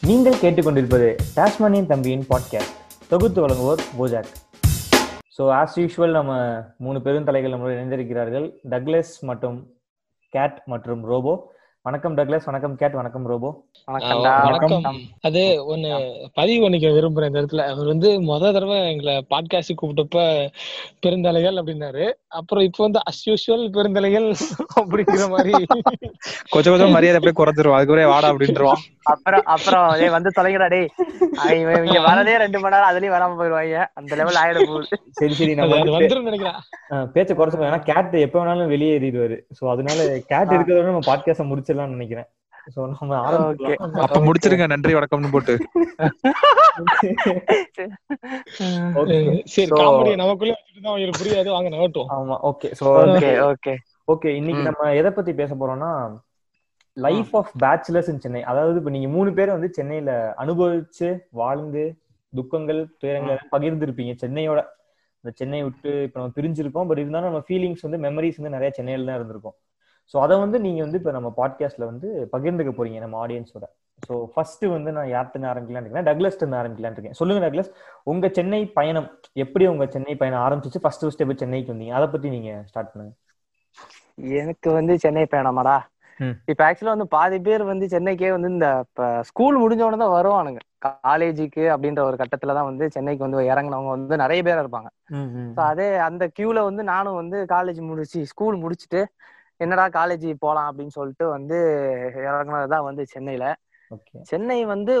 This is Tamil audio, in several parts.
நீங்கள் கேட்டுக்கொண்டிருப்பது டாஸ்மானியன் தம்பியின் பாட்காஸ்ட் தொகுத்து வழங்குவோர் போஜாக் ஸோ ஆஸ் யூஷுவல் நம்ம மூணு பெருந்தலைகள் நம்மளோட இணைந்திருக்கிறார்கள். டக்லஸ் மற்றும் கேட் மற்றும் ரோபோ வணக்கம் டக்லஸ் வணக்கம் கேட். வணக்கம் ரோபோ. வணக்கம். அது ஒண்ணு பதிவு பண்ணிக்க விரும்புறேன் இந்த இடத்துல. அவர் வந்து முத தடவை எங்களை பாட்காஸ்ட் கூப்பிட்டப்ப பெருந்தலைகள் அப்படின்னாரு. அப்புறம் இப்ப வந்து அஸ் யூஷுவல் பெருந்தலைகள் அப்படிங்கிற மாதிரி. கொஞ்சம் கொஞ்சம் மரியாதை அப்படியே குறைஞ்சிரும். அதுக்கு வாடா அப்படின்றோம் அப்புறம் அப்புறம் டேய் வந்து தொலைங்கடா இவன் இங்க வரதே ரெண்டு மணி நேரம் அதுலயும் வராம போயிருவாங்க. அந்த லெவல் ஆயிட போகுது சரி சரி. அது நம்ம அது வந்து வந்துரும் நினைக்கிறேன். பேச்சை குறைச்சுக்கோ ஏன்னா கேட் எப்போ வேணாலும் வெளியேறிடுவாரு. ஸோ அதனால கேட் இருக்கிறத நம்ம பாட்காஸ்ட முடிச்சிடலாம்னு நினைக்கிறேன். ஸோ நம்ம ஆரம்பிக்கலாம். அப்ப முடிச்சிருங்க. நன்றி வணக்கம்னு போட்டு. சரி காமெடி நமக்குள்ள வச்சுட்டு தான் அவங்களுக்கு புரியாது. வாங்க நகட்டும் ஆமா okay so okay okay okay இன்னைக்கு. நம்ம எதை பத்தி பேச போறோம்னா life of bachelors in Chennai அதாவது இப்ப நீங்க மூணு பேர் வந்து சென்னையில அனுபவிச்சு வாழ்ந்து துக்கங்கள் துயரங்களை பகிர்ந்திருப்பீங்க. சென்னையோட இந்த சென்னை விட்டு இப்ப நம்ம பிரிஞ்சிருக்கோம். பட் இருந்தாலும் நம்ம ஃபீலிங்ஸ் வந்து மெமரிஸ் வந்து நிறைய சென்னையில தான் இருந்திருக்கும். ஸோ அதை வந்து நீங்க வந்து இப்ப நம்ம பாட்காஸ்ட்ல வந்து பகிர்ந்துக்க போறீங்க நம்ம ஆடியன்ஸோட ஸோ ஃபர்ஸ்ட் வந்து நான் யார்கிட்ட ஆரம்பிக்கலாம்னு இருக்கேன் டக்லஸ்ட் இருந்து ஆரம்பிக்கலாம்னு இருக்கேன். சொல்லுங்க டக்லஸ் உங்க சென்னை பயணம் எப்படி உங்க சென்னை பயணம் ஆரம்பிச்சிச்சு? ஃபர்ஸ்ட் ஃபர்ஸ்ட் எப்படி சென்னைக்கு வந்தீங்க? அதை பத்தி நீங்க ஸ்டார்ட் பண்ணுங்க. எனக்கு வந்து சென்னை பயணமாடா. இப்ப ஆக்சுவலா வந்து பாதி பேர் வந்து சென்னைக்கே வந்து இந்த ஸ்கூல் முடிஞ்ச உடனே தான் வருவானுங்க. காலேஜுக்கு அப்படின்ற ஒரு கட்டத்துல தான் வந்து சென்னைக்கு வந்து இறங்குனவங்க வந்து நிறைய பேர் இருப்பாங்க. அதே அந்த கியூல வந்து நானும் வந்து காலேஜ் முடிச்சு ஸ்கூல் முடிச்சுட்டு என்னடா காலேஜ் போலாம் அப்படின்னு சொல்லிட்டு வந்து இறங்குனதுதான் வந்து சென்னையில. சென்னை வந்து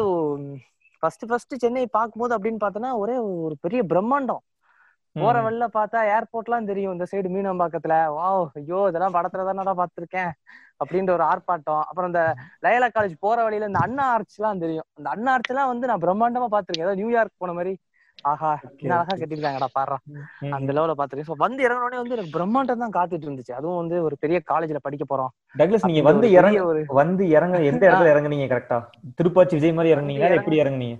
ஃபர்ஸ்ட் ஃபர்ஸ்ட் சென்னை பார்க்கும்போது அப்படின்னு பார்த்தோன்னா ஒரே ஒரு பெரிய பிரம்மாண்டம். போற வழியில பார்த்தா ஏர்போர்ட்லாம் தெரியும். இந்த சைடு மீனம்பாக்கத்துல. வாவ் ஐயோ இதெல்லாம் படத்துல தானடா பார்த்திருக்கேன். அப்படின்ற ஒரு ஆர்ப்பாட்டம். அப்புறம் இந்த லயலா காலேஜ் போற வழியில இந்த அண்ணா ஆர்ச் எல்லாம் தெரியும். அந்த அண்ணா ஆர்ச் எல்லாம் வந்து நான் பிரம்மாண்டமா பார்த்திருக்கேன். ஏதோ நியூயார்க் போன மாதிரி. ஆஹா என்ன அழகா கட்டிருக்காங்கடா பாடுறா. அந்த லெவல பாத்துருக்கேன் So வந்து இறங்கினோடனே வந்து எனக்கு பிரம்மாண்டம் தான் காத்துட்டு இருந்துச்சு. அதுவும் வந்து ஒரு பெரிய காலேஜ்ல படிக்க போறோம். டக்ளஸ் நீங்க வந்து இறங்க வந்து இறங்க எந்த இடத்துல இறங்குனீங்க கரெக்டா திருப்பாச்சி விஜய் மாதிரி இறங்குனீங்களா? இறங்க- எப்படி இறங்குனீங்க?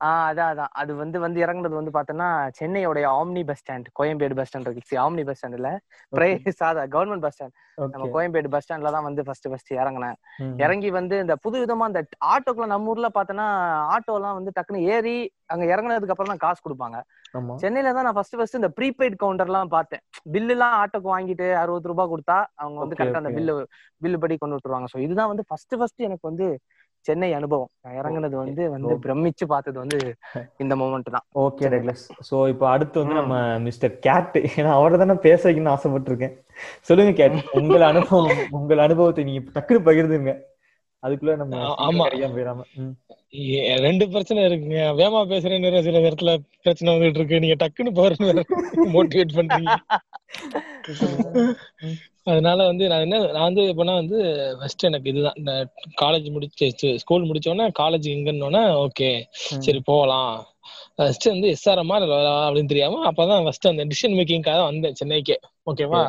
ஆஹ் அதான் அதான் அது வந்து வந்து இறங்குனது வந்து பாத்தோன்னா சென்னையோடைய omni bus stand Koyambedu bus stand இருக்கு. ஆம்னி பஸ் ஸ்டாண்ட் இல்ல. பிரே சாதா கவர்மெண்ட் பஸ் ஸ்டாண்ட் நம்ம கோயம்பேடு பஸ் ஸ்டாண்ட்ல தான் வந்து ஃபர்ஸ்ட் ஃபர்ஸ்ட் இறங்கினேன். இறங்கி வந்து இந்த புது விதமா இந்த ஆட்டோக்குள்ள நம்ம ஊர்ல பார்த்தோன்னா ஆட்டோ எல்லாம் வந்து டக்குன்னு ஏறி அங்க இறங்குனதுக்கு அப்புறம் தான் காசு கொடுப்பாங்க. சென்னையில தான் நான் ஃபர்ஸ்ட் ஃபர்ஸ்ட் இந்த ப்ரீபெய்ட் கவுண்டர் எல்லாம் பார்த்தேன். பில்லு எல்லாம் ஆட்டோக்கு வாங்கிட்டு அறுபது ரூபாய் கொடுத்தா அவங்க வந்து கரெக்டா அந்த. பில்லு பில்லு படி கொண்டு விட்டுருவாங்க. சோ இதுதான் வந்து ஃபர்ஸ்ட் ஃபர்ஸ்ட் எனக்கு வந்து சென்னை அனுபவம். நான் இறங்குனது வந்து வந்து okay. பிரமிச்சு பார்த்தது வந்து இந்த மூமெண்ட் தான். Okay Douglas. சோ இப்போ அடுத்து வந்து நம்ம மிஸ்டர் கேட். ஏன்னா அவரை தானே பேச வைக்கணும்னு ஆசைப்பட்டிருக்கேன். சொல்லுங்க கேட். உங்கள் அனுபவம் உங்கள் அனுபவத்தை நீங்க டக்குனு பகிர்ந்துங்க அதுக்குள்ள நம்ம ஆமா. போயிடாம. ரெண்டு பிரச்சனை இருக்குங்க. வேமா பேசுறேன்னு சில இடத்துல பிரச்சனை வந்துட்டு இருக்கு. நீங்க டக்குன்னு போறது மோட்டிவேட் பண்றீங்க. அதனால வந்து நான் என்ன நான் வந்து எப்படின்னா வந்து ஃபர்ஸ்ட் எனக்கு இதுதான். இந்த காலேஜ் முடிச்சு ஸ்கூல் முடிச்சோடனே காலேஜ் எங்கன்னோடனே ஓகே. சரி போகலாம். ஃபர்ஸ்ட் வந்து எஸ்ஆர்எம்ஆர் அப்படின்னு தெரியாம அப்பதான் ஃபர்ஸ்ட் அந்த டிசிஷன் மேக்கிங்காக வந்தேன் சென்னைக்கே. ஓகேவா.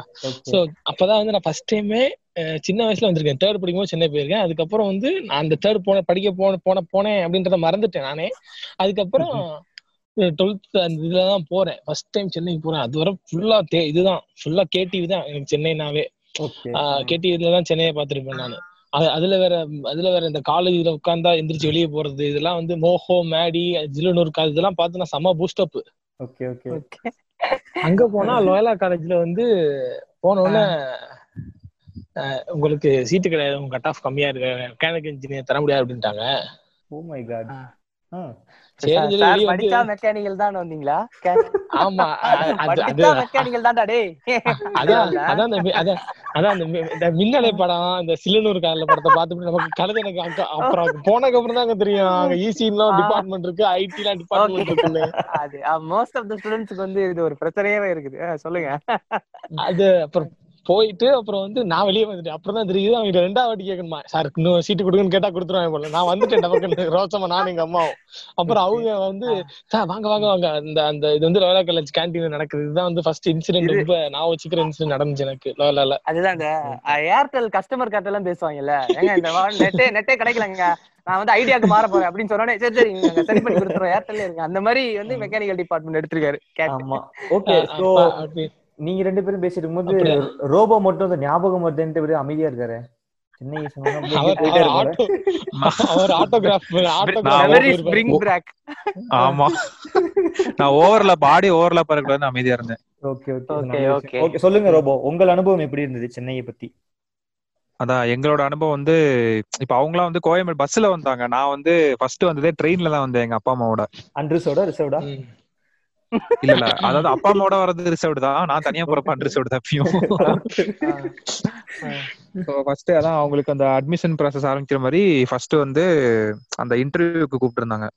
ஸோ அப்பதான் வந்து நான் ஃபர்ஸ்ட் டைமே சின்ன வயசுல வந்திருக்கேன். தேர்ட் படிக்கும்போது சென்னை போயிருக்கேன். அதுக்கப்புறம் வந்து நான் அந்த தேர்ட் போன படிக்க போன போன போனேன் அப்படின்றத மறந்துட்டேன் நானே. அதுக்கப்புறம் டுவெல்த் அந்த இதுல தான் போறேன். ஃபர்ஸ்ட் டைம் சென்னைக்கு போறேன். அது வரை ஃபுல்லா இதுதான். ஃபுல்லா கேடிவி தான் எனக்கு சென்னைனாவே. Okay. கேடிவில தான் சென்னையை பார்த்திருப்பேன் நான். அதுல வேற அதுல வேற இந்த காலேஜ்ல உட்காந்தா எந்திரிச்சு வெளியே போறது இதெல்லாம் வந்து மோஹோ மேடி ஜிலுனூர் காலேஜ் இதெல்லாம் பார்த்து நான் செம்ம பூஸ்ட் அப் Okay, okay. அங்க போனா லோயலா காலேஜ்ல வந்து போன உடனே உங்களுக்கு சீட்டு கிடையாது. உங்க கட் ஆஃப் கம்மியா இருக்கு மெக்கானிக் இன்ஜினியர் தர முடியாது அப்படின்ட்டாங்க. Oh my God. மெக்கானிக்கல் தான் வந்தீங்களா? ஆமா படிச்சா மெக்கானிக்கல் தான்டா டேய். அதான் அதான் அதான் அதான் இந்த மின்னலை படம் இந்த சிலுனூர் கால படத்தை பார்த்துட்டு நமக்கு கழுதை எனக்கு அப்புறம் போனதுக்கு அப்புறம் தான் தெரியும். அங்க இசி எல்லாம் டிபார்ட்மெண்ட் இருக்கு ஐடி எல்லாம் டிபார்ட்மெண்ட் இருக்குன்னு. அது மோஸ்ட் ஆஃப் த ஸ்டூடெண்ட்ஸ்க்கு வந்து இது ஒரு பிரச்சனையாவே இருக்குது. சொல்லுங்க. அது அப்புறம் போயிட்டு அப்புறம் வந்து நான் வெளியே வந்துட்டேன். அப்புறம் தான் தெரியுது அவங்க ரெண்டாவது வாட்டி கேட்கணுமா சார் இன்னும் சீட்டு கொடுங்கன்னு கேட்டா கொடுத்துருவாங்க போல. நான் வந்துட்டேன் டபக்குன்னு ரோசமா நானும் எங்க அம்மாவும். அப்புறம் அவங்க வந்து சார் வாங்க வாங்க வாங்க. அந்த அந்த இது வந்து லோயலா காலேஜ் கேன்டீன் நடக்குது. இதுதான் வந்து ஃபர்ஸ்ட் இன்சிடென்ட் ரொம்ப நான் வச்சுக்கிற இன்சிடென்ட் நடந்துச்சு எனக்கு லோயலால அதுதான் இந்த ஏர்டெல் கஸ்டமர் கேர்ட் எல்லாம் பேசுவாங்கல்ல. ஏங்க இந்த நெட்டே நெட்டே கிடைக்கலங்க. நான் வந்து ஐடியாக்கு மாற போறேன் அப்படின்னு சொன்னோடனே சரி சரி சரி பண்ணி கொடுத்துறோம் ஏர்டெல்ல இருங்க. அந்த மாதிரி வந்து மெக்கானிக்கல் டிபார்ட்மெண்ட் எடுத்திருக்காரு ஆமா. ஓகே நீங்க ரெண்டு பேரும் பேசிட்டு இருக்கும்போது? ரோபோ மட்டும் அந்த ஞாபகம் வருதுன்ட்டு இவரு அமைதியா இருக்காரு. ஆமா. நான் ஓவர்ல பாடி ஓவர்ல பறக்கூடாதுன்னு அமைதியா இருந்தேன். Okay okay. ஓகே சொல்லுங்க ரோபோ. உங்கள் அனுபவம் எப்படி இருந்தது சென்னையை பத்தி? அதான் எங்களோட அனுபவம் வந்து இப்ப அவங்களாம் வந்து கோயம்பேடு பஸ்ல வந்தாங்க. நான் வந்து ஃபர்ஸ்ட் வந்ததே ட்ரெயின்ல தான் வந்தேன் எங்க அப்பா அம்மாவோட. அன்ரிசர்வ்டா ரிசர்வ்டா இல்ல இல்ல. அதாவது அப்பா அம்மாவோட வரது ரிசர்வ்டு தான். நான் தனியா போறப்ப அன்ரிசர்வ்டு தான் ஃபர்ஸ்ட் அதான் அவங்களுக்கு அந்த அட்மிஷன் ப்ராசஸ் ஆரம்பிக்கிற மாதிரி ஃபர்ஸ்ட் வந்து அந்த இன்டர்வியூக்கு கூப்பிட்டு இருந்தாங்க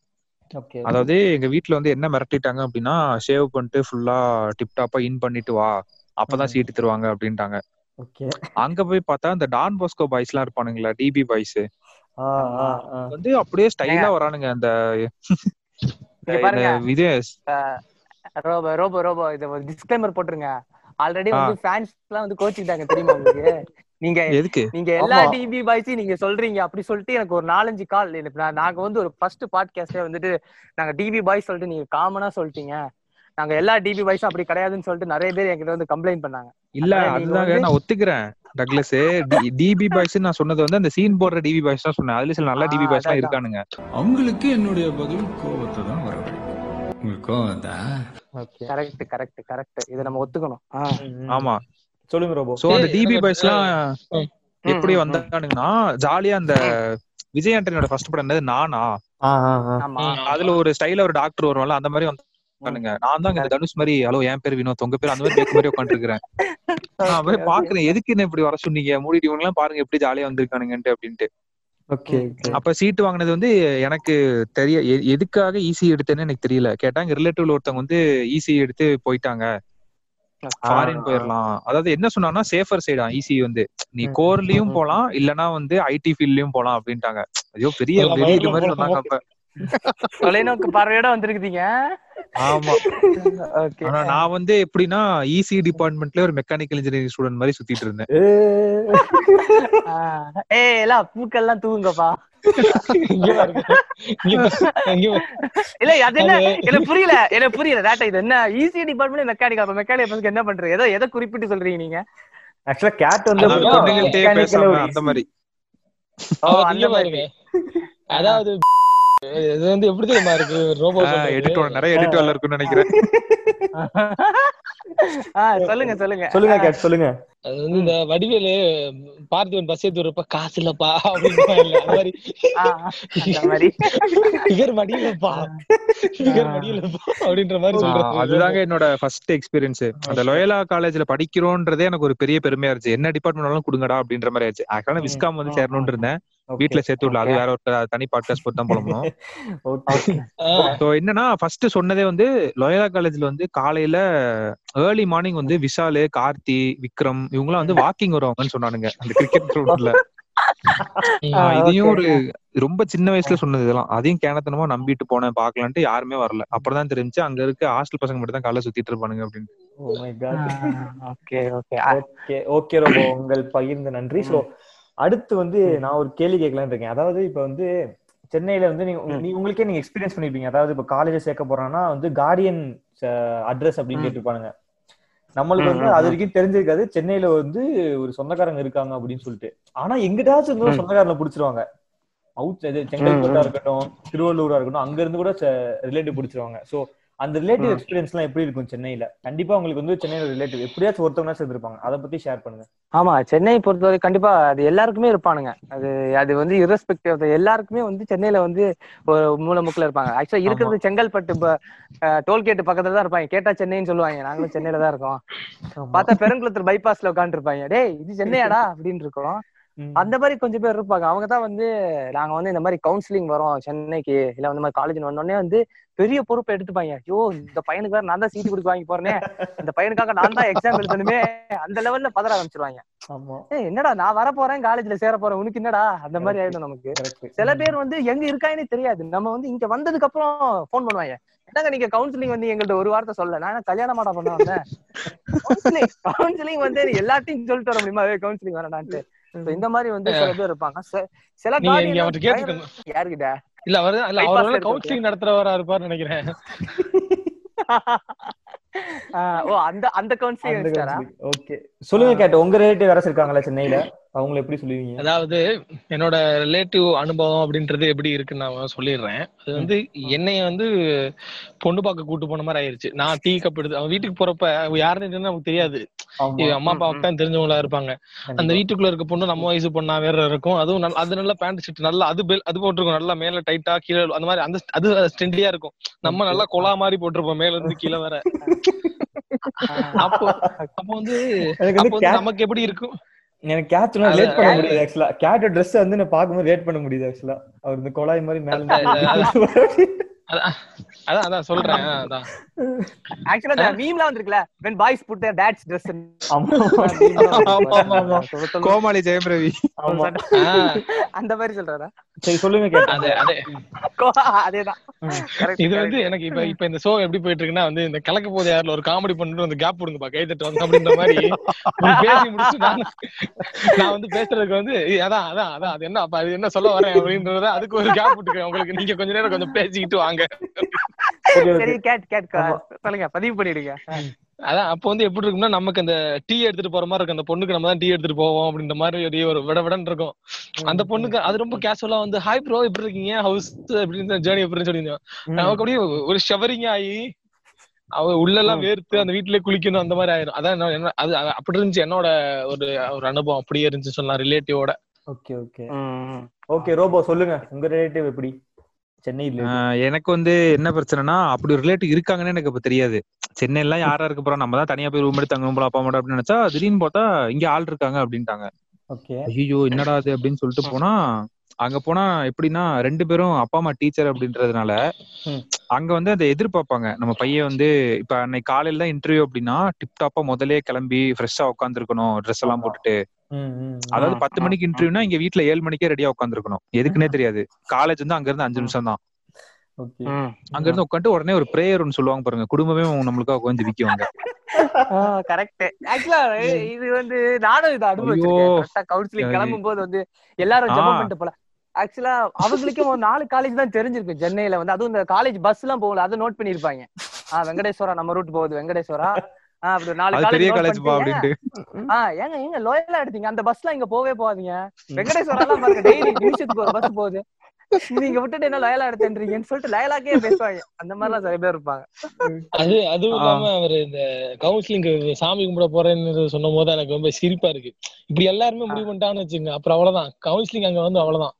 ஓகே அதாவது எங்க வீட்ல வந்து என்ன மிரட்டிட்டாங்க அப்படின்னா ஷேவ் பண்ணிட்டு ஃபுல்லா டிப் டாப்பா இன் பண்ணிட்டு வா. அப்பதான். சீட்டு தருவாங்க அப்படின்ட்டாங்க. ஓகே அங்க போய் பார்த்தா இந்த டான் போஸ்கோ பாய்ஸ் எல்லாம் இருப்பானுங்களா டிபி பாய்ஸ் வந்து அப்படியே ஸ்டைலா வரானுங்க அந்த இங்க பாருங்க. இந்த இது ரோபோ ரோபோ ரோபோ. இத ஒரு டிஸ்க்ளைமர் போட்டுருங்க. ஆல்ரெடி. வந்து ஃபேன்ஸ் எல்லாம் வந்து கோச்சிட்டாங்க தெரியுமா உங்களுக்கு? நீங்க எதுக்கு? நீங்க எல்லா. டிபி பாய்ஸையும் நீங்க சொல்றீங்க. அப்படி சொல்லிட்டு எனக்கு ஒரு நாலஞ்சு கால் எனக்கு நான் நாங்க வந்து ஒரு ஃபர்ஸ்ட் பாட்காஸ்டே வந்துட்டு நாங்க டிபி பாய்ஸ் சொல்லிட்டு நீங்க காமனா சொல்லிட்டீங்க. நாங்க எல்லா டிபி பாய்ஸும் அப்படி கிடையாதுன்னு சொல்லிட்டு நிறைய பேர் என்கிட்ட வந்து கம்ப்ளைண்ட் பண்ணாங்க. இல்ல அதுதாங்க நான் ஒத்துக்கிறேன் டக்ளஸ் டிபி பாய்ஸ் நான் சொன்னது வந்து அந்த சீன் போடுற டிபி பாய்ஸ் தான் சொன்னேன். அதுல சில நல்ல டிபி பாய்ஸ் எல்லாம். இருக்கானுங்க. அவங்களுக்கு என்னுடைய பதில் கோவத்தை தான் வரவழைக்கும் உங்களுக்கு ஓகே கரெக்ட் கரெக்ட் கரெக்ட் இதை நம்ம ஒத்துக்கணும். ஆமா. சொல்லுங்க ரோபோ சோ அந்த டிபி நம்ம- பாய்ஸ் எல்லாம் ம். எப்படி வந்தானுங்கன்னா ஜாலியா அந்த விஜய் ஆண்டனியோட ஃபர்ஸ்ட் படம் என்னது? நானா? அதுல ஒரு ஸ்டைல ஒரு டாக்டர் வருவான்ல அந்த மாதிரி வந்தானுங்க. நான் தான் தனுஷ் மாதிரி ஹலோ என் பேர் வினோத் உங்க பேர் அந்த மாதிரி பேக்கு மாதிரி உட்காந்துருக்கேன் நான் போய் பாக்குறேன் எதுக்கு என்ன இப்படி வர சொன்னீங்க? மூடிட்டு இவங்க எல்லாம் பாருங்க எப்படி ஜாலியா வந்திருக்கானுங்கன்ட்டு அப்படின்ட்டு. அப்ப சீட்டு வாங்கினது வந்து எனக்கு தெரிய எதுக்காக ஈஸி எடுத்தேன்னு எனக்கு தெரியல. கேட்டாங்க ரிலேட்டிவ்ல ஒருத்தவங்க வந்து ஈஸி எடுத்து போயிட்டாங்க. ஃபாரின் போயிடலாம் அதாவது என்ன சொன்னாங்கன்னா சேஃபர் சைடா ஈஸி வந்து. நீ. கோர்லயும். போலாம் இல்லனா வந்து ஐடி ஃபீல்ட்லயும் போலாம் அப்படின்ட்டாங்க. ஐயோ பெரிய பெரிய இது மாதிரி. சொன்னாங்க அப்ப. தொலைநோக்கு பார்வையோட வந்திருக்கீங்க. ஆமா. ஓகே ஆனா நான் வந்து எப்படின்னா இசி டிபார்ட்மெண்ட்ல ஒரு மெக்கானிக்கல் இன்ஜினியரிங் ஸ்டூடெண்ட் மாதிரி சுத்திட்டு இருந்தேன். ஏய் எல்லாம் பூக்கள்லாம் தூங்குங்கப்பா. இல்ல அது என்ன? எனக்கு புரியல. எனக்கு புரியல. டேட்டா இது என்ன? ஈஸி டிபார்ட்மெண்ட் மெக்கானிக் அப்ப மெக்கானிக் என்ன பண்றீங்க ஏதோ எதை குறிப்பிட்டு சொல்றீங்க நீங்க. ஆக்சுவலா கேட் வந்து ஒரு அந்த மாதிரி. அதாவது இது வந்து எப்படி தெரியுமா இருக்கு? ரோபோ எடிட்டர் நிறைய எடிட் வேலை இருக்குன்னு நினைக்கிறேன். ஆ, சொல்லுங்க சொல்லுங்க. சொல்லுங்க கேட் சொல்லுங்க. அது வந்து இந்த வடிவேலு பார்த்திபன் பஸ் ஏத்தி வரப்ப காசு இல்லப்பா அப்படின்னு அந்த மாதிரி. மடியலப்பா மடியலப்பா அப்படின்ற மாதிரி சொல்றாரு அதுதாங்க என்னோட ஃபர்ஸ்ட் எக்ஸ்பீரியன்ஸ் அந்த லோயலா காலேஜ்ல படிக்கிறோன்றதே எனக்கு ஒரு பெரிய பெருமையா இருந்துச்சு. என்ன டிபார்ட்மெண்ட் கொடுங்கடா அப்படின்ற மாதிரி ஆச்சு ஆக்சுவலா விஸ்காம் வந்து சேரணும்னு இருந்தேன். வீட்ல சேர்த்து விடல. அது வேற ஒரு தனி பாட்காஸ்ட் போட்டு தான் என்னன்னா ஃபர்ஸ்ட் சொன்னதே வந்து லோயலா காலேஜ்ல வந்து காலையில ஏர்லி மார்னிங் வந்து விஷாலு கார்த்தி விக்ரம் இவங்கலாம் வந்து வாக்கிங் வருவாங்கன்னு சொன்னானுங்க. அந்த கிரிக்கெட் ஆ, இதையும் okay. ஒரு ரொம்ப சின்ன வயசுல சொன்னது இதெல்லாம். அதையும் கேனத்தனமா நம்பிட்டு போனேன் பாக்கலான்ட்டு யாருமே வரல. அப்புறம் தான் தெரிஞ்சு அங்க இருக்க ஹாஸ்டல் பசங்க மட்டும் தான் காலைல சுத்திட்டு இருப்பானுங்க அப்படின்னு. ஓ my god okay okay okay okay Robo உங்கள் பகிர்ந்து நன்றி. சோ அடுத்து வந்து நான் ஒரு கேள்வி கேட்கலாம்னு இருக்கேன். அதாவது இப்ப வந்து சென்னையில வந்து நீங்க உங்களுக்கே நீங்க எக்ஸ்பீரியன்ஸ் பண்ணிருப்பீங்க. அதாவது இப்ப காலேஜ் சேர்க்க போறாங்கன்னா வந்து கார்டியன் அட்ரஸ் அப்படின்னு. கேட்டிருப்பானுங்க. நம்மளுக்கு வந்து அது வரைக்கும் தெரிஞ்சிருக்காது. சென்னையில வந்து ஒரு சொந்தக்காரங்க இருக்காங்க அப்படின்னு சொல்லிட்டு. ஆனா எங்கிட்டாச்சும் இருந்து ஒரு ம். சொந்தக்காரனை புடிச்சிருவாங்க. அவுட் செங்கல்பட்டா. இருக்கட்டும் திருவள்ளூரா இருக்கட்டும் அங்க இருந்து கூட ரிலேட்டிவ் பிடிச்சிருவாங்க. சோ அந்த ரிலேட்டிவ் ம். எக்ஸ்பீரியன்ஸ் எல்லாம் எப்படி இருக்கும் சென்னையில? கண்டிப்பா உங்களுக்கு வந்து சென்னையில ரிலேட்டிவ் எப்படியாச்சும் ஒருத்தவங்க சேர்ந்திருப்பாங்க அதை பத்தி ஷேர் பண்ணுங்க. ஆமா சென்னை பொறுத்தவரை கண்டிப்பா அது எல்லாருக்குமே இருப்பானுங்க. அது அது வந்து irrespective எல்லாருக்குமே வந்து சென்னையில வந்து ஒரு மூலமுக்குல இருப்பாங்க. ஆக்சுவலா இருக்கிறது செங்கல்பட்டு டோல்கேட் பக்கத்துல தான் இருப்பாங்க. கேட்டா சென்னைன்னு சொல்லுவாங்க. நாங்களும் சென்னையில தான் இருக்கோம். பார்த்தா பெருங்குளத்தூர் பைபாஸ்ல உட்காந்து இருப்பாங்க டேய் இது சென்னையாடா? அப்படின்னு இருக்கோம். அந்த மாதிரி கொஞ்சம் பேர் இருப்பாங்க. அவங்க தான் வந்து நாங்க வந்து இந்த மாதிரி கவுன்சிலிங் வரோம் சென்னைக்கு இல்ல வந்து மாதிரி காலேஜ் வந்தோடனே வந்து பெரிய பொறுப்பை எடுத்துப்பாங்க. ஐயோ இந்த பையனுக்கு வேற நான் தான் சீட்டு கொடுக்க வாங்கி போறேனே. இந்த பையனுக்காக நான் தான் எக்ஸாம் எழுதணுமே. அந்த லெவல்ல பதற ஆரம்பிச்சிருவாங்க. என்னடா நான் வர போறேன் காலேஜ்ல சேர போறேன் உனக்கு என்னடா? அந்த மாதிரி ஆயிடும் நமக்கு. சில பேர் வந்து எங்க இருக்காங்கன்னே தெரியாது. நம்ம வந்து இங்க வந்ததுக்கு அப்புறம் ஃபோன் பண்ணுவாங்க. என்னங்க நீங்க கவுன்சிலிங் வந்து எங்கள்ட்ட ஒரு வார்த்தை சொல்ல நான் கல்யாணம் மாடா பண்ண வந்தேன்? கவுன்சிலிங் வந்து எல்லாத்தையும் சொல்லிட்டு வர முடியுமா? கவுன்சிலிங் So இந்த மாதிரி வந்து சில பேர் இருப்பாங்க. சில- யாருக்கிட்ட இல்ல அவர் இல்ல அவர் கவுன்சிலிங் நடத்துறவரா இருப்பாருன்னு நினைக்கிறேன். ஆஹ் ஓ அந்த அந்த கவுன்சிலிங் ஓகே. சொல்லுங்க கேட்ட. உங்க ரிலேட்டிவ் யாராச்சும் இருக்காங்களா சென்னையில? அவங்கள எப்படி சொல்லுவீங்க? அதாவது என்னோட ரிலேட்டிவ் அனுபவம் அப்படின்றது எப்படி இருக்குன்னு நான் சொல்லிடுறேன். அது வந்து என்னைய வந்து பொண்ணு பார்க்க கூட்டு போன மாதிரி ஆயிருச்சு. நான் டீ கப் எடுத்து அவன் வீட்டுக்கு போறப்ப அவ யாருன்னு நமக்கு தெரியாது. அம்மா அப்பாவுக்கு தான் தெரிஞ்சவங்களா இருப்பாங்க. அந்த. வீட்டுக்குள்ள இருக்க பொண்ணு நம்ம வயசு பொண்ணா வேற இருக்கும். அதுவும் நல்ல- அது நல்லா பேண்ட் ஷர்ட் நல்லா அது அது போட்டிருக்கும். நல்லா மேல டைட்டா கீழே அந்த மாதிரி அந்த அது ஸ்டெண்டியா இருக்கும். நம்ம நல்லா கொலா மாதிரி போட்டிருப்போம். மேல இருந்து கீழே வர. அப்போ அப்போ வந்து நமக்கு எப்படி இருக்கும்? எனக்கு அது- ரிலேட் பண்ண முடியுது ஆக்சுவலா கேட் ட்ரெஸ் வந்து நான் பாக்கும்போது ரிலேட் பண்ண முடியுது ஆக்சுவலா அவர் இந்த குழாய் மாதிரி மேல அதான் அதான் அதான் சொல்றேன் அதான் ஆக்சுவலா மீம்லாம் வந்திருக்குல when boys put their dad's dress in. ஆமா ஆமா, ஆமா, ஆமா. கோமாளி ஜெயம் ரவி ஆமா. ஆஹ் அந்த மாதிரி சொல்றாரா? சரி சொல்லுங்க கேட் அது அதே. கோ- அதேதான். Correct, இது. வந்து எனக்கு இப்ப இப்ப இந்த ஷோ எப்படி போயிட்டு இருக்குன்னா வந்து இந்த கலக்க போது யாருல ஒரு காமெடி பண்ணிட்டு வந்து கேப் விடுங்கப்பா கை தட்டு வந்து அப்படின்ற மாதிரி. பேசி முடிச்சு நான் நான் வந்து பேசுறதுக்கு வந்து அதான் அதான் அதான். அது என்ன அப்ப அது என்ன சொல்ல வரேன் அப்படின்றத அதுக்கு ஒரு கேப் விட்டுக்கிறேன். உங்களுக்கு நீங்க கொஞ்ச நேரம் கொஞ்சம் பேசிக்கிட்டு வாங்க. சரி கேட் கேட் சொல்லுங்க பதிவு பண்ணிடுங்க. அதான் அப்போ வந்து எப்படி இருக்கும்னா நமக்கு அந்த டீ எடுத்துட்டு போற மாதிரி இருக்கும். அந்த பொண்ணுக்கு நம்ம தான் டீ எடுத்துட்டு போவோம் அப்படின்ற மாதிரி ஒரு ஒரு விட விடன்னு இருக்கும். அந்த பொண்ணுக்கு அது ரொம்ப கேஷுவலா வந்து ஹாய் ப்ரோ எப்படி இருக்கீங்க? ஹவுஸ் அப்படின்னு ஜேர்னி எப்படின்னு சொல்லியிருந்தோம் நமக்கு அப்படியே ஒரு ஷவரிங் ஆகி அவ உள்ள எல்லாம் வேர்த்து அந்த வீட்டுலயே குளிக்கணும் அந்த மாதிரி ஆயிரும். அதான் என்ன- என்ன அது அது அப்படி இருந்துச்சு. என்னோட ஒரு ஒரு அனுபவம் அப்படியே இருந்துச்சு சொல்லலாம் ரிலேட்டிவோட ஓகே ஓகே. ஓகே ரோபோ சொல்லுங்க. உங்க ரிலேட்டிவ் எப்படி? சென்னையில எனக்கு வந்து என்ன பிரச்சனைனா அப்படி ஒரு ரிலேட்டிவ் இருக்காங்கன்னு எனக்கு இப்ப தெரியாது. சென்னையில யாரா இருக்க போறோம் நம்ம தான் தனியா போய் ரூம் எடுத்து தங்கணும் போல அப்பா மட்டும் அப்படின்னு நினைச்சா திடீர்னு பார்த்தா இங்க ஆள் இருக்காங்க அப்படின்ட்டாங்க. ஐயோ என்னடா அது அப்படின்னு சொல்லிட்டு போனா அங்க போனா எப்படின்னா ரெண்டு பேரும் அப்பா அம்மா டீச்சர் அப்படின்றதுனால. அங்க வந்து அதை எதிர்பார்ப்பாங்க. நம்ம பையன் வந்து இப்ப அன்னைக்கு காலையில தான் இன்டர்வியூ அப்படின்னா டிப் டாப்பா முதலே கிளம்பி ஃப்ரெஷ்ஷா உட்காந்துருக்கணும் ட்ரெஸ் எல்லாம். போட்டுட்டு. அதாவது பத்து மணிக்கு இன்டர்வியூனா இங்க வீட்ல ஏழு மணிக்கே ரெடியா உட்காந்துருக்கணும் எதுக்குன்னே தெரியாது. காலேஜ் வந்து அங்க இருந்து அஞ்சு நிமிஷம் தான். ஓகே. அங்க இருந்து உட்காந்து உடனே ஒரு பிரேயர் ஒன்னு சொல்லுவாங்க பாருங்க. குடும்பமே நம்மளுக்காக உட்காந்து விக்குவாங்க கரெக்ட் ஆக்சுவலா இது வந்து நானும் இதை அனுபவிச்சிருக்கேன். கவுன்சிலிங். கிளம்பும் போது வந்து எல்லாரும். ஜெபம் பண்ணிட்டு போல. ஆக்சுவலா அவங்களுக்கும் ஒரு நாலு காலேஜ் தான் தெரிஞ்சிருக்கு. சென்னையில வந்து. அதுவும் இந்த காலேஜ் பஸ் எல்லாம் போகல. அதை நோட் பண்ணிருப்பாங்க ஆஹ் வெங்கடேஸ்வரா நம்ம ரூட் போகுது வெங்கடேஸ்வரா. அப்படி நாலு காலேஜ் ஏங்க ஏங்க லோயலா எடுத்தீங்க. அந்த பஸ்ல இங்க போவே போகாதீங்க. வெங்கடேஸ்வரா எல்லாம் பாருங்க டெய்லி நிமிஷத்துக்கு ஒரு பஸ் போகுது. நீங்க விட்டுட்டு என்ன லயலா எடுத்துன்றீங்கன்னு சொல்லிட்டு லயலாக்கே பேசுவாங்க. அந்த மாதிரி எல்லாம் சில பேர் இருப்பாங்க. அது அதுவும் இல்லாம அவரு இந்த கவுன்சிலிங் சாமி கும்பிட போறேன்னு சொன்னும் போது எனக்கு ரொம்ப சிரிப்பா இருக்கு. இப்படி எல்லாருமே முடிவு பண்ணிட்டான்னு வச்சுங்க அப்புறம் அவ்வளவுதான். கவுன்சிலிங் அங்க வந்து அவ்வளவுதான்.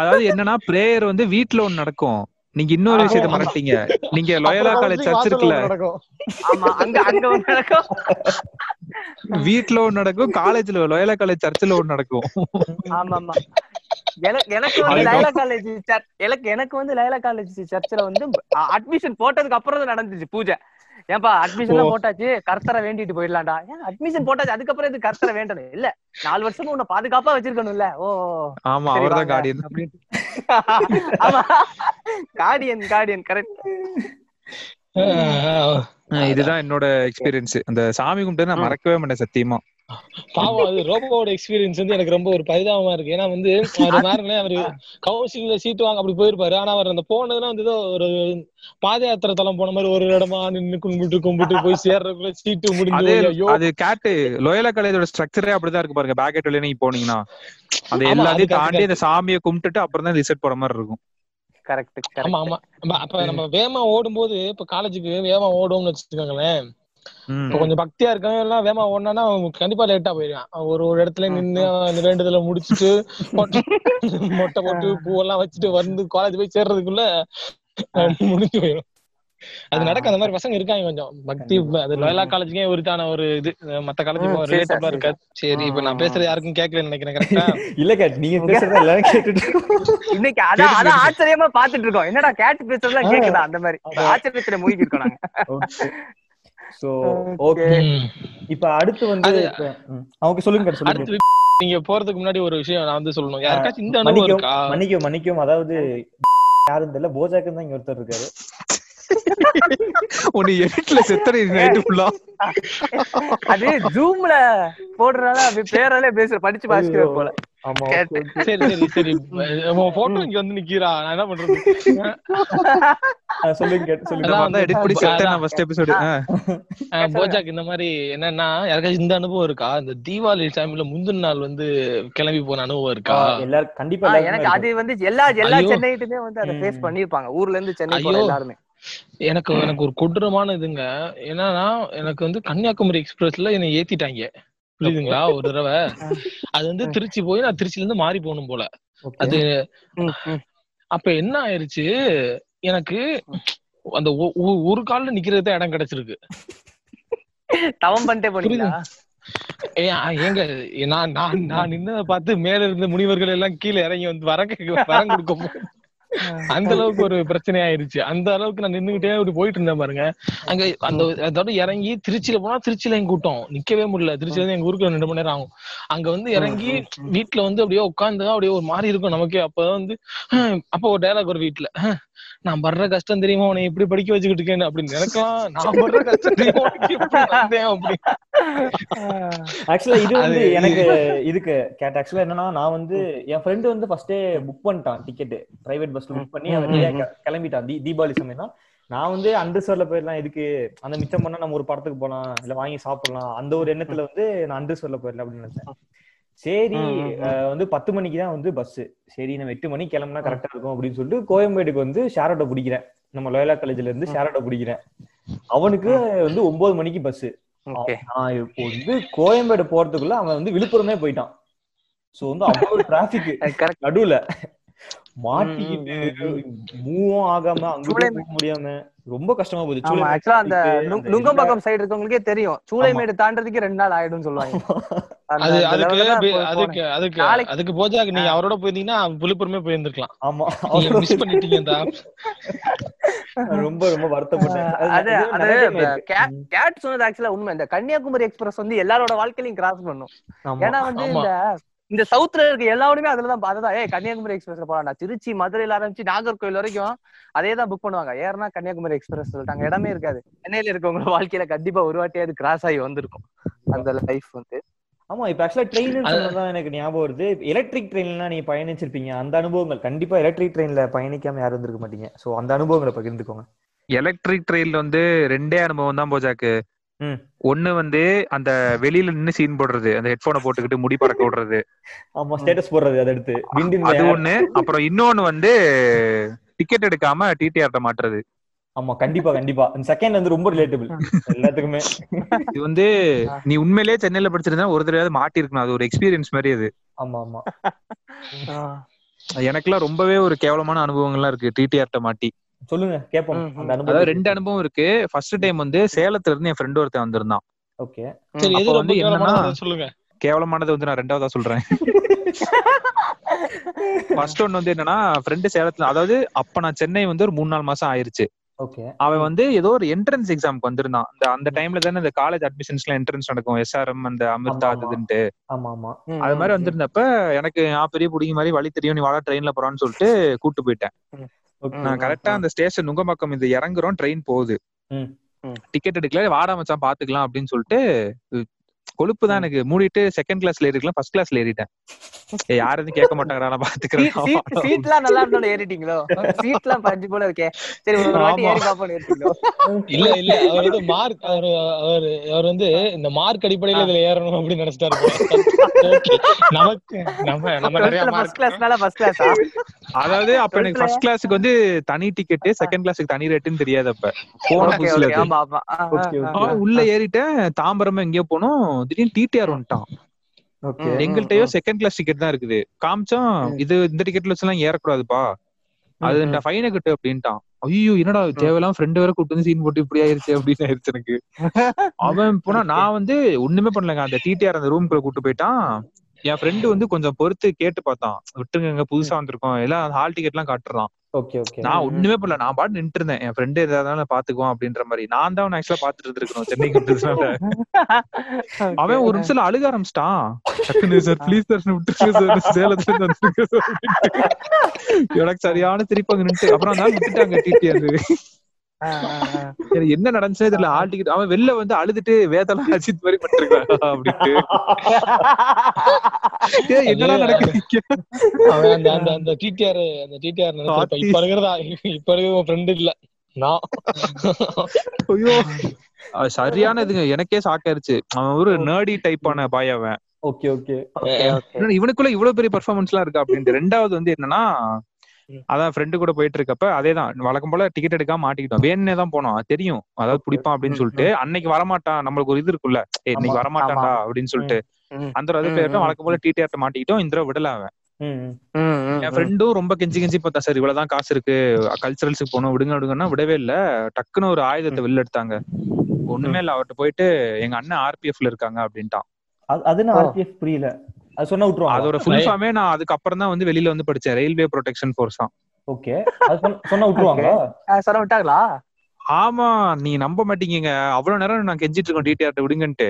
அதாவது என்னன்னா பிரேயர் வந்து வீட்ல ஒண்ணு நடக்கும். நீங்க இன்னொரு விஷயத்த மறட்டீங்க நீங்க லோயலா காலேஜ் சர்ச் இருக்குல்ல ஒண்ணு நடக்கும். ஆமா அங்க அங்க ஒண்ணு நடக்கும். வீட்ல ஒண்ணு நடக்கும் காலேஜ்ல லோயலா காலேஜ் சர்ச்சில் ஒண்ணு நடக்கும். ஆமா ஆமா எனக்கு எனக்கு வந்து லைலா காலேஜ் எனக்கு எனக்கு வந்து லைலா காலேஜ் சர்ச்சில் வந்து அட்மிஷன் போட்டதுக்கு அப்புறம் தான் நடந்துச்சு பூஜை. ஏன்பா அட்மிஷன் போட்டாச்சு கர்த்தரை வேண்டிட்டு போயிடலாம்டா. ஏன் அட்மிஷன் போட்டாச்சு? அதுக்கப்புறம் இது கர்த்தரை வேண்டணும்? இல்ல நாலு வருஷமும் உன்னை பாதுகாப்பா வச்சிருக்கணும்ல. ஓ ஆமா அவர்தான். கார்டியன். ஆமா. கார்டியன் கார்டியன் கரெக்ட் இதுதான் என்னோட எக்ஸ்பீரியன்ஸ் அந்த சாமி கும்பிட்டு நான் மறக்கவே மாட்டேன் சத்தியமா. பாவம் அது ரோபோவோட எக்ஸ்பீரியன்ஸ் வந்து எனக்கு ரொம்ப ஒரு பரிதாபமா இருக்கு. ஏன்னா வந்து அவர் பாருங்களேன் அவரு கவுன்சிலிங்ல சீட் வாங்க அப்படி போயிருப்பாரு. ஆனா அவர் அந்த போனதுலாம் வந்து ஏதோ ஒரு பாத யாத்திரை தளம் போன மாதிரி ஒரு இடமா நின்னு கும்பிட்டு கும்பிட்டு போய் சேர்றதுக்குள்ள சீட்டு முடிஞ்சு அதே கேட்டு லோயலா காலேஜோட ஸ்ட்ரக்சரே அப்படிதான் இருக்கு பாருங்க. பேக்கெட் வழியா நீங்க போனீங்கன்னா. அது எல்லாத்தையும் தாண்டி அந்த சாமியை கும்பிட்டுட்டு அப்புறம் தான் ரிசல்ட் போற மாதிரி இருக்கும். கரெக்ட் ஆமா ஆமா. அப்ப நம்ம வேகமா ஓடும்போது இப்ப காலேஜுக்கு வேகமா ஓடுவோம்னு வச்சுக்கோங்களேன். இப்ப கொஞ்சம் பக்தியா இருக்கவங்க எல்லாம் வேகமா ஓடினா கண்டிப்பா லேட்டா போயிருவான். அவன் ஒரு ஒரு இடத்துல அந்த வேண்டுதலை முடிச்சுட்டு மொட்டை போட்டு பூவெல்லாம் வச்சுட்டு வந்து காலேஜ் போய் சேர்றதுக்குள்ள முடிஞ்சு போயிடும் அது நடக்க அந்த மாதிரி பசங்க இருக்காங்க கொஞ்சம். பக்தி அது லோயலா காலேஜுக்கே உரித்தான ஒரு இது. மத்த காலேஜ் ம், சரி, ரிலேட்டபிளா சரி, இருக்காது. சரி இப்ப நான் பேசுறது யாருக்கும் கேட்கலன்னு நினைக்கிறேன் கரெக்டா இல்ல கேட் நீங்க பேசுறத எல்லாரும் கேட்டுட்டு. இன்னைக்கு அதான் அதான் ஆச்சரியமா பாத்துட்டு இருக்கோம். என்னடா கேட்டு பேசுறதுலாம் கேக்குதா? அந்த மாதிரி. ஆச்சரியத்துல மூழ்கி இருக்கோம் நாங்க. ஓகே சோ ஓகே இப்ப அடுத்து வந்து. அவங்க சொல்லுங்க சொல்லுங்க. அடுத்து நீங்க போறதுக்கு முன்னாடி ஒரு விஷயம் நான் வந்து சொல்லணும். யாருக்காச்சும் இந்த அனுபவம் இருக்கா? மன்னிக்கும் மன்னிக்கும் அதாவது யாரும் தெரியல. போஜாக்கு தான் இங்க ஒருத்தர் இருக்காரு. உன்னை எடிட்ல செத்தனை நைட்டு ஃபுல்லா அது ஜூம்ல போடுறதால அப்படி பேராலே பேசுற படிச்சு பாசிக்கிறார் போல. சரி சரி சரி. உன் போட்டோ இங்க வந்து நிக்கிறா. நான் என்ன பண்றது? சொல்லுங்க சொல்லுங்க. போஜாக் இந்த மாதிரி என்னன்னா யாருக்காச்சும் இந்த அனுபவம் இருக்கா? இந்த தீபாவளி டைம்ல முந்தின நாள் வந்து கிளம்பி போன அனுபவம் இருக்கா? எல்லாரும் கண்டிப்பா எனக்கு அது. வந்து எல்லா எல்லா. சென்னைட்டுமே வந்து அதை ஃபேஸ். பண்ணிருப்பாங்க ஊர்ல இருந்து சென்னை. எல்லாருமே. எனக்கு எனக்கு ஒரு கொடூரமான இதுங்க. என்னன்னா எனக்கு வந்து கன்னியாகுமரி எக்ஸ்பிரஸ்ல என்னை ஏத்திட்டாங்க. புரியுதுங்களா? ஒரு தடவை. அது வந்து திருச்சி போய் நான் திருச்சில இருந்து மாறி போகணும் போல. அது. அப்ப என்ன ஆயிருச்சு? எனக்கு அந்த ஒரு கால்ல நிக்கிறது தான் இடம் கிடைச்சிருக்கு. தவம் பண்ணிட்டே போனீங்களா? ஏங்க நான் நான் நான் நின்னதை பார்த்து மேல இருந்த முனிவர்கள் எல்லாம் கீழே இறங்கி வந்து கேக்க- வரம் கொடுக்க அந்த அளவுக்கு ஒரு பிரச்சனை ஆயிருச்சு. அந்த அளவுக்கு நான் நின்னுகிட்டே அப்படி போயிட்டு இருந்தேன் பாருங்க. அங்க அந்த அதோட இறங்கி திருச்சியில போனா திருச்சியில எங்க கூட்டம். நிக்கவே முடியல. திருச்சியில இருந்து எங்க ஊருக்கு ரெண்டு மணி நேரம் ஆகும். அங்க வந்து இறங்கி வீட்டுல வந்து அப்படியே உட்காந்து அப்படியே ஒரு மாதிரி இருக்கும் நமக்கே. அப்பதான் வந்து அப்ப ஒரு டயலாக் ஒரு வீட்டுல நான் படுற கஷ்டம் தெரியுமா? உன்னை இப்படி படிக்க வச்சுக்கிட்டு இருக்கேன் அப்படின்னு நினைக்கலாம் நான் படுற கஷ்டம் தெரியுமா? ஆக்சுவலா இது வந்து எனக்கு இதுக்கு கேட்ட ஆக்சுவலா என்னன்னா நான் வந்து என் ஃப்ரெண்டு வந்து ஃபர்ஸ்டே புக் பண்ணிட்டான் டிக்கெட் பிரைவேட் பஸ்ல புக் பண்ணி அவன். கிளம்பிட்டான். தீபாவளி சமயம் நான் வந்து அன்ரிசர்வ்ல போயிடலாம் இதுக்கு அந்த மிச்சம் பண்ணா நம்ம ஒரு படத்துக்கு போலாம் இல்ல வாங்கி சாப்பிடலாம் அந்த ஒரு எண்ணத்துல வந்து நான் அன்ரிசர்வ்ல போயிடலாம் அப்படின்னு நினைச்சேன். சரி வந்து பத்து மணிக்கு தான் வந்து பஸ் சரி நம்ம எட்டு மணிக்கு கிளம்புனா கரெக்டா இருக்கும் அப்படின்னு சொல்லிட்டு கோயம்பேடுக்கு வந்து ஷேர் ஆட்டோ பிடிக்கிறேன். நம்ம லோயலா காலேஜ்ல இருந்து ஷேர் ஆட்டோ பிடிக்கிறேன். அவனுக்கு வந்து ஒன்பது மணிக்கு பஸ் ஓகே. நான் இப்போ வந்து கோயம்பேடு போறதுக்குள்ள அவன் வந்து விழுப்புரமே போயிட்டான். சோ வந்து அவ்வளவு டிராபிக் நடுவுல. மாட்டிக்கிட்டு ம், மூவும் ஆகாம சூளை- போக முடியாம ரொம்ப கஷ்டமா போகுது. ஆக்சுவலா அந்த நுங்கம்பாக்கம் சைடு இருக்கவங்களுக்கே தெரியும். சூளைமேடு தாண்டறதுக்கு ரெண்டு நாள் ஆயிடும்னு சொல்லுவாங்க. அது அதுக்கு அதுக்கு அதுக்கு அதுக்கு போஜாக்கு நீங்க அவரோட போயிருந்தீங்கன்னா விழுப்புரமே போயிருந்திருக்கலாம். ஆமா. மிஸ் பண்ணிட்டீங்க ரொம்ப ரொம்ப வருத்தப்பட்டேன். அது அது கேட் சொன்னது ஆக்சுவலா உண்மை. இந்த கன்னியாகுமரி எக்ஸ்பிரஸ் வந்து எல்லாரோட வாழ்க்கையிலையும் கிராஸ் பண்ணும். ஏன்னா வந்து. இந்த இந்த சவுத்ல இருக்க எல்லாருமே அதுலதான் அதுதான். ஏய் கன்னியாகுமரி எக்ஸ்பிரஸ்ல போலாம்டா திருச்சி மதுரையில ஆரம்பிச்சு நாகர்கோவில் வரைக்கும் அதே தான் புக் பண்ணுவாங்க. ஏன்னா கன்னியாகுமரி எக்ஸ்பிரஸ் சொல்லிட்டாங்க. இடமே இருக்காது. சென்னையில இருக்கவங்க வாழ்க்கையில கண்டிப்பா ஒரு வாட்டியாவது கிராஸ் ஆகி வந்திருக்கும். அந்த லைஃப் வந்து. ஆமா இப்ப ஆக்சுவலா ட்ரெயின் சொன்னதான் எனக்கு ஞாபகம் வருது. எலக்ட்ரிக் ட்ரெயின்லாம் நீங்க பயணிச்சிருப்பீங்க. அந்த அனுபவங்கள். கண்டிப்பா எலக்ட்ரிக் ட்ரெயின்ல பயணிக்காம யாரும் இருந்திருக்க மாட்டீங்க. சோ அந்த அனுபவங்களை பகிர்ந்துக்கோங்க. எலக்ட்ரிக் ட்ரெயின்ல வந்து ரெண்டே அனுபவம் தான் போஜாக்கு. ஒண்ணு வந்து அந்த வெளியில நின்னு சீன் போடுறது அந்த ஹெட்போனை போட்டுக்கிட்டு முடி பறக்க விடுறது. ஆமா ஸ்டேட்டஸ் போடுறது அதை எடுத்து. அது ஒண்ணு. அப்புறம் இன்னொன்னு வந்து டிக்கெட் எடுக்காம டிடிஆர்ட்ட மாட்டுறது. ஆமா கண்டிப்பா கண்டிப்பா. இந்த செகண்ட் வந்து ரொம்ப ரிலேட்டபிள் எல்லாத்துக்குமே. இது வந்து நீ உண்மையிலேயே சென்னையில படிச்சிருந்தா ஒரு தடவையாவது மாட்டிருக்கணும் அது ஒரு எக்ஸ்பீரியன்ஸ் மாதிரி அது. ஆமா ஆமா. எனக்கெல்லாம் ரொம்பவே ஒரு கேவலமான அனுபவங்கள்லாம் இருக்கு. டிடிஆர்ட்ட மாட்டி. சொல்லுங்க கேப்போம். அதாவது ரெண்டு அனுபவம் இருக்கு. ஃபர்ஸ்ட் டைம் வந்து சேலத்துல இருந்து என் ஃப்ரெண்ட் ஒருத்தன் வந்திருந்தான். ஓகே. எது வந்து என்னன்னா- சொல்லுங்க. கேவலமானது வந்து நான் ரெண்டாவதா சொல்றேன். ஃபர்ஸ்ட் ஒன்னு வந்து என்னன்னா ஃப்ரெண்டு சேலத்துல அதாவது அப்ப நான் சென்னை வந்து ஒரு மூணு நாலு மாசம் ஆயிருச்சு. ஓகே. அவன் வந்து ஏதோ ஒரு என்ட்ரன்ஸ் எக்ஸாம்க்கு வந்திருந்தான். அந்த அந்த டைம்ல தானே இந்த காலேஜ் அட்மிஷன்ஸ்ல என்ட்ரன்ஸ் நடக்கும். எஸ்ஆர்எம் அந்த அமிர்தா. அதுன்ட்டு. ஆமா. ஆமா அது மாதிரி வந்திருந்தப்ப எனக்கு நான் பெரிய புடிங்க மாதிரி வழி தெரியும் நீ வாடா ட்ரெயின்ல போறான்னு சொல்லிட்டு கூட்டு போயிட்டேன். நான் கரெக்டா அந்த ஸ்டேஷன் நுங்கம்பாக்கம் இது இறங்குறோம் ட்ரெயின் போகுது. டிக்கெட் எடுக்கல வாடா மச்சான் பாத்துக்கலாம் அப்படின்னு சொல்லிட்டு கொழுப்பு தான் எனக்கு. மூடிட்டு செகண்ட் கிளாஸ்ல ஏறிக்கலாம் ஃபர்ஸ்ட் கிளாஸ்ல ஏறிட்டேன். யாரும் எதுவும் கேட்க மாட்டாங்கடா நான் பாத்துக்கிறேன். சீட்லாம் நல்லா இருந்தாலும் ஏறிட்டீங்களோ? சீட்லாம் பஞ்சு போல இருக்கே. சரி ஒரு வாட்டி. ஏறி பாப்போம் ஏறிட்டீங்களோ? இல்ல இல்ல. அவர் வந்து மார்க் அவர் அவர் அவர் வந்து இந்த மார்க் அடிப்படையில இதுல ஏறணும் அப்படின்னு நினைச்சிட்டாரு. நமக்கு நம்ம நம்ம நிறைய ஃபர்ஸ்ட் கிளாஸ்னால ஃபர்ஸ்ட் கிளாஸா அதாவது அப்ப எனக்கு ஃபர்ஸ்ட் கிளாஸுக்கு வந்து தனி டிக்கெட் செகண்ட் கிளாஸுக்கு தனி ரேட்டுன்னு தெரியாது அப்ப. போன புதுசுல உள்ள ஏறிட்டேன். தாம்பரமா எங்கேயோ போனோம். திடீர்னு டிடிஆர் வந்துட்டான். எங்கள்கிட்டயோ செகண்ட் கிளாஸ் டிக்கெட் தான் இருக்குது. காமிச்சோம் இது இந்த டிக்கெட்ல வச்சுலாம் ஏறக்கூடாதுப்பா. அது ம், ஃபைனை கட்டு அப்படின்ட்டான். ஐயோ என்னடா தேவையில்லாம ஃப்ரெண்டு வேற கூட்டு வந்து சீன் போட்டு இப்படி ஆயிருச்சு அப்படின்னு ஆயிருச்சு எனக்கு. அவன் போனா நான் வந்து ஒண்ணுமே பண்ணலங்க. அந்த டிடிஆர் அந்த ரூம்குள்ள கூட்டு போயிட்டான். என் ஃப்ரெண்டு வந்து கொஞ்சம் பொறுத்து கேட்டு பார்த்தான். விட்டுருங்க புதுசா வந்திருக்கோம். எல்லாம் ஹால் டிக்கெட் எல்லாம் காட்டுறான். ஓகே ஓகே நான் ஒண்ணுமே பண்ணல. நான் பாட்டு நின்று இருந்தேன். என் ஃப்ரெண்டு ஏதாவது பாத்துக்குவான் அப்படின்ற மாதிரி. நான் தான் ஆக்சுவலா பாத்துட்டு இருந்திருக்கணும். சென்னைக்கு அவன் ஒரு நிமிஷம் அழுக ஆரம்பிச்சிட்டான். சார் ப்ளீஸ் சார் விட்டுருங்க சார் சேலத்துல. எனக்கு சரியான திருப்பி அங்க நின்று அப்புறம் ஆள் விட்டுட்டாங்க டிடி அது. எனக்கு என்ன நடந்துச்சே தெரியல. ஆள் டிக்கெட் அவன் வெளில வந்து அழுதுட்டு வேதெல்லாம் அஜித் மாதிரி பண்ணிருக்கான் அப்படின்ட்டு. ஏய், என்னடா நடக்குது? அவன் அந்த அந்த அந்த டிடிஆர் அந்த டிடிஆர் நினைச்சிருப்ப பாத்தி. இப்ப இருக்கிறதா? இப்ப இருக்கிற உன் ஃப்ரெண்ட் இல்ல. நான் ஐயோ. சரியான இதுங்க. எனக்கே சாக்காயிருச்சு அவன் ஒரு நேர்டி டைப்பான பாய் அவன். Okay okay. இவனுக்குள்ள இவ்வளவு பெரிய பெர்ஃபார்மன்ஸ் எல்லாம் இருக்கா அப்படின்ட்டு. ரெண்டாவது வந்து என்னன்னா அதான் ஃப்ரெண்டு கூட போயிட்டு இருக்கப்ப அதேதான். வழக்கம் போல டிக்கெட் எடுக்காம மாட்டிக்கிட்டோம். வேணுனே தான் போனோம். அது தெரியும். அதாவது பிடிப்பான் அப்படின்னு சொல்லிட்டு அன்னைக்கு வரமாட்டான். நம்மளுக்கு ஒரு இது இருக்குல்ல ஏய், இன்னைக்கு வரமாட்டான்டா அப்படின்னு சொல்லிட்டு. அந்த அது ம். வழக்கம் போல டிடிஆர்ட்ட மாட்டிக்கிட்டோம். இந்த விடல அவன். ம் ம், ம், என். ஃப்ரெண்டும் ரொம்ப கெஞ்சி கெஞ்சி பார்த்தா சார் இவ்வளவுதான் காசு இருக்கு. கல்ச்சரல்ஸுக்கு போகணும். விடுங்க விடுங்கன்னா விடவே இல்ல. டக்குன்னு ஒரு ஆயுதத்தை வெளில எடுத்தாங்க. ஒண்ணுமே இல்ல. அவர்கிட்ட போயிட்டு எங்க அண்ணன் ஆர்பிஎஃப்ல இருக்காங்க அப்படின்ட்டான். அது. ஆர்பிஎஃப் புரியல. அது சொன்னா விட்டுருவாங்க அதோட ஃபுல் ஃபார்மே நான் அதுக்கப்புறம் தான் வந்து வெளியில வந்து படிச்சேன். ரயில்வே ப்ரொடெக்ஷன் ஃபோர்ஸ் தான். ஓகே அது சொன்ன- சொன்னா விட்டுருவாங்களா? சொன்ன விட்டாங்களா? ஆமா நீ நம்ப மாட்டீங்க அவ்வளவு நேரம் நான் கெஞ்சிட்டு இருக்கோம் டிடிஆர்ட்ட விடுங்கன்ட்டு.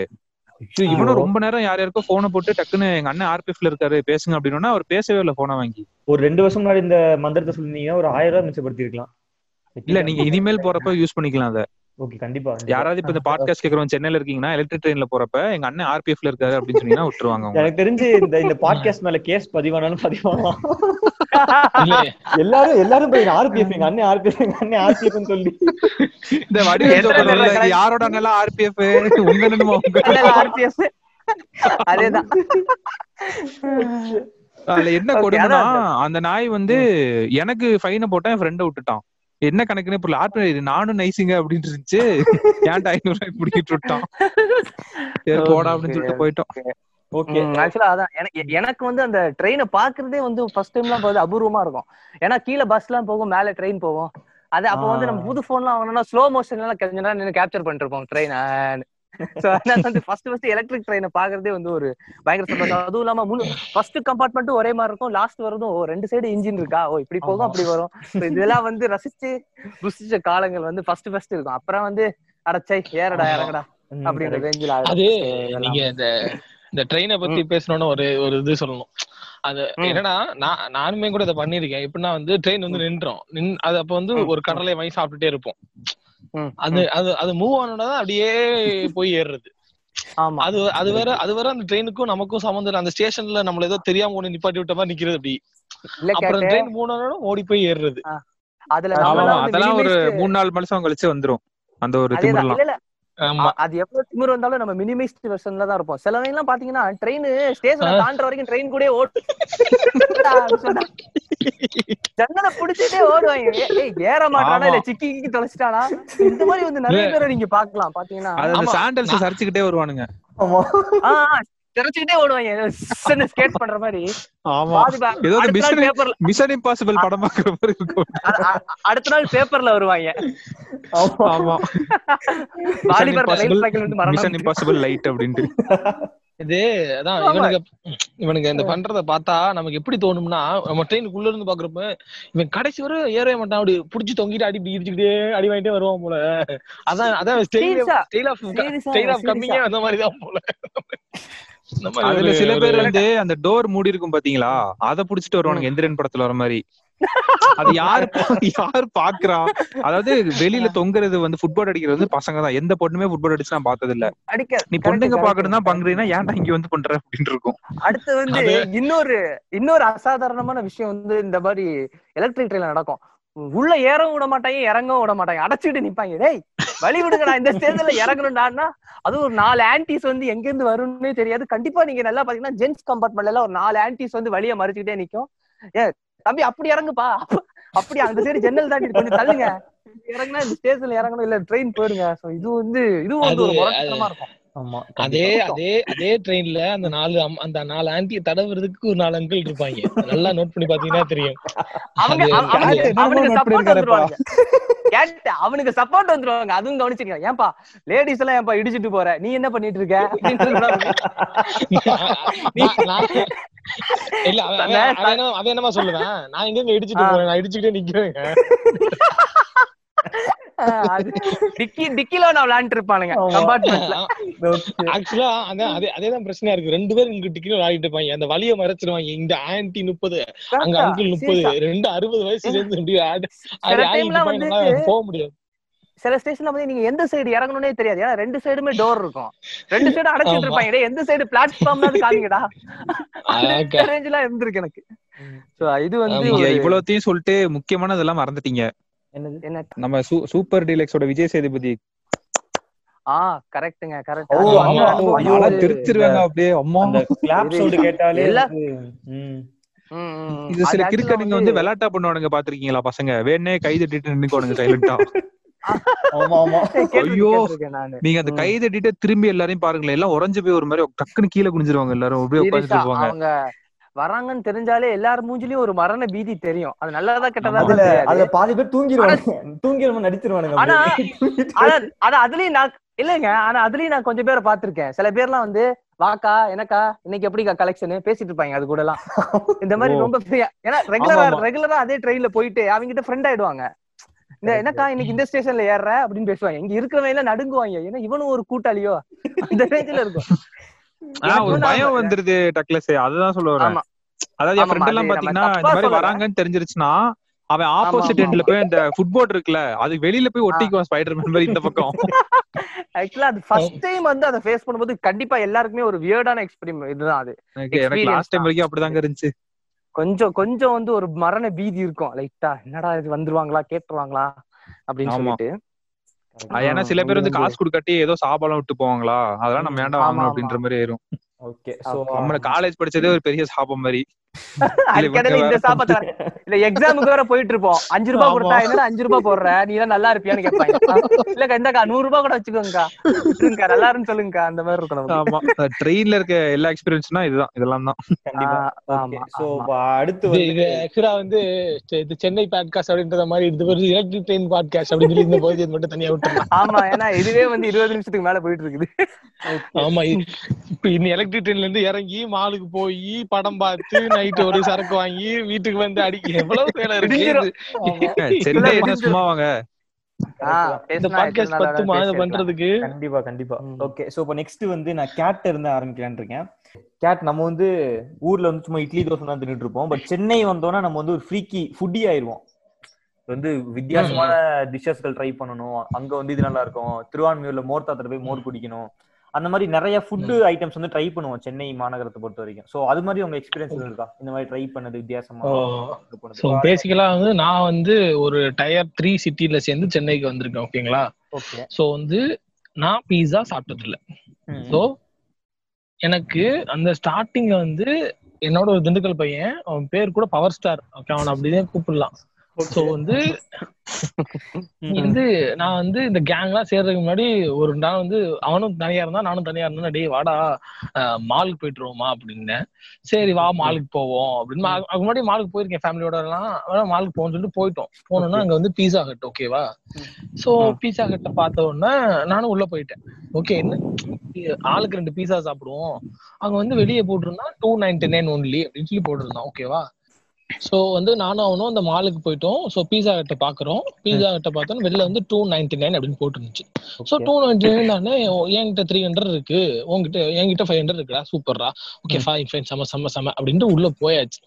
இவனும் ரொம்ப நேரம் யார் யாருக்கோ போனை போட்டு டக்குன்னு எங்க அண்ணன் ஆர்பிஎஃப்ல இருக்காரு பேசுங்க அப்படின்னா அவர் பேசவே இல்ல போனை வாங்கி. ஒரு ரெண்டு வருஷம் முன்னாடி இந்த மந்திரத்தை சொல்லிருந்தீங்கன்னா ஒரு ஆயிரம் ரூபாய் மிச்சப்படுத்தி இருக்கலாம் இல்ல நீங்க இனிமேல் போறப்ப யூஸ் பண்ணிக்கலாம் அத. ஓகே கண்டிப்பா யாராவது இப்ப இந்த பாட்காஸ்ட் கேக்குறவங்க சென்னையில இருக்கீங்கன்னா எலக்ட்ரிக் ட்ரெயின்ல போறப்ப எங்க அண்ணன் ஆர்பிஎஃப்ல இருக்காரு அப்படின்னு சொன்னீங்கன்னா விட்டுருவாங்க. எனக்கு தெரிஞ்சு இந்த இந்த பாட்காஸ்ட் மேல கேஸ் பதிவானாலும் இல்ல. எல்லாரும் எல்லாரும் போய் ஆர்பிஎஃப் எங்க அண்ணன் ஆர்பிஎஃப் எங்க அண்ணன் ஆர்பிஎஃப் சொல்லி. இந்த வடிவேல்? யாரோட அண்ணன் ஆர்பிஎஃப் உங்க அண்ணனுமா உங்க RPF. அதேதான். அதுல என்ன Okay, கொடுமைனா அந்த நாய் வந்து எனக்கு ஃபைனை போட்டா என் ஃப்ரெண்ட விட்டுட்டான். என்ன கணக்குன்னு புரியல. ஆர்பி நானும் நைஸுங்க அப்படின்னு இருந்துச்சு ஏன்டா ஐநூறு ரூபாய் பிடிக்கிட்டு விட்டான் சரி போடா அப்படின்னு சொல்லிட்டு போயிட்டோம். ஓகே ஆக்சுவலா அதான். எனக்கு எனக்கு வந்து அந்த ட்ரெயினை பாக்குறதே வந்து ஃபர்ஸ்ட் டைம்லாம் போகுது அபூர்வமா இருக்கும். ஏன்னா கீழே பஸ் எல்லாம் போகும் மேல ட்ரெயின் போகும். அது அப்ப வந்து நம்ம புது போன்லாம் வாங்கினா ஸ்லோ மோஷன்ல எல்லாம் கொஞ்ச நேரம் நின்று கேப்சர் பண்ணிட்டு இருப்போம் ட்ரெயின் சோ அதனால வந்து ஃபர்ஸ்ட் ஃபர்ஸ்ட் எலக்ட்ரிக் ட்ரெயினை பாக்குறதே வந்து ஒரு பயங்கர சந்தோஷம். அதுவும் இல்லாம முழு ஃபர்ஸ்ட் கம்பார்ட்மெண்ட்டும் ஒரே மாதிரி இருக்கும். லாஸ்ட் வரதும் ஓ ரெண்டு சைடு இன்ஜின் இருக்கா? ஓ இப்படி போகும். அப்படி வரும். இதெல்லாம் வந்து ரசிச்சு ருசிச்ச காலங்கள் வந்து ஃபர்ஸ்ட் ஃபர்ஸ்ட் இருக்கும். அப்புறம் வந்து அடச்சை ஏறடா இறங்கடா அப்படின்ற ரேஞ்சில் அது நீங்க இந்த இந்த ட்ரெயினை பத்தி பேசணும்னு ஒரு ஒரு இது சொல்லணும். அது. என்னன்னா நான் நானுமே கூட இதை பண்ணிருக்கேன் எப்படின்னா வந்து ட்ரெயின் வந்து நின்றோம். நின் அது அப்ப வந்து. ஒரு கடலை வாங்கி சாப்பிட்டுட்டே இருப்போம். அது அது அது மூவ் ஆனோட அப்படியே போய் ஏறுறது. ஆமா. அது அது வேற அது வேற அந்த ட்ரெயினுக்கும் நமக்கும் சம்மந்தம் அந்த ஸ்டேஷன்ல நம்மள ஏதோ தெரியாம ஒண்ணு நிப்பாட்டி விட்ட மாதிரி நிக்கிறது அப்படி. அப்புறம் ட்ரெயின் மூணு ஓடி போய் ஏறுறது. அதுல அதெல்லாம் ஒரு மூணு நாலு மாசம் கழிச்சு வந்துரும். அந்த ஒரு அது எவ்வளவு திமிர் வந்தாலும் நம்ம மினிமைஸ்ட் வெர்ஷன்ல தான் இருப்போம். சில எல்லாம் பாத்தீங்கன்னா ட்ரெயின் ஸ்டேஷனை. தாண்டுற வரைக்கும் ட்ரெயின் கூட ஓடு. ஜன்னலை புடிச்சிட்டே ஓடுவாங்க. ஏய், ஏற மாட்டானா. இல்ல சிக்கி கிக்கி தொலைச்சிட்டானா? இந்த மாதிரி வந்து நிறைய பேரை நீங்க பாக்கலாம் பாத்தீங்கன்னா. சாண்டல்ஸ் சரிச்சுக்கிட்டே வருவானுங்க. திரைச்சுக்கிட்டே ஓடுவாங்க. ஸ்கேட் பண்ற மாதிரி. ஆமா. ஏதோ மிஷன் பேப்பர்ல மிஷன் இம்பாசிபிள் படம் பாக்குற மாதிரி இருக்கும். அடுத்த நாள் பேப்பர்ல வருவாங்க. ஆமா. ஆமா வாலிபர் சைக்கிள் வந்து மிஷன் இம்பாசிபிள் லைட் அப்படின்ட்டு. இது அதான் ஆமா. இவனுங்க இவனுங்க இந்த பண்றத பார்த்தா நமக்கு எப்படி தோணும்னா நம்ம ட்ரெயினுக்குள்ள இருந்து பாக்குறப்ப இவன் கடைசி வரை ஏறவே மாட்டான். அப்படி புடிச்சு தொங்கிட்டு அடி இடிச்சுக்கிட்டே அடி வாங்கிட்டே வருவான் போல. அதான் அதான் ஸ்டைல் ஆஃப் ஸ்டைல் ஆஃப் கம்மிங்கே. அந்த மாதிரி தான் போல. அதுல சில பேர் வந்து அந்த டோர் மூடி இருக்கும் பாத்தீங்களா? அத புடிச்சிட்டு வருவானுங்க எந்திரன் படத்துல வர மாதிரி. அது யாரு பா- யார் பாக்குறா? அதாவது வெளியில தொங்குறது வந்து ஃபுட்பால் அடிக்கிறது வந்து பசங்க தான். எந்த பொண்ணுமே ஃபுட்பால் அடிச்சு நான் பார்த்தது இல்ல அடிக்க நீ பொண்ணுங்க. பாக்கணும் தான் பண்றீங்கன்னா ஏன்டா இங்க வந்து பண்ற அப்படின்னு இருக்கும். அடுத்து வந்து இன்னொரு இன்னொரு அசாதாரணமான விஷயம் வந்து இந்த மாதிரி எலக்ட்ரிக் ட்ரெயின்ல நடக்கும். உள்ள ஏறவும் விட மாட்டாங்க இறங்கவும் விட மாட்டாங்க. அடைச்சிட்டு நிப்பாங்க. டேய் வழி விடுங்கடா இந்த ஸ்டேஜ்ல இறங்கணும்டான்னா அது ஒரு நாலு ஆன்டிஸ் வந்து எங்க இருந்து வரும்னே தெரியாது. கண்டிப்பா நீங்க நல்லா பாத்தீங்கன்னா ஜென்ஸ் கம்பார்ட்மெண்ட்ல எல்லாம் ஒரு நாலு ஆன்டிஸ் வந்து வழிய மறைச்சுக்கிட்டே நிக்கும். ஏ தம்பி அப்படி இறங்குப்பா. அப்ப- அப்படி அந்த சைடு ஜன்னல் தாண்டி கொஞ்சம் தள்ளுங்க. இறங்குனா இந்த ஸ்டேஷன்ல இறங்கணும் இல்ல ட்ரெயின் போயிருங்க. சோ இது வந்து இதுவும் வந்து ஒரு முரட்டுத்தனமா இருக்கும். அதே. அதே அதே ட்ரெயின்ல அந்த நாலு அம்- அந்த நாலு ஆன்டியை தடவுறதுக்கு ஒரு நாலு அங்கிள் இருப்பாங்க. நல்லா நோட் பண்ணி பாத்தீங்கன்னா தெரியும். அவனுக்கு சப்போர்ட். வந்துருவாங்க. கேட்ட அவனுக்கு சப்போர்ட் வந்துருவாங்க. அதுவும் கவனிச்சிருக்கேன் ஏன்பா லேடிஸ் எல்லாம் ஏன்பா இடிச்சிட்டு போற? நீ என்ன பண்ணிட்டு இருக்க? இல்ல அவன் அவன் அவன் என்ன- அவன் என்னமா சொல்லுவேன். நான் எங்க இடிச்சிட்டு. போறேன். நான் இடிச்சுக்கிட்டே ஆஹ் அது டிக்கி டிக்கில நான் விளையாண்டு இருப்பானுங்க. ஆக்சுவலா அதான் அதே அதேதான் பிரச்சனையா இருக்கு. ரெண்டு பேரும் இங்க டிக்கெட் விளையாடிட்டு இருப்பாங்க அந்த வலிய மறைச்சிருவாங்க. இங்க ஆன்டி முப்பது அங்க அங்கிள் முப்பது ரெண்டு அறுபது வயசு சேர்ந்து இப்படி ஆடி சில ஆடி டைம்ல ஆடிட்டு வந்து இருப்பாங்க, போக முடியாது. சில ஸ்டேஷன்ல வந்து நீங்க எந்த சைடு இறங்கணும்னே தெரியாது. ஏன்னா ரெண்டு சைடுமே டோர் இருக்கும். ரெண்டு சைடும் அடைச்சிட்டு. இருப்பாங்க. எந்த சைடு பிளாட்ஃபார்ம்னாவது காமிங்கடா? ஆக்கா. ரேஞ்சிலாம் இருந்திருக்கு எனக்கு. சோ இது வந்து இவ்வளவுத்தையும் சொல்லிட்டு முக்கியமானதெல்லாம் மறந்துட்டீங்க. என்னது? என்ன நம்ம சூப்பர் டீலக்ஸோட விஜய் சேதுபதி. ஆ கரெக்ட்டுங்க கரெக்ட். ஓ, ஆமா. திருத்திருவாங்க அப்படியே அம்மா. அந்த கிளாப் இது- சவுண்ட் கேட்டாலே. இது சில கிறுக்கனுங்க வந்து விளையாட்டா பண்ணுவானுங்க பாத்திருக்கீங்களா பசங்க? வேணே கை தட்டிட்டு நின்னுக்கோனுங்க சைலண்டா ஆமா ஆமா. ஐயோ. நீங்க அந்த கை தட்டிட்டு திரும்பி எல்லாரையும் பாருங்களேன் எல்லாம் உறைஞ்சு போய் ஒரு மாதிரி டக்குன்னு கீழே குனிஞ்சிருவாங்க எல்லாரும் அப்படியே உட்காந்துட்டு இருப்பாங்க. வராங்கன்னு தெரிஞ்சாலே எல்லார் மூஞ்சிலயும் ஒரு மரண பீதி தெரியும். அது நல்லதா கெட்டதா அதுல பாதி பேர் தூங்கிடுவாங்க நடிச்சிருவானுங்க ஆனா-. ஆனா அதுலயும் நான் இல்லைங்க. ஆனா அதுலயும் நான் கொஞ்சம் பேரை பாத்திருக்கேன் சில பேர்லாம் வந்து வாக்கா எனக்கா இன்னைக்கு எப்படிக்கா கலெக்ஷன் பேசிட்டு இருப்பாங்க அது கூட எல்லாம் இந்த மாதிரி. ரொம்ப ஃப்ரீயா ஏன்னா ரெகுலரா. ரெகுலரா அதே ட்ரெயின்ல போயிட்டு அவங்க கிட்ட ஃப்ரெண்ட் ஆயிடுவாங்க. இந்த என்னக்கா இன்னைக்கு இந்த ஸ்டேஷன்ல ஏறுற அப்படின்னு பேசுவாங்க. இங்க இருக்கிறவங்க எல்லாம் நடுங்குவாங்க. ஏன்னா இவனும் ஒரு கூட்டாளியோ? அந்த ரேஞ்சில இருக்கும். ஒரு பயம். வந்துருது டக்லஸ் அதுதான் சொல்ல வரேன். அதாவது என் ஃப்ரெண்ட் எல்லாம் பாத்தீங்கன்னா இந்த மாதிரி. வராங்கன்னு தெரிஞ்சிருச்சுன்னா அவன் ஆப்போசிட் எண்ட்ல போய் அந்த ஃபுட்போர்ட் இருக்குல்ல அது வெளியில போய் ஒட்டிக்குவான் ஸ்பைடர் மேன் மாதிரி இந்த பக்கம். ஆக்சுவலா அது ஃபர்ஸ்ட் டைம் வந்து அதை ஃபேஸ் பண்ணும்போது கண்டிப்பா எல்லாருக்குமே ஒரு வியர்டான எக்ஸ்பீரியன்ஸ் இதுதான் அது. எனக்கு லாஸ்ட் டைம். வரைக்கும் அப்படிதாங்க இருந்துச்சு. கொஞ்சம் கொஞ்சம் வந்து ஒரு மரண பீதி இருக்கும். லைட்டா என்னடா இது வந்துருவாங்களா கேட்டுருவாங்களா? அப்படின்னு. சொல்லிட்டு. ஏன்னா சில பேர் வந்து காசு கொடுக்காட்டி ஏதோ சாப்பாடுலாம் விட்டு போவாங்களா அதெல்லாம் நம்ம ஏன்டா வாங்கணும். அப்படின்ற மாதிரி ஆயிரும் ஓகே சோ. நம்மள காலேஜ் படிச்சதே ஒரு பெரிய சாபம் மாதிரி அதுக்கடல இந்த சாப்பாடு இல்ல எக்ஸாமுக்கு வேற போயிட்டு இருப்போம் அஞ்சு ரூபாய். கொடுத்தா என்னடா அஞ்சு ரூபாய் போடுற? நீ எல்லாம் நல்லா இருப்பியான்னு கேட்பாங்க. இல்லக்கா இந்தக்கா நூறு ரூபாய் கூட வச்சுக்கோங்கக்கா. நல்லா இருக்குன்னு சொல்லுங்கக்கா. அந்த மாதிரி இருக்கும் நமக்கு. ஆமா. ட்ரெயின்ல இருக்க எல்லா எக்ஸ்பீரியன்ஸ்னா இதுதான். இதெல்லாம் தான். கண்டிப்பா. சோ. அடுத்து இது வந்து இது ஆக்சுவலா வந்து இது சென்னை பாட்காஸ்ட் அப்படின்ற மாதிரி இது ஒரு எலக்ட்ரிக் ட்ரெயின் பாட்காஸ்ட் அப்படின்னு சொல்லி இந்த பகுதியை மட்டும் தனியா விட்டுருலாம் ஆமா ஏன்னா இதுவே வந்து இருபது நிமிஷத்துக்கு மேல போயிட்டு இருக்குது ஆமா இப்ப இந்த எலக்ட்ரிக் ட்ரெயின்ல இருந்து இறங்கி மாலுக்கு போய் படம் பார்த்து நைட் ஒரு சரக்கு வாங்கி வீட்டுக்கு வந்து அடிக்க எவ்வளவு வேலை இருக்கு? சும்மா வாங்க. பண்றதுக்கு. கண்டிப்பா கண்டிப்பா. ஓகே சோ இப்போ நெக்ஸ்ட் வந்து நான் கேட் இருந்து ஆரம்பிக்கலாம்னு இருக்கேன். கேட் நம்ம வந்து ஊர்ல வந்து சும்மா இட்லி தோசை தான் தின்னுட்டு இருப்போம். பட் சென்னை வந்தோம்னா நம்ம வந்து ஒரு ஃப்ரீக்கி ஃபுட்டி ஆயிருவோம். வந்து வித்தியாசமான டிஷ்ஷஸ்கள் ட்ரை பண்ணணும். அங்க வந்து இது நல்லா இருக்கும். திருவான்மியூர்ல மோர் தாத்துல போய் மோர் குடிக்கணும். அந்த மாதிரி நிறைய ஃபுட் ஐட்டம்ஸ் வந்து ட்ரை பண்ணுவோம் சென்னை மாநகரத்தை பொறுத்த வரைக்கும். சோ அது மாதிரி உங்க எக்ஸ்பீரியன்ஸ் இருக்கா இந்த மாதிரி ட்ரை பண்ணது வித்தியாசமா? ஸோ பேசிக்கலா வந்து நான் வந்து ஒரு டயர் த்ரீ சிட்டில சேர்ந்து சென்னைக்கு வந்திருக்கேன் ஓகேங்களா? ஓகே ஸோ வந்து நான் பீஸா சாப்பிட்டது இல்ல ஸோ எனக்கு அந்த ஸ்டார்டிங்ல வந்து என்னோட ஒரு திண்டுக்கல் பையன் அவன் பேர் கூட பவர் ஸ்டார் ஓகே அவன் அப்படியே கூப்பிடலாம். ஸோ வந்து வந்து நான் வந்து இந்த கேங்லாம் சேர்றதுக்கு முன்னாடி ஒரு நாள் வந்து அவனும் தனியா இருந்தா நானும் தனியா இருந்தேன். டேய் வாடா மாலுக்கு போயிட்டு வருவோமா அப்படின்னேன். சரி வா மாலுக்கு போவோம் அப்படின்னு. அதுக்கு முன்னாடி மாலுக்கு போயிருக்கேன் ஃபேமிலியோட எல்லாம். மாலுக்கு போகணும்னு சொல்லிட்டு போயிட்டோம். போனோம்னா அங்க வந்து பீஸா ஹட் ஓகேவா சோ பீஸா ஹட்டை பார்த்த உடனே நானும் உள்ள போயிட்டேன். ஓகே என்ன? ஆளுக்கு ரெண்டு பீஸா சாப்பிடுவோம். அங்க வந்து வெளியே போட்டிருந்தா டூ நைன்டி நைன் ஒன்லி அப்படின்னு சொல்லி போட்டிருந்தான் ஓகேவா சோ வந்து நானும் அவனும் அந்த மாலுக்கு போயிட்டோம். சோ பீஸா ஹட்டை பாக்குறோம். பீஸா ஹட்டை பார்த்தோம். வெளில வந்து டூ நைன்டி நைன் அப்படின்னு போட்டுருந்துச்சு. சோ டூ நைன்டி நைன் தானே என்கிட்ட த்ரீ ஹண்ட்ரட் இருக்கு. உங்ககிட்ட என்கிட்ட ஃபைவ் ஹண்ட்ரட் இருக்குடா. சூப்பர்ரா. ஓகே ஃபைன் ஃபைன் செம செம செம அப்படின்ட்டு உள்ள போயாச்சு.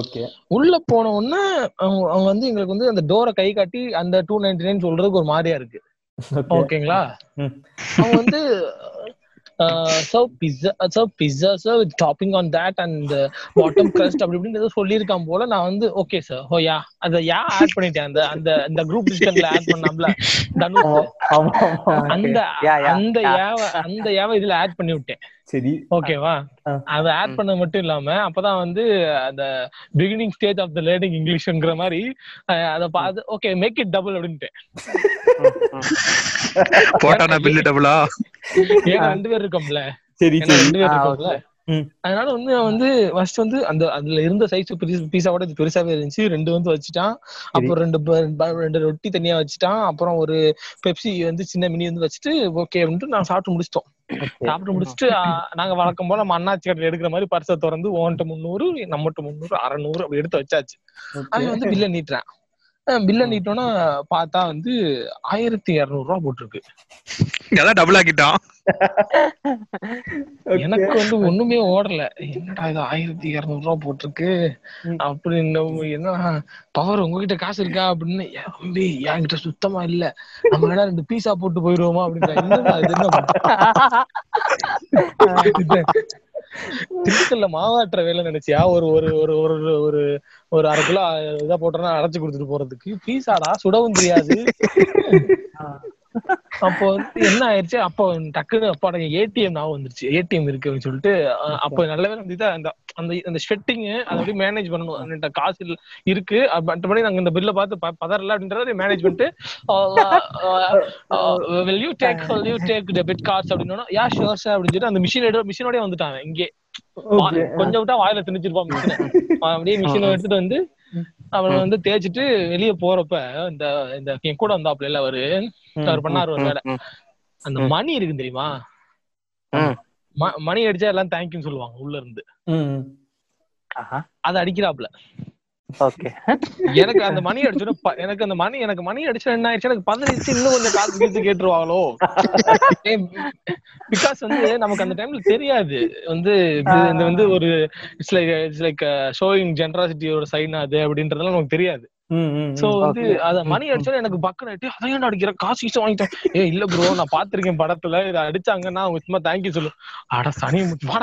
ஓகே உள்ள போன உடனே அவங்க அவங்க வந்து எங்களுக்கு வந்து அந்த டோரை கை காட்டி அந்த டூ நைன்டி நைன் சொல்றதுக்கு ஒரு மாதிரியா இருக்கு. ஓகே ஓகேங்களா. அவங்க வந்து serve pizza serve pizza sir with topping on that and bottom crust அப்படி இப்படின்னு ஏதோ சொல்லியிருக்கான் போல. நான் வந்து ஓகே சார் ஓ யா அத யா ஆட் பண்ணிட்டேன். அந்த அந்த அந்த குரூப் டிஸ்கஷன்ல ஆட் பண்ணாமல. அந்த அந்த. யாவ அந்த யாவ இதுல ஆட் பண்ணி விட்டேன் சரி. ஓகேவா. அத ஆட் பண்ண மட்டும் இல்லாம அப்பதான் வந்து அந்த beginning stage of the learning இங்கிலீஷ்ங்கிற மாதிரி அத பார்த்து ஓகே மேக் இட் டபுள் அப்படின்ட்டு போட்டானா பில்லு டபுளா ஏன்னா ரெண்டு பேர் இருக்கோம்ல? சரி ரெண்டு பேர் இருக்கோம்ல. அதனால வந்து அவன் வந்து ஃபர்ஸ்ட் வந்து அந்த அதுல இருந்த சைஸ் பீஸாவோட இது பெருசாவே இருந்துச்சு. ரெண்டு வந்து வச்சுட்டான். அப்புறம் ரெண்டு ரெண்டு ரொட்டி தனியா வச்சுட்டான். அப்புறம் ஒரு பெப்சி வந்து சின்ன மினி வந்து வச்சுட்டு ஓகே அப்படின்ட்டு நான் சாப்பிட்டு முடிச்சிட்டோம். சாப்பிட்டு முடிச்சுட்டு நாங்க வழக்கம் போல நம்ம அண்ணாச்சி கடையில் எடுக்கிற மாதிரி பர்சை திறந்து ஓன்ட்ட முந்நூறு நம்மகிட்ட முந்நூறு அறநூறு அப்படி எடுத்து வச்சாச்சு. அவன் வந்து பில்ல நீட்டுறான். பில்ல நீட்டோன்னா பார்த்தா வந்து ஆயிரத்தி இருநூறு ரூபா போட்டிருக்கு. அதான் டபுள் ஆக்கிட்டான் எனக்கு வந்து ஒண்ணுமே ஓடல. என்னடா இது ஆயிரத்தி இருநூறு ரூபா போட்டிருக்கு? ம். அப்படின்னு என்ன பவர் உங்ககிட்ட காசு இருக்கா அப்படின்னு "ஏன் தம்பி என்கிட்ட சுத்தமா இல்ல. நம்ம வேணா ரெண்டு பீஸா போட்டு போயிருவோமா அப்படின்ற என்னடா இது திண்டுக்கல்ல மாவாட்டுற வேலை நினைச்சியா? ஒரு ஒரு ஒரு ஒரு ஒரு ஒரு அரை கிலோ இதா போட்டோம்னா அடைச்சு கொடுத்துட்டு போறதுக்கு. பீஸாடா? சுடவும் தெரியாது அப்போ வந்து என்ன ஆயிடுச்சு அப்போ டக்குன்னு அப்பா ஏடிஎம் ஞாபகம் வந்துருச்சு. ஏடிஎம் இருக்கு அப்படின்னு சொல்லிட்டு அப்போ நல்ல வேலை வந்து அந்த அந்த அந்த ஸ்வெட்டிங் அதை அப்படியே மேனேஜ் பண்ணணும். காசு இல்ல- இருக்கு. மற்றபடி நாங்க இந்த பில்ல பார்த்து பதறல அப்படின்றத மேனேஜ் பண்ணிட்டு will you take will you take debit cards அப்படின்னா யா ஷோர் சார் அப்படின்னு சொல்லிட்டு அந்த மிஷின் மிஷினோடய வந்துட்டாங்க இங்கே. கொஞ்சம் விட்டா வாயில திணிச்சிருப்பான் மிஷினை அப்படியே மிஷினை எடுத்துட்டு வந்து அவன் வந்து தேய்ச்சிட்டு வெளிய போறப்ப இந்த இந்த என் கூட வந்தாப்புல இல்ல அவரு அவர் பண்ணாரு ஒரு வேலை. அந்த மணி இருக்கு தெரியுமா? மணி அடிச்சா எல்லாம் தேங்க்யூன்னு சொல்லுவாங்க உள்ள இருந்து. ம். ஆஹா. அது அடிக்கிறாப்ல எனக்கு அந்த மணி அடிச்சோட எனக்கு அந்த மணி எனக்கு மணி அடிச்சா என்ன ஆயிடுச்சு எனக்கு பதினஞ்சு இன்னும் கொஞ்சம் காசு கீத்து கேட்டுருவாங்களோ? பிகாஸ் வந்து நமக்கு அந்த டைம்ல தெரியாது. வந்து இந்த வந்து ஒரு it's like it's like showing ஜென்ராசிட்டியோட sign அது அப்படின்றதெல்லாம் நமக்கு தெரியாது. சோ. வந்து அத மணி அடிச்சா எனக்கு பக்கம் ஆயிட்டு அதையும் அடிக்கிற காசு கீசு வாங்கிட்டேன். ஏ இல்ல ப்ரோ நான் பாத்திருக்கேன் படத்துல இத அடிச்சாங்கன்னா அவங்க சும்மா தேங்க்யூ சொல்லு. அட சனி வாட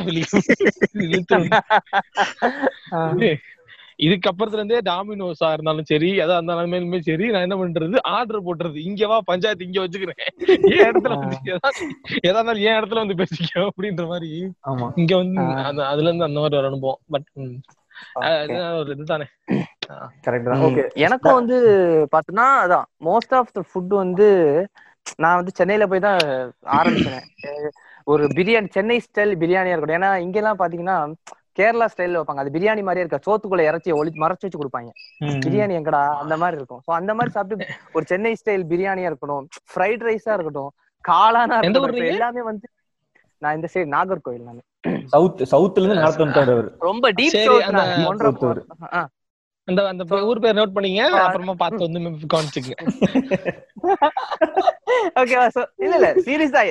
வெளியே இழுத்து வந்து. இதுக்கு அப்புறத்துல இருந்தே டாமினோஸா இருந்தாலும் சரி எதா இருந்தாலுமே சரி நான் என்ன பண்றது? ஆர்டர் போட்டுறது. இங்க வா பஞ்சாயத்து இங்க வச்சுக்கிறேன். என் இடத்துல வந்து எதா இருந்தாலும் என் இடத்துல வந்து பேசிக்கோ அப்படின்ற மாதிரி ஆமா. இங்க வந்து அதுல இருந்து அந்த மாதிரி ஒரு அனுபவம். பட் ஒரு இதுதானே. கரெக்ட் தான். ம். ஓகே எனக்கும் வந்து பாத்தீங்கன்னா அதான் மோஸ்ட் ஆஃப் த ஃபுட் வந்து நான் வந்து சென்னையில போய் தான் ஆரம்பிச்சேன். ஒரு பிரியாணி சென்னை ஸ்டைல் பிரியாணியா இருக்கட்டும். ஏன்னா இங்க எல்லாம் பாத்தீங்கன்னா கேரளா ஸ்டைல்ல வைப்பாங்க. அது பிரியாணி மாதிரியே இருக்க. சோத்துக்குள்ள இறச்சி ஒளி மறைச்சு வச்சு கொடுப்பாங்க. பிரியாணி எங்கடா? அந்த மாதிரி இருக்கும். சோ அந்த மாதிரி சாப்பிட்டு ஒரு சென்னை ஸ்டைல் பிரியாணியா இருக்கட்டும் ஃப்ரைட் ரைஸா இருக்கட்டும் காளானா இருக்கட்டும்? எல்லாமே வந்து நான் இந்த சைடு நாகர்கோவில் நான். சவுத் சவுத்ல இருந்து நார்த் வந்துட்டாரு ரொம்ப டீப் சவுத் அந்த- அந்த ஊர் பேர் நோட் பண்ணீங்க. அப்புறமா பார்த்து வந்து கவனிச்சுங்க ஓகேவா சோ இல்ல இல்ல சீரியஸா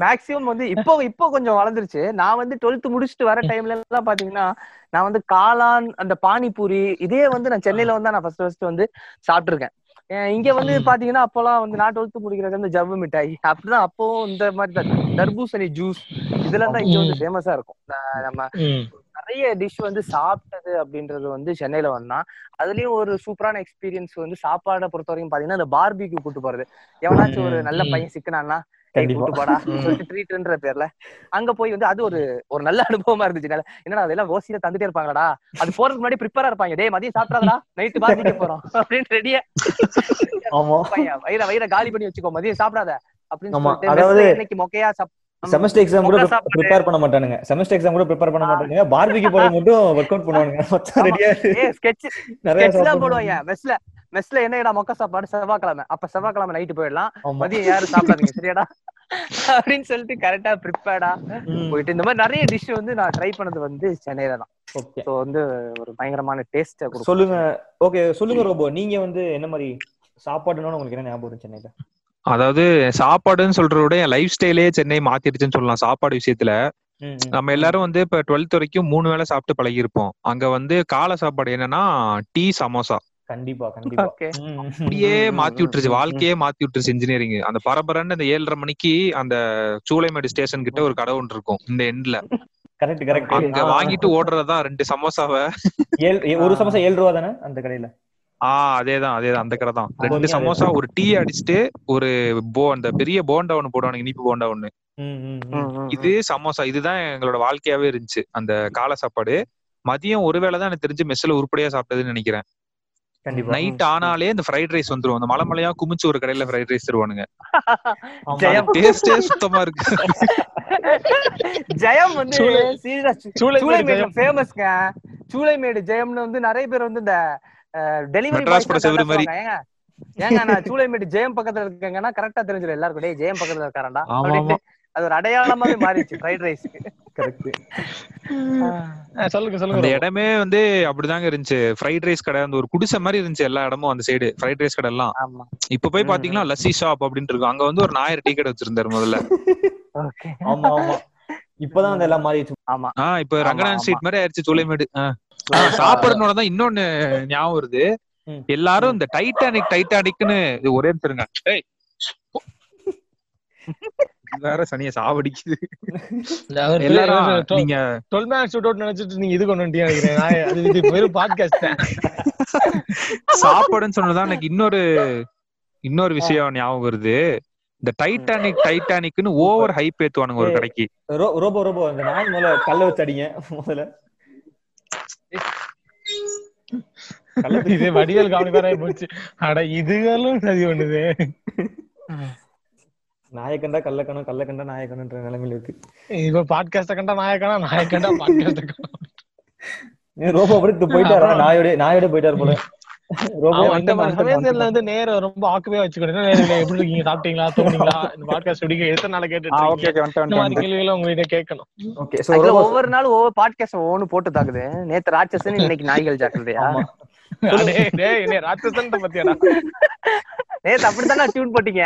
மேக்ஸிமம் வந்து இப்போ இப்போ கொஞ்சம் வளர்ந்துருச்சு. நான் வந்து டுவெல்த் முடிச்சுட்டு வர டைம்ல எல்லாம் பாத்தீங்கன்னா நான் வந்து காளான் அந்த பானிபூரி இதே வந்து நான் சென்னையில வந்து நான் ஃபர்ஸ்ட் ஃபர்ஸ்ட் வந்து சாப்பிட்டுருக்கேன். இங்க வந்து. பாத்தீங்கன்னா அப்போலாம் வந்து நான் டுவெல்த் முடிக்கிறது வந்து ஜவ்வு மிட்டாய். அப்படிதான் அப்போ இந்த மாதிரி தான். தர்பூசணி ஜூஸ் இதெல்லாம் தான் இங்க வந்து. ஃபேமஸா இருக்கும். நம்ம. நிறைய டிஷ் வந்து சாப்பிட்டது அப்படின்றது வந்து சென்னையில வந்தா அதுலயும் ஒரு சூப்பரான எக்ஸ்பீரியன்ஸ் வந்து சாப்பாடை பொறுத்த வரைக்கும் பாத்தீங்கன்னா இந்த பார்பிக்கு கூட்டு போறது. எவனாச்சும் ஒரு நல்ல. பையன் சிக்கனான்னா போடா ட்ரீட்ன்ற பேர்ல அங்க போய் வந்து அது ஒரு ஒரு நல்ல அனுபவமா இருந்துச்சு. என்னடா அதெல்லாம் ஓசியில தந்துட்டே இருப்பாங்கடா அது போறதுக்கு முன்னாடி ப்ரிப்பேரா இருப்பாங்க. டேய் மதியம் சாப்பிடாதடா நைட்டு பார்பிக்க போறோம். அப்படின்னு ரெடியா வயிற வயிற காலி பண்ணி வச்சுக்கோ மதியம் சாப்பிடாத. அப்படின்னு அதாவது மொக்கையா. செமஸ்டர் எக்ஸாம் கூட. ப்ரிப்பேர் பண்ண மாட்டானுங்க. செமஸ்டர் எக்ஸாம் கூட ப்ரிப்பேர் பண்ண. மாட்டானுங்க. பார்பிக்கு போறது மட்டும் ஒர்க் அவுட் பண்ணுவானுங்க மொத்தம். ரெடியா ஸ்கெட்ச் நிறைய ஸ்கெட்ச் தான் சாப்பிடுவாங்க. போடுவாங்க மெஸ்ல மெஸ்ல என்னடா மொக்க சாப்பாடு? செவ்வாய்க்கிழமை. அப்ப செவ்வாய்க்கிழமை நைட்டு போயிடலாம். மதியம் யாரும் சாப்பிடாதீங்க. சரியாடா? அப்படின்னு சொல்லிட்டு கரெக்டா ப்ரிப்பேர்டா. போயிட்டு இந்த மாதிரி நிறைய டிஷ் வந்து நான் ட்ரை பண்ணது வந்து சென்னையில தான். Okay. ஸோ வந்து ஒரு பயங்கரமான டேஸ்ட் கொடுக்கும். சொல்லுங்க. ஓகே சொல்லுங்க ரோபோ நீங்க வந்து என்ன மாதிரி சாப்பாடுன்னு உங்களுக்கு என்ன ஞாபகம் சென்னையில? அதாவது சாப்பாடுன்னு சொல்றத விட என் லைஃப் ஸ்டைலே சென்னை மாத்திடுச்சுன்னு சொல்லலாம் சாப்பாடு விஷயத்துல. நம்ம எல்லாரும் வந்து இப்ப டுவெல்த் வரைக்கும் மூணு வேளை சாப்பிட்டு பழகி இருப்போம் அங்க வந்து காலை சாப்பாடு என்னன்னா டீ சமோசா. கண்டிப்பா கண்டிப்பா. அப்படியே மாத்தி விட்டுருச்சு. வாழ்க்கையே மாத்தி விட்டுருச்சு இன்ஜினியரிங் அந்த பரபரன்னு அந்த ஏழரை மணிக்கு அந்த சூளைமேடு ஸ்டேஷன் கிட்ட ஒரு கடை ஒன்று இருக்கும். இந்த எண்ட்ல கரெக்ட் கரெக்ட் அங்க வாங்கிட்டு ஓடுறதா ரெண்டு சமோசாவை. ஒரு சமோசா ஏழு ரூபா தானே அந்த கடையில? ஆஹ் அதேதான் அதேதான் அந்த கடை தான் ரெண்டு சமோசா ஒரு டீ அடிச்சுட்டு ஒரு போ அந்த பெரிய போண்டா ஒண்ணு போடுவானுங்க இனிப்பு போண்டா ஒண்ணு. ம், ம், ம். இது சமோசா. இதுதான் எங்களோட வாழ்க்கையாவே இருந்துச்சு அந்த காலை சாப்பாடு. மதியம் ஒருவேளை தான் எனக்கு தெரிஞ்சு மெஸ்ல உருப்படியா சாப்பிட்டதுன்னு நினைக்கிறேன். நைட் ஆனாலே இந்த ஃப்ரைட் ரைஸ் வந்துரும். அந்த மலை மலையா குமிச்சு ஒரு கடையில ஃப்ரைட் ரைஸ் தருவானுங்க. டேஸ்டே சுத்தமா இருக்கு. ஜெயம் வந்து சூளைமேடு. ஃபேமஸ்ங்க சூளைமேடு ஜெயம்னு வந்து நிறைய பேர் வந்து இந்த டெலிவரி மாதிரி. ஏங்க நான் சூளைமேடு ஜெயம் பக்கத்துல இருக்கேங்கன்னா கரெக்டா தெரிஞ்சிடும் எல்லாருக்கும். டேய் ஜெயம் பக்கத்துல இருக்காரண்டா அது ஒரு அடையாளமாவே மாறிடுச்சு ஃப்ரைட் ரைஸ்க்கு கரெக்ட் ஆ, சொல்லுங்க அந்த சொல்லுங்க இடமே வந்து அப்படிதாங்க இருந்துச்சு. ஃப்ரைட் ரைஸ் கடை அந்த ஒரு குடிசை மாதிரி இருந்துச்சு எல்லா இடமும் அந்த சைடு ஃப்ரைட் ரைஸ் கடை எல்லாம். ஆமா. இப்ப போய் பாத்தீங்கன்னா லஸ்ஸி ஷாப் அப்படின்ட்டு இருக்கும். அங்க வந்து ஒரு நாயர் டீ கடை வச்சிருந்தாரு முதல்ல. ஆமா ஆமா. இப்பதான் அந்த எல்லாம் மாறிடுச்சு. ஆமா. ஆஹ் இப்ப ரங்கநாதன். ஸ்ட்ரீட் மாதிரி ஆயிடுச்சு சூளைமேடு சாப்பிடனோட தான் இன்னொன்னு ஞாபகம் வருது. எல்லாரும் இந்த டைட்டானிக் டைட்டானிக்னு ஒரே. ஏய். வேற சனிய சாவடிக்குது. எல்லாரும் நீங்க டுவெல் மேன் ஷூட் அவுட் நினைச்சிட்டு நீங்க இது கொண்டு வந்துட்டீங்க நினைக்கிறேன். இது வெறும் பாட்காஸ்ட் தான் சாப்பாடுன்னு சொன்னதுதான் எனக்கு இன்னொரு இன்னொரு விஷயம் ஞாபகம் வருது. இந்த டைட்டானிக் டைட்டானிக்னு ஓவர் ஹைப் ஏத்துவானுங்க ஒரு கடைக்கு. ரோ- ரோபோ ரோபோ அந்த நாய் முதல்ல கல்ல வச்சு அடிங்க முதல்ல. இதே வடிவேல் கவனிக்காரே போச்சு அட இதுகளும் சரி பண்ணுது. நாயை கண்டா கல்ல கணும் கல்ல கண்டா நாயை கணுன்ற நிலைமையில இருக்கு. இப்ப பாட்காஸ்ட கண்டா நாயக்கனா நாயக்கண்டா பாட்காஸ்ட ஏன் ரோபோ அப்படி போயிட்டாரா? நாயோட நாயோட போயிட்டாரு போல. ரோபோ ஆமா வந்து இந்த மாதிரி மனுஷன் சமயத்துல வந்து நேரம் ரொம்ப ஆக்கவே வச்சுக்கணும் எப்படி இருக்கீங்க? சாப்பிட்டீங்களா? தூங்குனீங்களா? இந்த பாட்காஸ்ட் பிடிக்க எத்தனை நாளை வந்துட்டேன் கேள்விகளை உங்ககிட்ட கேட்கணும். ஓகே ஒவ்வொரு நாளும் ஒவ்வொரு பாட்காஸ்ட் ஒவ்வொன்னு போட்டு தாக்குது. நேத்து ராட்சசன் இன்னைக்கு நாய்கள் ஜாக்கிரதையா? ராட்சசன் பத்தியாடா? நேத்து அப்படித்தானே டியூன் போட்டீங்க.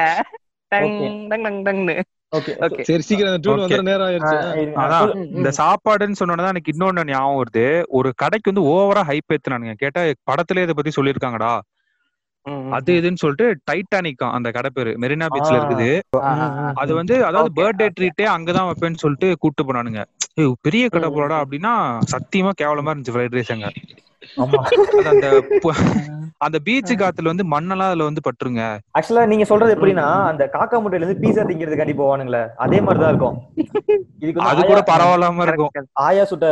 இந்த சாப்பாடுன்னு சொன்னோன்னதான் எனக்கு இன்னொன்னு ஞாபகம் வருது. ஒரு கடைக்கு வந்து ஓவரா ஹைப் ஏத்துனானுங்க. கேட்டா படத்திலே இதை பத்தி சொல்லியிருக்காங்கடா. அது இதுன்னு சொல்லிட்டு டைட்டானிக் அந்த கடை பேரு. மெரினா பீச்ல. இருக்குது. அது வந்து அதாவது பர்த்டே ட்ரீட்டே அங்கதான் வைப்பேன்னு சொல்லிட்டு கூட்டு போனானுங்க. ஏய், பெரிய கடை போலடா அப்படின்னா சத்தியமா கேவலமா இருந்துச்சு ஃப்ரைட் ரைஸ் அங்க. அந்த அந்த பீச் காத்துல வந்து மண்ணெல்லாம் அதுல வந்து பட்டுருங்க. ஆக்சுவலா நீங்க சொல்றது எப்படின்னா அந்த காக்கா முட்டையில இருந்து பீஸா திங்கிறதுக்காண்டி போவானுங்களே அதே மாதிரிதான் இருக்கும். இதுக்கு வந்து அது கூட பரவாயில்லாம இருக்கும். ஆயா சுட்ட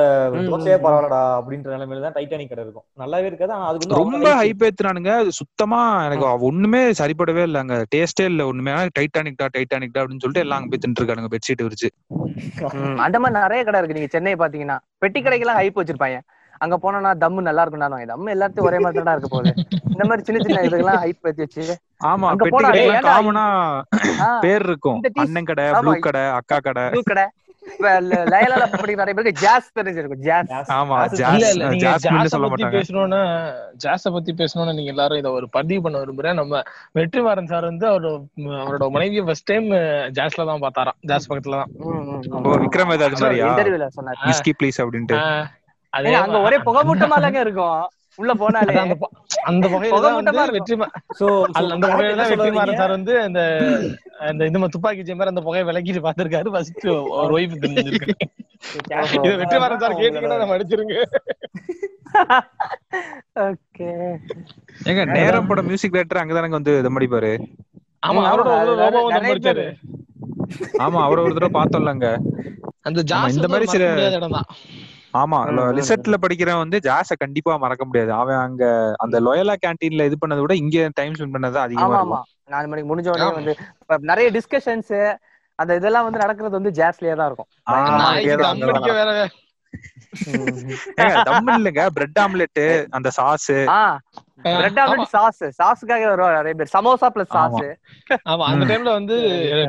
தோசையே. பரவாயில்லடா அப்படின்ற நிலைமையில தான் டைட்டானிக் கடை இருக்கும். நல்லாவே இருக்காது ஆனா அதுக்கு வந்து ரொம்ப ஹைப் ஏத்துனானுங்க அது சுத்தமா எனக்கு ஒண்ணுமே சரிப்படவே இல்ல அங்க. டேஸ்டே இல்ல ஒண்ணுமே. டைட்டானிக் டா டைட்டானிக் டா அப்படின்னு சொல்லிட்டு எல்லாம் அங்க போய் தின்ட்டு இருக்கானுங்க பெட்ஷீட் விரிச்சு அந்த மாதிரி நிறைய கடை இருக்கு. நீங்க சென்னை பாத்தீங்கன்னா பெட்டி கடைக்கெல்லாம் ஹைப் வச்சிருப்பாங்க. அங்க போனா தம்மு நல்லா இருக்கும் தம்மு எல்லாத்தையும் ஒரே மாதிரி தான் இருக்க போகுது. இந்த மாதிரி சின்ன சின்ன இதுக்கெல்லாம் ஹைப் வச்சு வச்சு ஆமா அங்க போனா காமனா பேர் இருக்கும். அண்ணன் கடை. ப்ளூ கடை அக்கா கடை. blue கடை. லயலால படிக்கிற நிறைய பேருக்கு ஜாஸ் தெரிஞ்சிருக்கும் ஜாஸ் ஆமா ஜாஸ் ஜாஸ் சொல்ல பத்தி மாட்டாங்க. பேசணும்னா ஜாஸ பத்தி பேசணும்னா நீங்க எல்லாரும் இத ஒரு பதிவு பண்ண விரும்புறேன். நம்ம வெற்றிமாறன் சார் வந்து அவரோட அவரோட மனைவியை ஃபர்ஸ்ட் டைம் ஜாஸ்ல தான் பார்த்தாராம். ஜாஸ் பக்கத்துல தான். விக்ரம் வேதா அது மாதிரியா இன்டர்வியூல சொன்னாரு. ப்ளீஸ் அப்படின்ட்டு. அங்க ஒரே புகை மூட்டமாலங்க இருக்கும். உள்ள போனாலே. அந்த புகை தான். வெற்றி சோ அந்த புகையில தான் வெற்றிமாறன் சார் வந்து அந்த அந்த இந்த மாதிரி துப்பாக்கி சேம்பர் அந்த புகையை விலக்கிட்டு பாத்திருக்காரு ஃபர்ஸ்ட் ஒரு ஒய்ஃப் தெரிஞ்சிருக்கு. இத வெற்றிமாறன் சார் கேட்டீங்கன்னா நம்ம அடிச்சிருங்க. ஓகே. ஏங்க நேரம் படம் மியூசிக் டைரக்டர் அங்கதானங்க வந்து இது முடிப்பாரு ஆமா ஆமா, அவரோட அது நிறைய வந்து படிச்சாரு ஆமா அவரை ஒரு தடவை பார்த்தோம்ல அங்க அந்த ஜாஸ் இந்த மாதிரி சில- இடம் தான். ஆமா லிசட்ல படிக்கிறவன் வந்து ஜாஸ கண்டிப்பா மறக்க முடியாது. அவன் அங்க அந்த லொயலா கேண்டீன்ல இது பண்ணதை விட இங்க டைம் ஸ்பெண்ட் பண்ணது அதிகமா ஆமா இருக்கும். ஆமா. நாலு மணிக்கு முடிஞ்ச உடனே வந்து நிறைய டிஸ்கஷன்ஸ் அந்த இதெல்லாம் வந்து நடக்கிறது வந்து ஜாஸ்லயே தான் இருக்கும். தம் இல்லைங்க. பிரெட் ஆம்லெட் அந்த சாஸ் பிரெட் ஆம்லெட் சாஸ் சாஸுக்காக வருவாங்க நிறைய பேர். சமோசா பிளஸ். சாஸ் ஆமா. அந்த. டைம்ல வந்து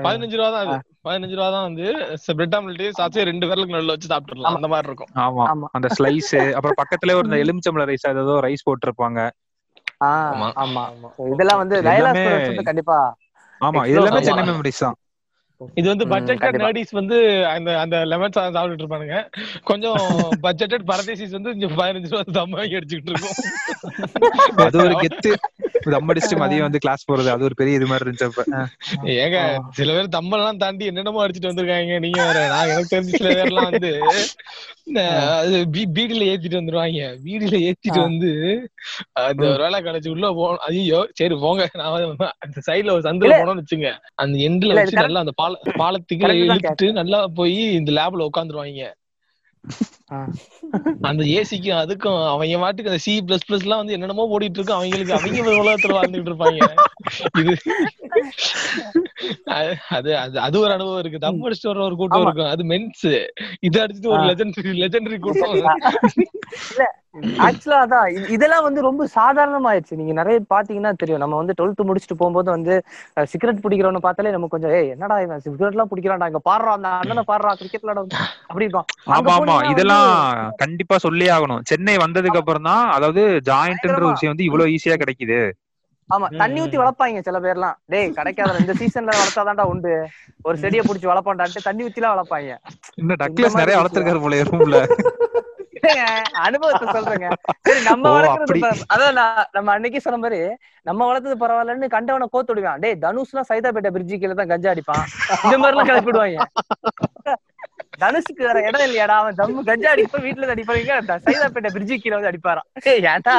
பதினஞ்சு ரூபா தான் பதினஞ்சு ரூபா தான் வந்து பிரெட் ஆம்லெட் சாச்சே ரெண்டு பேருக்கு நடுவுல வச்சு சாப்பிட்டுறலாம் அந்த மாதிரி இருக்கும். ஆமா. ஆமா. அந்த ஸ்லைஸ் அப்புறம் பக்கத்துல ஒரு இந்த எலுமிச்சம்பழ ரைஸ் ஏதோ ரைஸ் போட்டிருப்பாங்க. ஆமா. ஆமா. இதெல்லாம் வந்து கண்டிப்பா ஆமா. இது எல்லாமே ஆமா. சென்னை மெமரிஸ் தான். இது வந்து ம், பட்ஜெட் கண்டிப்பா. நர்டிஸ் வந்து அந்த அந்த லெமன் சாதம் சாப்பிட்டுட்டு இருப்பானுங்க. கொஞ்சம் பட்ஜெட்டட் பரதேசிஸ் வந்து இங்க பதினஞ்சு ரூபா தம் வாங்கி அடிச்சுக்கிட்டு இருக்கும். அது ஒரு கெத்து. தம் அடிச்சுட்டு மதியம் வந்து கிளாஸ் போறது அது ஒரு பெரிய இது மாதிரி இருந்துச்சு அப்ப. ஏங்க சில பேர் தம்பெல்லாம் தாண்டி என்னென்னமோ அடிச்சிட்டு வந்திருக்காங்க. நீங்க வேற நான் எனக்கு தெரிஞ்ச சில பேர்லாம் வந்து அஹ், அது பீ- பீடியில ஏத்திட்டு வந்துருவாங்க. பீடியில ஏத்திட்டு வந்து அந்த ஒரு வேலை கழிச்சு உள்ள போகணும் ஐயோ சரி போங்க. நான் அந்த சைடுல ஒரு சந்தில. போனோம்னு வச்சுங்க. அந்த எண்ட்ல வச்சு நல்லா அந்த பால பாலத்துக்கு இழுத்துட்டு நல்லா போய் இந்த லேப்ல உட்காந்துருவாங்க. அந்த ஏசிக்கும் அதுக்கும் அவங்க மாட்டுக்கு அந்த சி பிளஸ் பிளஸ் எல்லாம் வந்து என்னென்னமோ ஓடிட்டு இருக்கு அவங்களுக்கு அவங்க உலகத்துல வாழ்ந்துட்டு இருப்பாங்க. இது அது- அது ஒரு அனுபவம் இருக்கு. தம் அடிச்சுட்டு வர ஒரு கூட்டம். இருக்கும். அது மென்ஸ் இது அடிச்சுட்டு ஒரு. லெஜெண்டரி லெஜெண்டரி கூட்டம். ஆக்சுவலா அதான். இது- இதெல்லாம் வந்து ரொம்ப சாதாரணமாயிருச்சு. நீங்க நிறைய பாத்தீங்கன்னா தெரியும். நம்ம வந்து டுவெல்த் முடிச்சுட்டு போகும்போது வந்து சிகரெட் பிடிக்கிறவன பார்த்தாலே நம்ம கொஞ்சம் ஏய் என்னடா இவன்? சிகரெட் எல்லாம் பிடிக்கிறான்டா. இங்க பாடுறான் அந்த அண்ணனை பாடுறான் கிரிக்கெட் விளையாட அப்படி இருக்கும் ஆமா இதெல்லாம் கண்டிப்பா சொல்லியே ஆகணும். சென்னை வந்ததுக்கு அப்புறம் தான் அதாவது ஜாயிண்ட்ன்ற. விஷயம் வந்து இவ்வளவு ஈஸியா கிடைக்குது. ஆமா தண்ணி ஊத்தி வளர்ப்பாங்க சில பேர்லாம். டேய் கிடைக்காத இந்த சீசன்ல வளர்த்தாதான்டா உண்டு. ஒரு செடியை புடிச்சு வளர்ப்பான்டான்ட்டு தண்ணி ஊத்தி எல்லாம் வளர்ப்பாங்க இந்த டக்ளஸ் மாதிரி நிறைய. வளர்த்திருக்காரு போல ரூம்ல அனுபவத்தை சொல்றேங்க. சரி நம்ம வளர்க்கறது. பர- அதான் நான் நம்ம அன்னைக்கு சொன்ன மாதிரி நம்ம வளர்த்தது பரவாயில்லன்னு கண்டவனை கோத்து விடுவான். டேய் தனுஷ்லாம் சைதாப்பேட்டை பிரிட்ஜு கீழே தான் கஞ்சா அடிப்பான். இந்த மாதிரி எல்லாம் கிளப்பி விடுவாங்க. தனுஷுக்கு வேற இடம் இல்லையாடா? அவன் தம்மு கஞ்சா அடிப்ப வீட்டுல இருந்து அடிப்பாங்க சைதாப்பேட்டை பிரிட்ஜு கீழே வந்து அடிப்பாரான் ஏன்டா?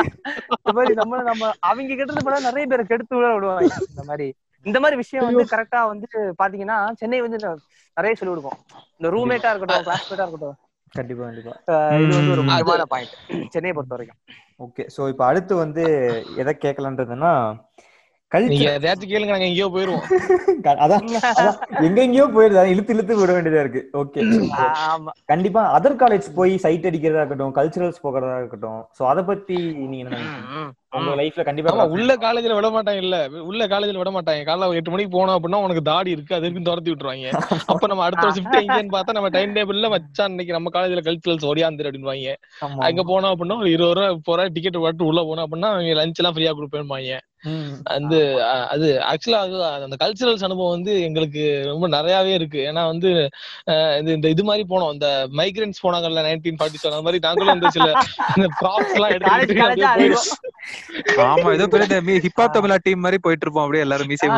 இந்த மாதிரி நம்ம நம்ம அவங்க கிட்ட படம் நிறைய பேர் கெடுத்து விட விடுவாங்க. இந்த மாதிரி. இந்த மாதிரி விஷயம் வந்து கரெக்டா வந்து பாத்தீங்கன்னா சென்னை வந்து நிறைய சொல்லி கொடுக்கும் இந்த ரூம்மேட்டா இருக்கட்டும் கிளாஸ்மேட்டா இருக்கட்டும். கண்டிப்பா கண்டிப்பா. இது வந்து ஒரு முக்கியமான பாயிண்ட் சென்னையை பொறுத்த வரைக்கும். ஓகே. சோ இப்போ அடுத்து வந்து எதை கேட்கலான்றதுன்னா கேளுங்க நாங்க எங்கேயோ போயிருவோம். அதான் எங்க எங்கேயோ போயிருது இழுத்து இழுத்து விட வேண்டியதா இருக்கு. ஓகே ஆமா. கண்டிப்பா அதர் காலேஜ் போய் சைட் அடிக்கிறதா இருக்கட்டும் கல்ச்சுரல்ஸ் போகிறதா இருக்கட்டும் சோ அத பத்தி நீங்க உங்க லைஃப்ல கண்டிப்பா உள்ள காலேஜ்ல விட மாட்டாங்க இல்ல. உள்ள காலேஜ்ல விட மாட்டாங்க. காலைல எட்டு மணிக்கு போனோம் அப்படின்னா உனக்கு தாடி இருக்கு அது இருக்குன்னு துரத்தி விட்டுருவாங்க. அப்ப நம்ம அடுத்த ஒரு ஷிஃப்ட் எங்கேன்னு பார்த்தா நம்ம டைம் டேபிள்ல வச்சா இன்னைக்கு நம்ம காலேஜ்ல கல்ச்சுரல்ஸ் ஒடியாந்துரு அப்படின்வாங்க. அங்க போனோம் அப்படின்னா ஒரு இருபது ரூபா போற டிக்கெட் போட்டு உள்ள போனோம் அப்படின்னா அவங்க லஞ்ச் எல்லாம் ஃப்ரீயா கொடுப்பேன்பாங்க. வந்து அது ஆக்சுவலா அது அந்த கல்ச்சுரல்ஸ் அனுபவம் வந்து எங்களுக்கு ரொம்ப நிறையவே இருக்கு. ஏன்னா வந்து இந்த இது மாதிரி போனோம். இந்த மைக்ரன்ஸ் போனாங்கல்ல நைன்டீன் ஃபார்ட்டி செவன் அந்த மாதிரி நாங்களும் வந்து சில ப்ராப்ஸ் எல்லாம் அழிவோம் ஆமா ஏதோ பெரிய ஹிப்ஹாப் தமிழா டீம் மாதிரி போயிட்டு இருப்போம். அப்படியே எல்லாரும் மீசை.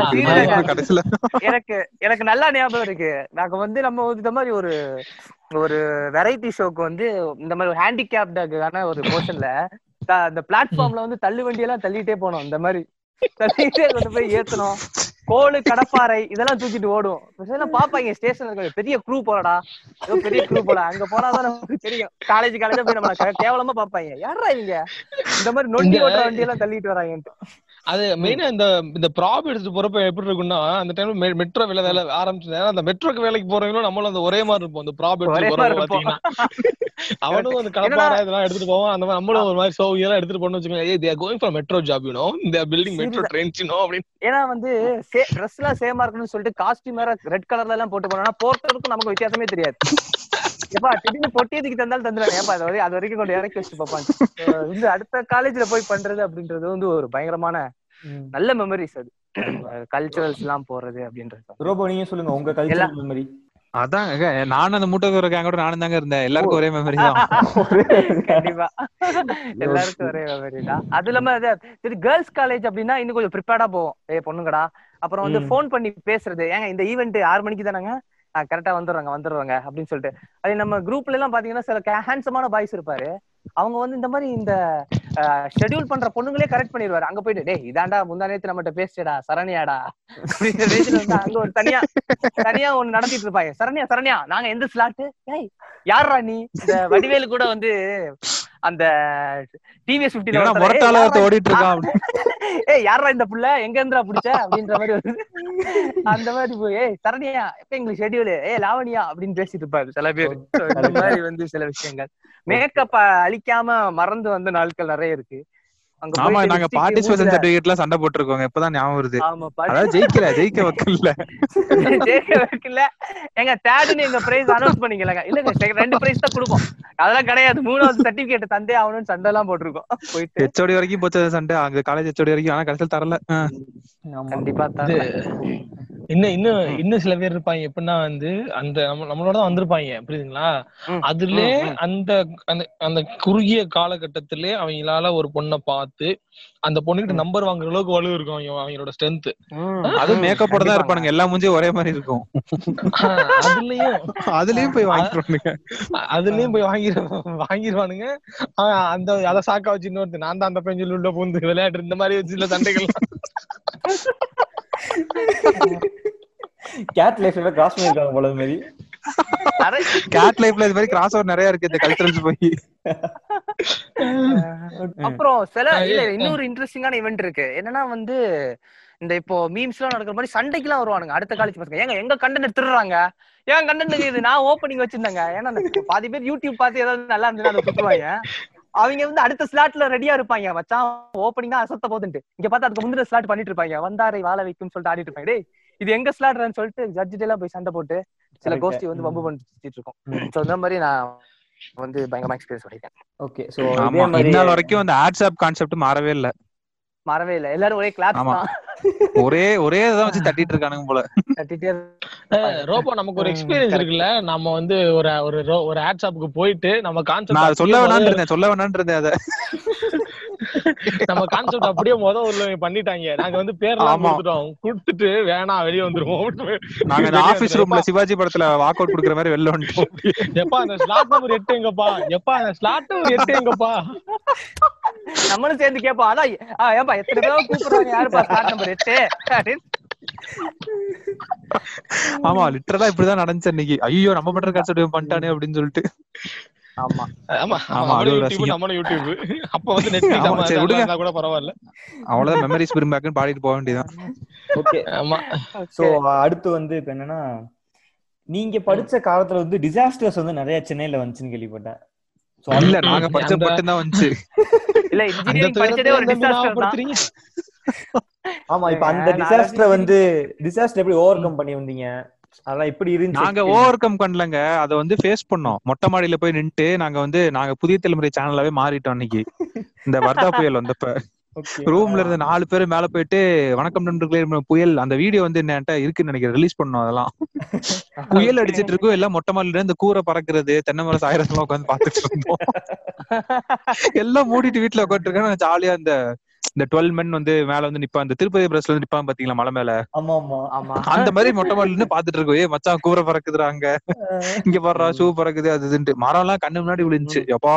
கடைசியில. எனக்கு எனக்கு நல்லா ஞாபகம் இருக்கு. நாங்க வந்து நம்ம வந்து இந்த மாதிரி ஒரு ஒரு வெரைட்டி ஷோக்கு வந்து இந்த மாதிரி ஒரு ஹேண்டிகேப்டான ஒரு போர்ஷன்ல அந்த பிளாட்ஃபார்ம்ல வந்து தள்ளு வண்டி எல்லாம் தள்ளிட்டே போனோம். இந்த மாதிரி. தள்ளிட்டே கொண்டு போய் ஏத்தணும் கோலு கடப்பாறை இதெல்லாம் தூக்கிட்டு ஓடும் இதெல்லாம் பாப்பாங்க ஸ்டேஷன்ல பெரிய க்ரூ போலடா. ஏதோ பெரிய க்ரூ போல. அங்க போனாதான் நமக்கு தெரியும். காலேஜ் காலேஜ் போய் நம்ம கேவலமா பாப்பாங்க யாரா இவங்க? இந்த மாதிரி நொண்டி ஓட்டுற வண்டி எல்லாம் தள்ளிட்டு வராங்கன்ட்டு. அது மெயினா இந்த இந்த ப்ராப் எடுத்துட்டு போறப்ப எப்படி இருக்கும்னா அந்த டைம்ல மெட்ரோ வேலை வேலை ஆரம்பிச்சு அந்த மெட்ரோக்கு வேலைக்கு போறவங்களும் நம்மளும் அந்த ஒரே மாதிரி இருப்போம். அந்த ப்ராப் எடுத்துட்டு போறவங்க. பாத்தீங்கன்னா. அவனும் அந்த கடப்பாறை இதெல்லாம் எடுத்துட்டு போவோம் அந்த மாதிரி நம்மளும் ஒரு மாதிரி சோவி எல்லாம் எடுத்துட்டு போனோம் வச்சுக்கோங்க ஏய் they're going for metro job you know இந்த பில்டிங் மெட்ரோ ட்ரெயின்ஸ் யூ அப்படின்னு. ஏன்னா வந்து ட்ரெஸ் எல்லாம் சேமா இருக்கணும்னு சொல்லிட்டு காஸ்டியூம் வேற ரெட் கலர்ல எல்லாம் போட்டு போனோம்னா போறதுக்கும் நமக்கு வித்தியாசமே தெரியாது. எப்பா திடீர்னு பொட்டியதுக்கு தந்தாலும் தந்துடுவாங்க ஏப்பா அது வரை அது வரைக்கும் கொண்டு இறக்கி வச்சு பார்ப்பாங்க வந்து அடுத்த காலேஜ்ல போய் பண்றது அப்படின்றது வந்து ஒரு பயங்கரமான. நல்ல மெமரிஸ் அது. கல்ச்சுரல்ஸ் எல்லாம் போறது அப்படின்றது. ரோபோ நீங்க சொல்லுங்க உங்க கல்ச்சர் மெமரி அதான் நானும் அந்த மூட்டை தூர கேங்கோட நானும் தாங்க இருந்தேன். எல்லாருக்கும் ஒரே மெமரி தான். கண்டிப்பா. எல்லாருக்கும் ஒரே மெமரி தான். அது இல்லாம அது இது கேர்ள்ஸ் காலேஜ் அப்படின்னா இன்னும் கொஞ்சம் ப்ரிப்பேர்டா போவோம். ஏ பொண்ணுங்கடா. அப்புறம் வந்து ம். ஃபோன் பண்ணி பேசுறது. ஏங்க இந்த ஈவெண்ட் ஆறு மணிக்கு தானங்க? கரெக்டா வந்துடுறாங்க வந்துடுறாங்க அப்படின்னு சொல்லிட்டு. அது நம்ம குரூப்ல எல்லாம் பாத்தீங்கன்னா சில ஹேண்ட்ஸமான பாய்ஸ் இருப்பாரு. அவங்க வந்து இந்த மாதிரி இந்த ஷெட்யூல் பண்ற பொண்ணுங்களே கரெக்ட் பண்ணிடுவாரு. அங்க போயிட்டு டேய் இதாண்டா முந்தா நேத்து நம்மகிட்ட பேசிடா சரணியாடா. அங்க ஒரு தனியா தனியா ஒண்ணு நடத்திட்டு இருப்பாங்க. சரண்யா சரண்யா நாங்க எந்த ஸ்லாட் ஏய் யாரா நீ? இந்த வடிவேலு கூட வந்து அந்த டிவிஎஸ் முரட்டால ஒருத்தன் ஓடிட்டு இருக்கான் ஏய் யாரா இந்த புள்ள? எங்க இருந்துடா புடிச்ச? அப்படின்ற மாதிரி அந்த மாதிரி போய் ஏய் சரண்யா எப்ப எங்களுக்கு ஷெட்யூல் ஏய் லாவணியா அப்படின்னு பேசிட்டு இருப்பாரு சில பேர். இந்த மாதிரி வந்து சில விஷயங்கள். மேக்கப் அழிக்காம மறந்து வந்த நாட்கள் நிறைய இருக்கு. ஆமா நாங்க பார்ட்டிசிபேஷன் சர்டிபிகேட்ல சண்டை போட்டிருக்கோங்க. இப்பதான் ஞாபகம் வருது. அதாவது ஜெயிக்கல ஜெயிக்க வைக்கல. ஜெயிக்க வைக்கல. எங்க தேர்டுன்னு எங்க பிரைஸ் அனௌன்ஸ் பண்ணிக்கலங்க இல்லங்க ரெண்டு பிரைஸ் தான் கொடுப்போம். அதெல்லாம் கிடையாது. மூணாவது சர்டிபிகேட் தந்தே ஆகணும்னு சண்டை எல்லாம் போட்டிருக்கோம். போயிட்டு. ஹெச்ஓடி வரைக்கும் போச்சு சண்டை. அங்க காலேஜ் ஹெச்ஓடி வரைக்கும். ஆனா கடைசியில் தரல. கண்டிப்பா. இன்னும் இன்னும் இன்னும் சில பேர் இருப்பாங்க. எப்படின்னா வந்து அந்த நம்ம நம்மளோட தான் வந்திருப்பாங்க. புரியுதுங்களா? அதுல. அந்த அந்த குறுகிய காலகட்டத்திலே அவங்களால ஒரு பொண்ணை பார்த்து அந்த பொண்ணுகிட்ட நம்பர் வாங்குற அளவுக்கு வலு இருக்கும் அவங்க அவங்களோட ஸ்ட்ரென்த் ம், மேக்கப்போட தான். இருப்பானுங்க. எல்லா மூஞ்சியும் ஒரே மாதிரி இருக்கும். அதுலயும். அதுலயும் போய் வாங்கிடுவானுங்க அதுலயும் போய் வாங்கிரு வாங்கிருவானுங்க. அவன் அந்த அத சாக்கா வச்சு இன்னொருத்தன் நான் தான் அந்த பெஞ்சில் உள்ள பூந்து விளையாட்டு இந்த மாதிரி வச்சு சில சண்டைகள் கேட் லைஃப்ல கிராஸ் பண்ணிருக்காங்க போல மாதிரி. கேட் லைஃப்ல இது மாதிரி கிராஸ் ஓவர் நிறைய இருக்கு இந்த கல்ச்சரல்ஸ் போய். அப்புறம் சில இல்ல இன்னொரு இன்ட்ரெஸ்டிங்கான இவெண்ட் இருக்கு. என்னன்னா வந்து இந்த இப்போ மீம்ஸ் எல்லாம் நடக்கிற மாதிரி சண்டைக்கு வருவானுங்க அடுத்த காலேஜ் பசங்க. ஏங்க எங்க கண்டென்ட் திருடுறாங்க ஏன் கண்டென்ட் இது? நான் ஓப்பனிங் வச்சிருந்தேங்க. ஏன்னா அந்த பாதி பேர் யூடியூப் பார்த்து ஏதாவது நல்லா இருந்ததுன்னா அதை சுத்துவாங்க. அவங்க வந்து அடுத்த ஸ்லாட்ல ரெடியா இருப்பாங்க. மச்சான் ஓப்பனிங் தான் அசத்த போதுன்ட்டு இங்க பார்த்தா அதுக்கு முந்தின ஸ்லாட் பண்ணிட்டு இருப்பாங்க. வந்தாரை வாழ வைக்கும் சொல்லிட்டு ஆடிட்டு இருப்பாங்க. டேய் இது எங்க ஸ்லாட்னு சொல்லிட்டு ஜட்ஜிட்ட எல்லாம் போய் சண்டை போட்டு சில. கோஷ்டி வந்து வம்பு பண்ணிட்டு இருக்கோம். சோ இந்த மாதிரி நான் வந்து பயங்கரமா எக்ஸ்பீரியன்ஸ் பண்ணிருக்கேன். ஓகே சோ இதே மாதிரி வரைக்கும் அந்த ஆட்ஸ்ஆப் கான்செப்ட் மாறவே இல்ல. மறவே இல்ல. எல்லாரும் ஒரே. தான். ஒரே ஒரே இதான் வச்சு தட்டிட்டு இருக்கானுங்க போல. கட்டிட்டே அஹ் ரோபோ நமக்கு ஒரு எக்ஸ்பீரியன்ஸ். இருக்குல்ல? நம்ம வந்து ஒரு ஒரு ஒரு ஆட் ஷாப்புக்கு போயிட்டு நம்ம நான் அதை கான்செப்ட் சொல்ல வேணான்னு இருந்தேன் சொல்ல வேணான்னு இருந்தேன் அதை. நம்ம கான்செப்ட் அப்படியே முத ஒரு பண்ணிட்டாங்க. நாங்க வந்து பேர்லாம் ஆமா. கொடுத்துட்டோம். கொடுத்துட்டு வேணாம் வெளிய வந்துருவோம். நாங்க ஆபீஸ். ரூம்ல சிவாஜி படத்துல வாக் அவுட் குடுக்குற மாதிரி வெளில வந்துட்டோம். எப்பா அந்த ஸ்லாட் நம்பர் எட்டு எங்கப்பா? எப்பா அந்த ஸ்லாட் நம்பர் எட்டு எங்கப்பா? நம்மளும் சேர்ந்து கேட்போம் அதான் ஆ, ஏன்பா எத்தனை பேரும் கூப்பிடுறாங்க யாருப்பா ஸ்டார்ட் நம்பர் எட்டு. ஆமா லிட்டரலா இப்படிதான் நடந்துச்சு அன்னைக்கு. ஐயோ நம்ம பண்ற கான்செப்ட் பண்ணிட்டானே அப்படின்னு சொல்லிட்டு. பாடிட்டு போக வேண்டியதான் ஓகே. ஆமா. சோ அடுத்து வந்து இப்ப என்னன்னா நீங்க படிச்ச காலத்துல வந்து டிசாஸ்டர்ஸ் வந்து நிறைய சென்னையில வந்துச்சுன்னு கேள்விப்பட்டேன். இல்ல நாங்க படிச்ச மட்டும் தான் வந்துச்சு. இல்ல அந்த இன்ஜினியரிங் படிச்சதே ஒரு துயரத்தை டிசாஸ்டர் தான். ஞாபகப்படுத்துறீங்க ஆமா இப்ப அந்த டிசாஸ்டரை வந்து டிசாஸ்டர் எப்படி ஓவர் கம் பண்ணி வந்தீங்க? அதெல்லாம் எப்படி இருந்துச்சு. நாங்க ஓவர் கம் பண்ணலங்க. அத வந்து ஃபேஸ் பண்ணோம். மொட்டை மாடியில போய் நின்னுட்டு நாங்க வந்து நாங்க புதிய தலைமுறை சேனலாவே மாறிட்டோம் அன்னைக்கு. இந்த வர்தா புயல் வந்தப்ப. ரூம்ல இருந்து நாலு பேர் மேல போயிட்டு வணக்கம் நண்பர்களே புயல். அந்த வீடியோ வந்து என்கிட்ட இருக்குன்னு நினைக்கிறேன். ரிலீஸ் பண்ணோம் அதெல்லாம். புயல் அடிச்சிட்டு இருக்கும். எல்லாம் மொட்டை மாடியில இருந்து கூரை பறக்குறது தென்னை மரம் சாயிரத்துல உட்காந்து பாத்துட்டு இருந்தோம். எல்லாம் மூடிட்டு வீட்டுல உட்காந்துருக்காங்க ஜாலியா இந்த இந்த டுவெல் மென் வந்து மேல வந்து நிப்பான் இந்த திருப்பதி பிரஸ்ல வந்து நிப்பான் பாத்தீங்களா மலை மேல? அந்த மாதிரி மொட்டை மாடில பாத்துட்டு இருக்கோம். ஏ மச்சான் கூரை பறக்குதுறாங்க இங்க பாடுறா ஷூ பறக்குது அது இதுன்ட்டு. மரம் எல்லாம் கண்ணு முன்னாடி விழுந்துச்சு. எப்பா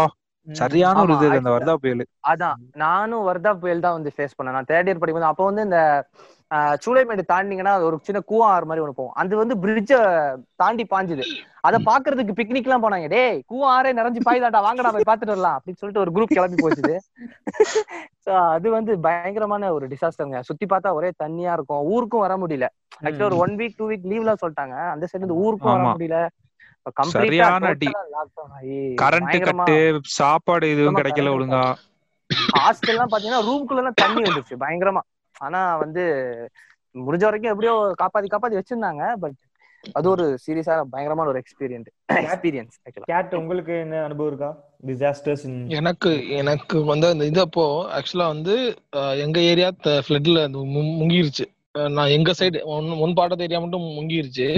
சரியான ஒரு இது அந்த வர்தா புயல். அதான். நானும் வர்தா புயல் தான் வந்து ஃபேஸ் பண்ணேன். நான் தேர்ட் இயர் படிக்கும்போது அப்போ வந்து இந்த சூளைமேடு தாண்டிங்கன்னா ஒரு சின்ன கூவம் ஆறு மாதிரி ஒன்று போகும். அது வந்து பிரிட்ஜ தாண்டி பாஞ்சுது. அதை பாக்குறதுக்கு பிக்னிக் எல்லாம் போனாங்க. டேய் கூவம் ஆறே நிறைஞ்சு பாய்தாடா வாங்கடா போய் பாத்துட்டு வரலாம் அப்படின்னு சொல்லிட்டு ஒரு குரூப் கிளம்பி போச்சுது. அது வந்து பயங்கரமான ஒரு டிசாஸ்டருங்க சுத்தி பார்த்தா ஒரே தண்ணியா இருக்கும். ஊருக்கும் வர முடியல. ஆக்சுவலா ஒரு ஒன் வீக் டூ வீக் லீவ்ல சொல்லிட்டாங்க. அந்த சைடு இருந்து ஊருக்கும் வர. முடியல. சரியான அடி. கரண்ட் கட்டு சாப்பாடு எதுவும் கிடைக்கல ஒழுங்கா. ஹாஸ்டல் எல்லாம் பாத்தீங்கன்னா ரூம்குள்ள எல்லாம் தண்ணி வந்துருச்சு பயங்கரமா. ஆனா வந்து முடிஞ்ச வரைக்கும் எப்படியோ காப்பாத்தி காப்பாத்தி வச்சிருந்தாங்க. பட் அது ஒரு சீரியஸான பயங்கரமான ஒரு எக்ஸ்பீரியன்ஸ் எக்ஸ்பீரியன்ஸ் கேட் உங்களுக்கு என்ன அனுபவம் இருக்கா? டிசாஸ்டர்ஸ் எனக்கு எனக்கு வந்து அந்த இது அப்போ ஆக்சுவலா வந்து எங்க ஏரியா ஃபிளட்ல முங்கிருச்சு. நான் எங்க side one part of area மட்டும் முங்கிருச்சு.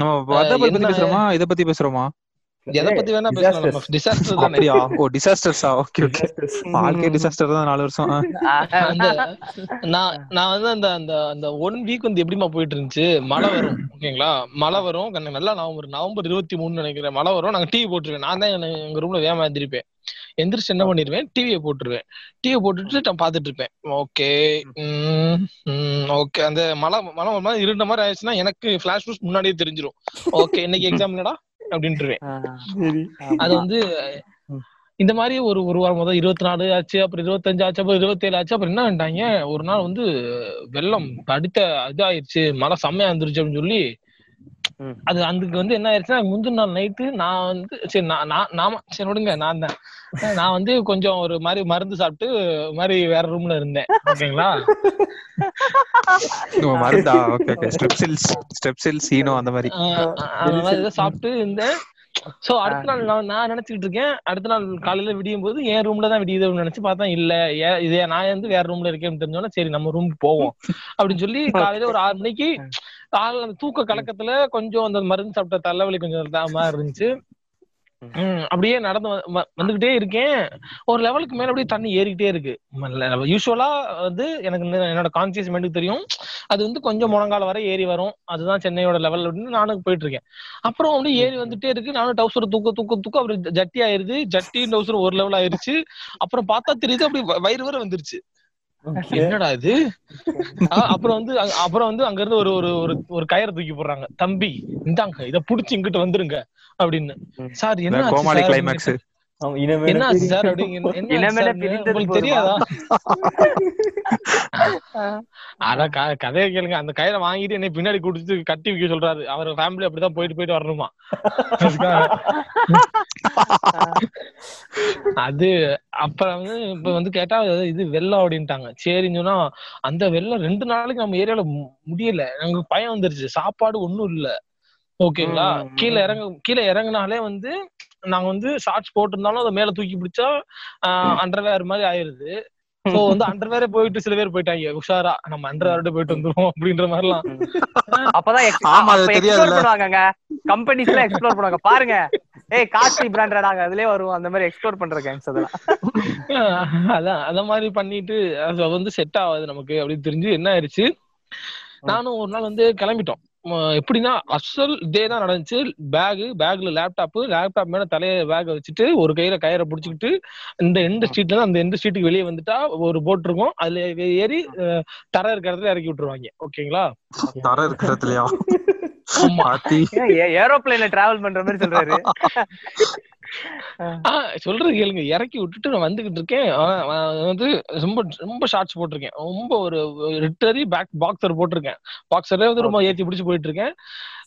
நம்ம புயல் பத்தி பேசுறோமா? இத பத்தி பேசுறோமா? எதை பத்தி வேணா பேசலாம். டிசாஸ்டர் தானே? அப்படியா? ஓ டிசாஸ்டர்ஸா ஓகே ஓகே. வாழ்க்கை டிசாஸ்டர் தான் நாலு வருஷம். ஆ. அந்த நான் நான் வந்து அந்த அந்த அந்த ஒன் வீக் வந்து எப்படிமா போயிட்டு இருந்துச்சு மழை வரும் ஓகேங்களா? மழை வரும் கண்ணு நல்லா நவம்பர் நவம்பர் இருபத்தி மூணு நினைக்கிறேன். மழை வரும் நாங்க டிவி போட்டுருவேன் நான் தான் என்ன- எங்க ரூம்ல வேமா எந்திரிப்பேன் எந்திரிச்சு என்ன பண்ணிருவேன்? டிவியை போட்டுருவேன். டிவியை போட்டுட்டு நான் பாத்துட்டு இருப்பேன் ஓகே ஓகே. அந்த மழை மழை ஒரு மாதிரி இருண்ட மாதிரி ஆயிடுச்சுன்னா எனக்கு ஃபிளாஷ் நியூஸ் முன்னாடியே தெரிஞ்சிரும். ஓகே இன்னைக்கு எக்ஸாம் இல்லடா அப்படின்ட்டுருவேன் அது வந்து இந்த மாதிரி ஒரு ஒரு வாரம் முதல் இருபத்தி நாலு ஆச்சு அப்புறம் இருபத்தஞ்சு ஆச்சு அப்புறம் இருபத்தேழு ஆச்சு அப்புறம் என்ன பண்ணிட்டாங்க ஒரு நாள் வந்து வெள்ளம் அடித்த இதாயிருச்சு மழை செம்மையா இருந்துருச்சு அப்படின்னு சொல்லி. அது அதுக்கு வந்து என்ன ஆயிடுச்சுன்னா முந்தின நாள் நைட்டு நான் வந்து சரி நான் நான் நாம சரி விடுங்க நான் தான். நான் வந்து கொஞ்சம் ஒரு மாதிரி மருந்து சாப்பிட்டு மாதிரி வேற ரூம்ல இருந்தேன். ஓகேங்களா? மருந்தா? Okay okay. Strepsils Strepsils Eno அந்த மாதிரி. அந்த மாதிரி சாப்பிட்டு இருந்தேன். சோ அடுத்த நாள் நான் நான் நினைச்சுக்கிட்டு இருக்கேன். அடுத்த நாள் காலையில விடியும் போது என் ரூம்ல தான் விடியுது அப்படின்னு நினைச்சு பார்த்தா இல்ல ஏன் இதே நான் வந்து வேற ரூம்ல இருக்கேன்னு தெரிஞ்சோன்னா சரி நம்ம ரூமுக்கு போவோம். அப்படின்னு சொல்லி காலையில ஒரு ஆறு மணிக்கு காலையில அந்த தூக்க கலக்கத்துல கொஞ்சம் அந்த மருந்து சாப்பிட்ட தலைவலி கொஞ்சம் மாதிரி இருந்துச்சு. அப்படியே நடந்து வந்துகிட்டே இருக்கேன். ஒரு லெவலுக்கு மேல அப்படியே தண்ணி ஏறிக்கிட்டே இருக்கு. யூஸ்வலா வந்து எனக்கு என்னோட கான்சியஸ் மைண்டுக்கு தெரியும். அது வந்து கொஞ்சம் முழங்கால வரை ஏறி வரும். அதுதான் சென்னையோட லெவல் அப்படின்னு நானும் போயிட்டு இருக்கேன் அப்புறம் அப்படியே ஏறி வந்துட்டே இருக்கு. நானும் டவுசர் தூக்க தூக்க தூக்க அப்புறம் ஜ- ஜட்டி ஆயிருது. ஜட்டி டவுசர் ஒரு லெவல் ஆயிருச்சு. அப்புறம் பார்த்தா தெரியுது அப்படி வயிறு வரை வந்துருச்சு. என்னடா இது? அப்புறம் வந்து அப்புறம் வந்து அங்க இருந்து ஒரு ஒரு ஒரு ஒரு கயிறை தூக்கி போடுறாங்க. தம்பி இந்தாங்க இத புடிச்சு இங்கிட்டு வந்துருங்க அப்படின்னு. சார் என்ன ஆச்சு கோமாளி? கிளைமேக்ஸ் என்ன சார்? கதையை கேளுங்க. அந்த கயிறை வாங்கிட்டு என்னை பின்னாடி குடிச்சு கட்டி வைக்க சொல்றாரு. அவர் ஃபேமிலி அப்படிதான் போயிட்டு போயிட்டு வரணுமா? அது அப்புறம் வந்து இப்ப வந்து கேட்டா இது வெள்ளம் அப்படின்ட்டாங்க. சரின்னு சொன்னா அந்த வெள்ளம் ரெண்டு நாளைக்கு நம்ம ஏரியால முடியல. எனக்கு பயம் வந்துருச்சு. சாப்பாடு ஒண்ணும் இல்ல. ஓகேங்களா. கீழே இறங்க கீழே இறங்குனாலே வந்து நாங்க வந்து ஷார்ட்ஸ் போட்டிருந்தாலும் அதை மேல தூக்கி பிடிச்சா அண்டர்வேர் மாதிரி ஆயிருது. சோ வந்து அண்டர்வேரே போயிட்டு சில பேர் போயிட்டாங்க. உஷாரா நம்ம அண்டர்வேரோட போயிட்டு வந்துருவோம் அப்படின்ற மாதிரி எல்லாம் அப்பதான் ex- ஆமா, அது அப்ப தெரியாதுல்ல. explore பண்ணுவாங்கங்க. கம்பெனிஸ் எல்லாம் எக்ஸ்ப்ளோர் பண்ணுவாங்க. பாருங்க. ஏய் காஸ்ட்லி பிராண்டடாங்க அதுலயே வரும் அந்த மாதிரி எக்ஸ்ப்ளோர் பண்ற கேங்ஸ் அதெல்லாம். அதான் அந்த மாதிரி பண்ணிட்டு அது வந்து செட் ஆகாது நமக்கு அப்படின்னு தெரிஞ்சு என்ன ஆயிருச்சு? நானும் ஒரு நாள் வந்து கிளம்பிட்டோம். எப்படின்னா அசல் இதே தான் நடந்துச்சு. பேகு பேக்ல லேப்டாப் லேப்டாப் மேல தலைய பேக் வச்சுட்டு ஒரு கையில கயிறை புடிச்சுக்கிட்டு இந்த எந்த ஸ்ட்ரீட்ல அந்த எந்த ஸ்ட்ரீட்டுக்கு வெளியே வந்துட்டா ஒரு போட் இருக்கும். அதுல ஏறி தர இருக்கிற இடத்துல இறக்கி விட்டுருவாங்க. ஓகேங்களா? தர ஆமா. மாத்தி ஏரோப்ளேன்ல டிராவல் பண்ற மாதிரி சொல்றாரு. சொல்றது கேளுங்க. இறக்கி விட்டுட்டு நான் வந்துகிட்டு இருக்கேன். வந்து ரொம்ப ரொம்ப ஷார்ட்ஸ் போட்டிருக்கேன். ரொம்ப ஒரு ரிட்டரி பேக் பாக்ஸர் போட்டிருக்கேன். பாக்ஸரே வந்து ரொம்ப ஏத்தி பிடிச்சு போயிட்டு இருக்கேன்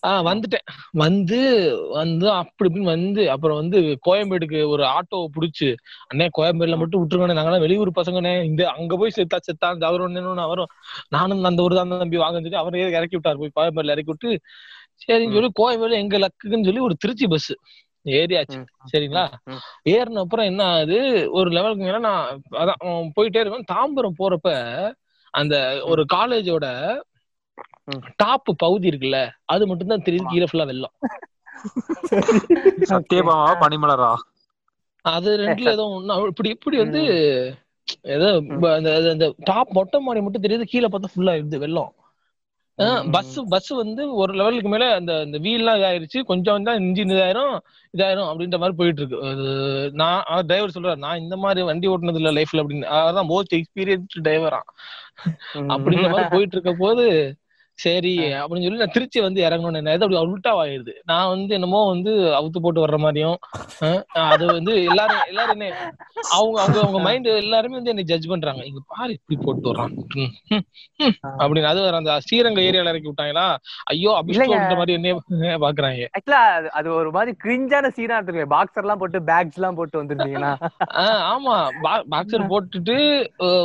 ஆஹ் வந்துட்டேன். வந்து வந்து அப்படி இப்படின்னு வந்து அப்புறம் வந்து கோயம்பேடுக்கு ஒரு ஆட்டோ பிடிச்சு அண்ணே கோயம்பேடுல மட்டும் விட்டுருக்கோண்ணே நாங்களாம் வெளியூர் பசங்கண்ணே. இந்த அங்க போய் செத்தா செத்தா அவர் ஒண்ணு வரும் நானும் அந்த ஊர் தான் தம்பி வாங்கன்னு சொல்லி அவரே இறக்கி விட்டார். போய் கோயம்பேடுல இறக்கி விட்டு சரின்னு சொல்லி கோயம்பேடு எங்க லக்குன்னு சொல்லி ஒரு திருச்சி பஸ் ஏறியாச்சு சரிங்களா. ஏறின அப்புறம் என்ன ஆகுது? ஒரு லெவலுக்கு மேல நான் அதான் போயிட்டே இருக்கேன் தாம்பரம் போறப்ப அந்த ஒரு காலேஜோட. டாப் பகுதி இருக்குல்ல அது மட்டும் தான் தெரியுது கீழே ஃபுல்லா வெள்ளம். சத்தியபாமா பனிமலரா? அது ரெண்டுல ஏதோ ஒண்ணு இப்படி இப்படி வந்து ஏதோ அந்த டாப் மொட்டை மாடி மட்டும் தெரியுது கீழே பார்த்தா ஃபுல்லா இது வெள்ளம். பஸ் பஸ் வந்து ஒரு லெவலுக்கு மேல அந்த இந்த வீல்லாம் இதாயிருச்சு. கொஞ்சம் தான் இன்ஜின் இதாயிரும் இதாயிரும் அப்படின்ற மாதிரி போயிட்டு இருக்கு நான் டிரைவர் சொல்றாரு நான் இந்த மாதிரி வண்டி ஓட்டுனது இல்ல லைஃப்ல அப்படின்னு. அதான் மோஸ்ட் எக்ஸ்பீரியன்ஸ்டு டிரைவரா அப்படின்ற மாதிரி போயிட்டு இருக்க போது சரி அப்படின்னு சொல்லி நான் திருச்சி வந்து இறங்கணும்னு என்ன அப்படி உல்ட்டா ஆயிருது நான் வந்து என்னமோ வந்து அவுத்து போட்டு வர்ற மாதிரியும் அது வந்து எல்லாரும் எல்லாரும் அவங்க அவங்க அவங்க மைண்ட் எல்லாருமே வந்து என்னை ஜட்ஜ் பண்றாங்க. இங்க பாரு இப்படி போட்டு வர்றான். ம். அப்படின்னு. அது அந்த ஸ்ரீரங்க ஏரியால இறக்கி விட்டாங்களா? ஐயோ. அபிஷேக் மாதிரி என்ன பாக்குறாங்க. ஆக்சுவலா அது ஒரு மாதிரி கிரிஞ்சான சீனா எடுத்துருக்கேன் பாக்ஸர் எல்லாம் போட்டு பேக்ஸ் எல்லாம் போட்டு வந்திருந்தீங்கன்னா ஆமா. பாக்ஸர் போட்டுட்டு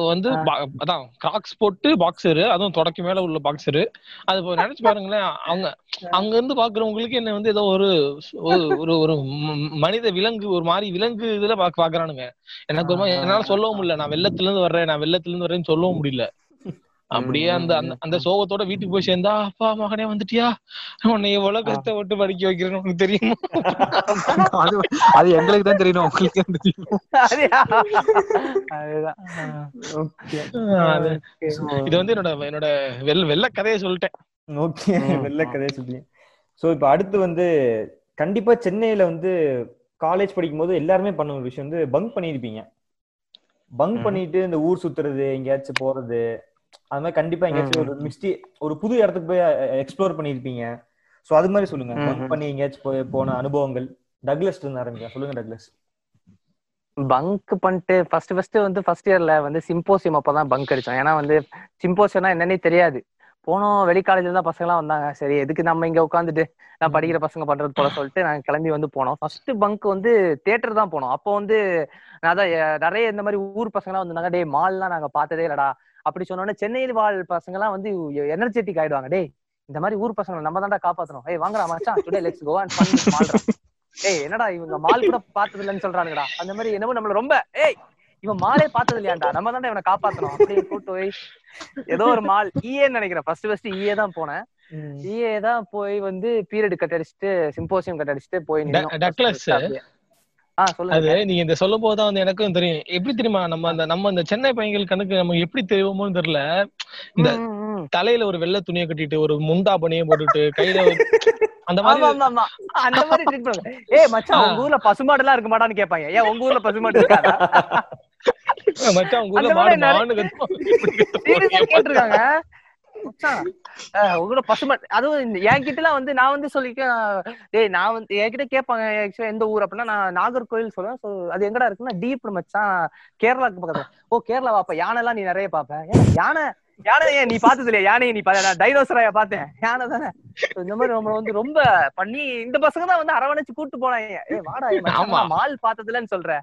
வந்து அதான் கிராக்ஸ் போட்டு பாக்ஸர் அதுவும் தொடக்க மேல உள்ள பாக்ஸர் அது இப்போ நினைச்சு பாருங்களேன் அவங்க அங்க இருந்து பாக்குறவங்களுக்கு என்ன வந்து ஏதோ ஒரு ஒரு ஒரு- ஒரு மனித விலங்கு ஒரு மாதிரி விலங்கு இதுல பாக்குறானுங்க. எனக்கு ஒரு என்னால சொல்லவும் முடியல. நான் வெள்ளத்துல இருந்து வர்றேன் நான் வெள்ளத்துல இருந்து வர்றேன்னு சொல்லவும் முடியல. அப்படியே அந்த அந்த அந்த சோகத்தோட வீட்டுக்கு போய் சேர்ந்தா அப்பா மகனே வந்துட்டியா? உன்னை எவ்வளவு கஷ்டப்பட்டு படிக்க வைக்கிறேன்னு உனக்கு தெரியுமா? அது அது எங்களுக்கு தான் தெரியணும் உங்களுக்கு தெரியும். அதுயா? அதுதான். ஓகே. அது இது வந்து என்னோட என்னோட வெள்ள வெள்ள கதையை சொல்லிட்டேன். ஓகே. வெள்ள கதையை சொல்றீங்க சோ இப்போ அடுத்து வந்து கண்டிப்பா சென்னையில வந்து காலேஜ் படிக்கும் போது எல்லாருமே பண்ண ஒரு விஷயம் வந்து பங்க் பண்ணிருப்பீங்க பங்க். பண்ணிட்டு இந்த ஊர் சுத்துறது எங்கேயாச்சும் போறது. அது மாதிரி கண்டிப்பா எங்கேயாச்சும் ஒரு மிஸ்டி ஒரு புது இடத்துக்கு போய் எக்ஸ்ப்ளோர் பண்ணிருப்பீங்க சோ அது மாதிரி சொல்லுங்க. பங்க். பண்ணி எங்கேயாச்சும் போய் போன அனுபவங்கள். டக்லஸ் இருந்து ஆரம்பிங்க சொல்லுங்க டக்லஸ் பங்க் பண்ணிட்டு ஃபர்ஸ்ட் ஃபர்ஸ்ட் வந்து ஃபர்ஸ்ட் இயர்ல வந்து சிம்போசியம் அப்பதான் பங்க் அடிச்சோம். ஏன்னா வந்து சிம்போசியம்னா என்னன்னே தெரியாது. போனோம் வெளி காலேஜ்ல தான் பசங்க எல்லாம் வந்தாங்க. சரி எதுக்கு நம்ம இங்க உட்காந்துட்டு நான் படிக்கிற பசங்க பண்றது போல சொல்லிட்டு நாங்க கிளம்பி வந்து போனோம். ஃபர்ஸ்ட் பங்க் வந்து தியேட்டர் தான் போனோம். அப்போ வந்து நான் அதான் எ- நிறைய இந்த மாதிரி ஊர் பசங்க எல்லாம் வந்தாங்க டேய் மால்லாம் நாங்க பார்த்ததே இல்லடா. அப்படி சொன்னோன்னே சென்னையில் வாழ் பசங்க எல்லாம் வந்து எனர்ஜெட்டிக் ஆயிடுவாங்க. டேய் இந்த மாதிரி ஊர் பசங்களை நம்ம தான்டா காப்பாத்தணும். ஏய் வாங்கடா மச்சான். Today let's go and fun ஏய் என்னடா இவங்க மால் கூட பார்த்தது இல்லைன்னு சொல்றானுங்கடா. அந்த மாதிரி என்னமோ நம்மள ரொம்ப ஏய் இவன் மாலே பார்த்தது இல்லையாண்டா நம்ம தானே இவனை காப்பாத்தணும். அப்படியே கூட்டு போய் ஏதோ ஒரு மால் ஈஏன்னு நினைக்கிறேன். ஃபர்ஸ்ட் ஃபர்ஸ்ட் ஈஏ தான் போனேன். ஈஏ தான் போய் வந்து பீரியட் கட் அடிச்சுட்டு சிம்போசியம் கட் அடிச்சுட்டு போய். ட- டக்ளஸ். அது நீங்க இந்த சொல்லும் போதுதான் வந்து எனக்கும் தெரியும். எப்படி தெரியுமா? நம்ம அந்த நம்ம இந்த சென்னை பையன்கள் கணக்கு நம்ம எப்படி தெரியுமோன்னு தெரியல. இந்த. தலையில ஒரு வெள்ளை துணியை கட்டிட்டு ஒரு முண்டா பனியை போட்டுட்டு கையில அந்த மாதிரி. அந்த மாதிரி ஏய் மச்சான் உங்க ஊர்ல பசுமாடு எல்லாம் இருக்க மாட்டான்னு கேட்பாங்க. ஏன் உங்க ஊர்ல பசுமாடு இருக்காதா? மச்சான் உங்க ஊர்ல மாடு மாடு கேட்டிருக்காங்க. உங்களோட பசுமாடு அதுவும் என்கிட்ட எல்லாம் வந்து நான் வந்து சொல்லிக்க டேய் நான் வந்து என்கிட்ட கேட்பாங்க ஆக்சுவலா எந்த ஊர் அப்படின்னா நான் நாகர்கோயில் சொல்லுவேன். So, அது எங்கடா இருக்குன்னா டீப் மச்சான் கேரளாக்கு பக்கத்துல. ஓ கேரளா வாப்ப யானை எல்லாம் நீ நிறைய பாப்ப. ஏன் யானை யானை ஏன் நீ பார்த்தது இல்லையா யானையை நீ நான் டைனோசராய பார்த்தேன். யானை தானே. இந்த மாதிரி நம்மள வந்து ரொம்ப பண்ணி இந்த பசங்க தான் வந்து அரவணைச்சு கூட்டு போனாங்க. ஏ வாடா மால் பார்த்தது இல்லைன்னு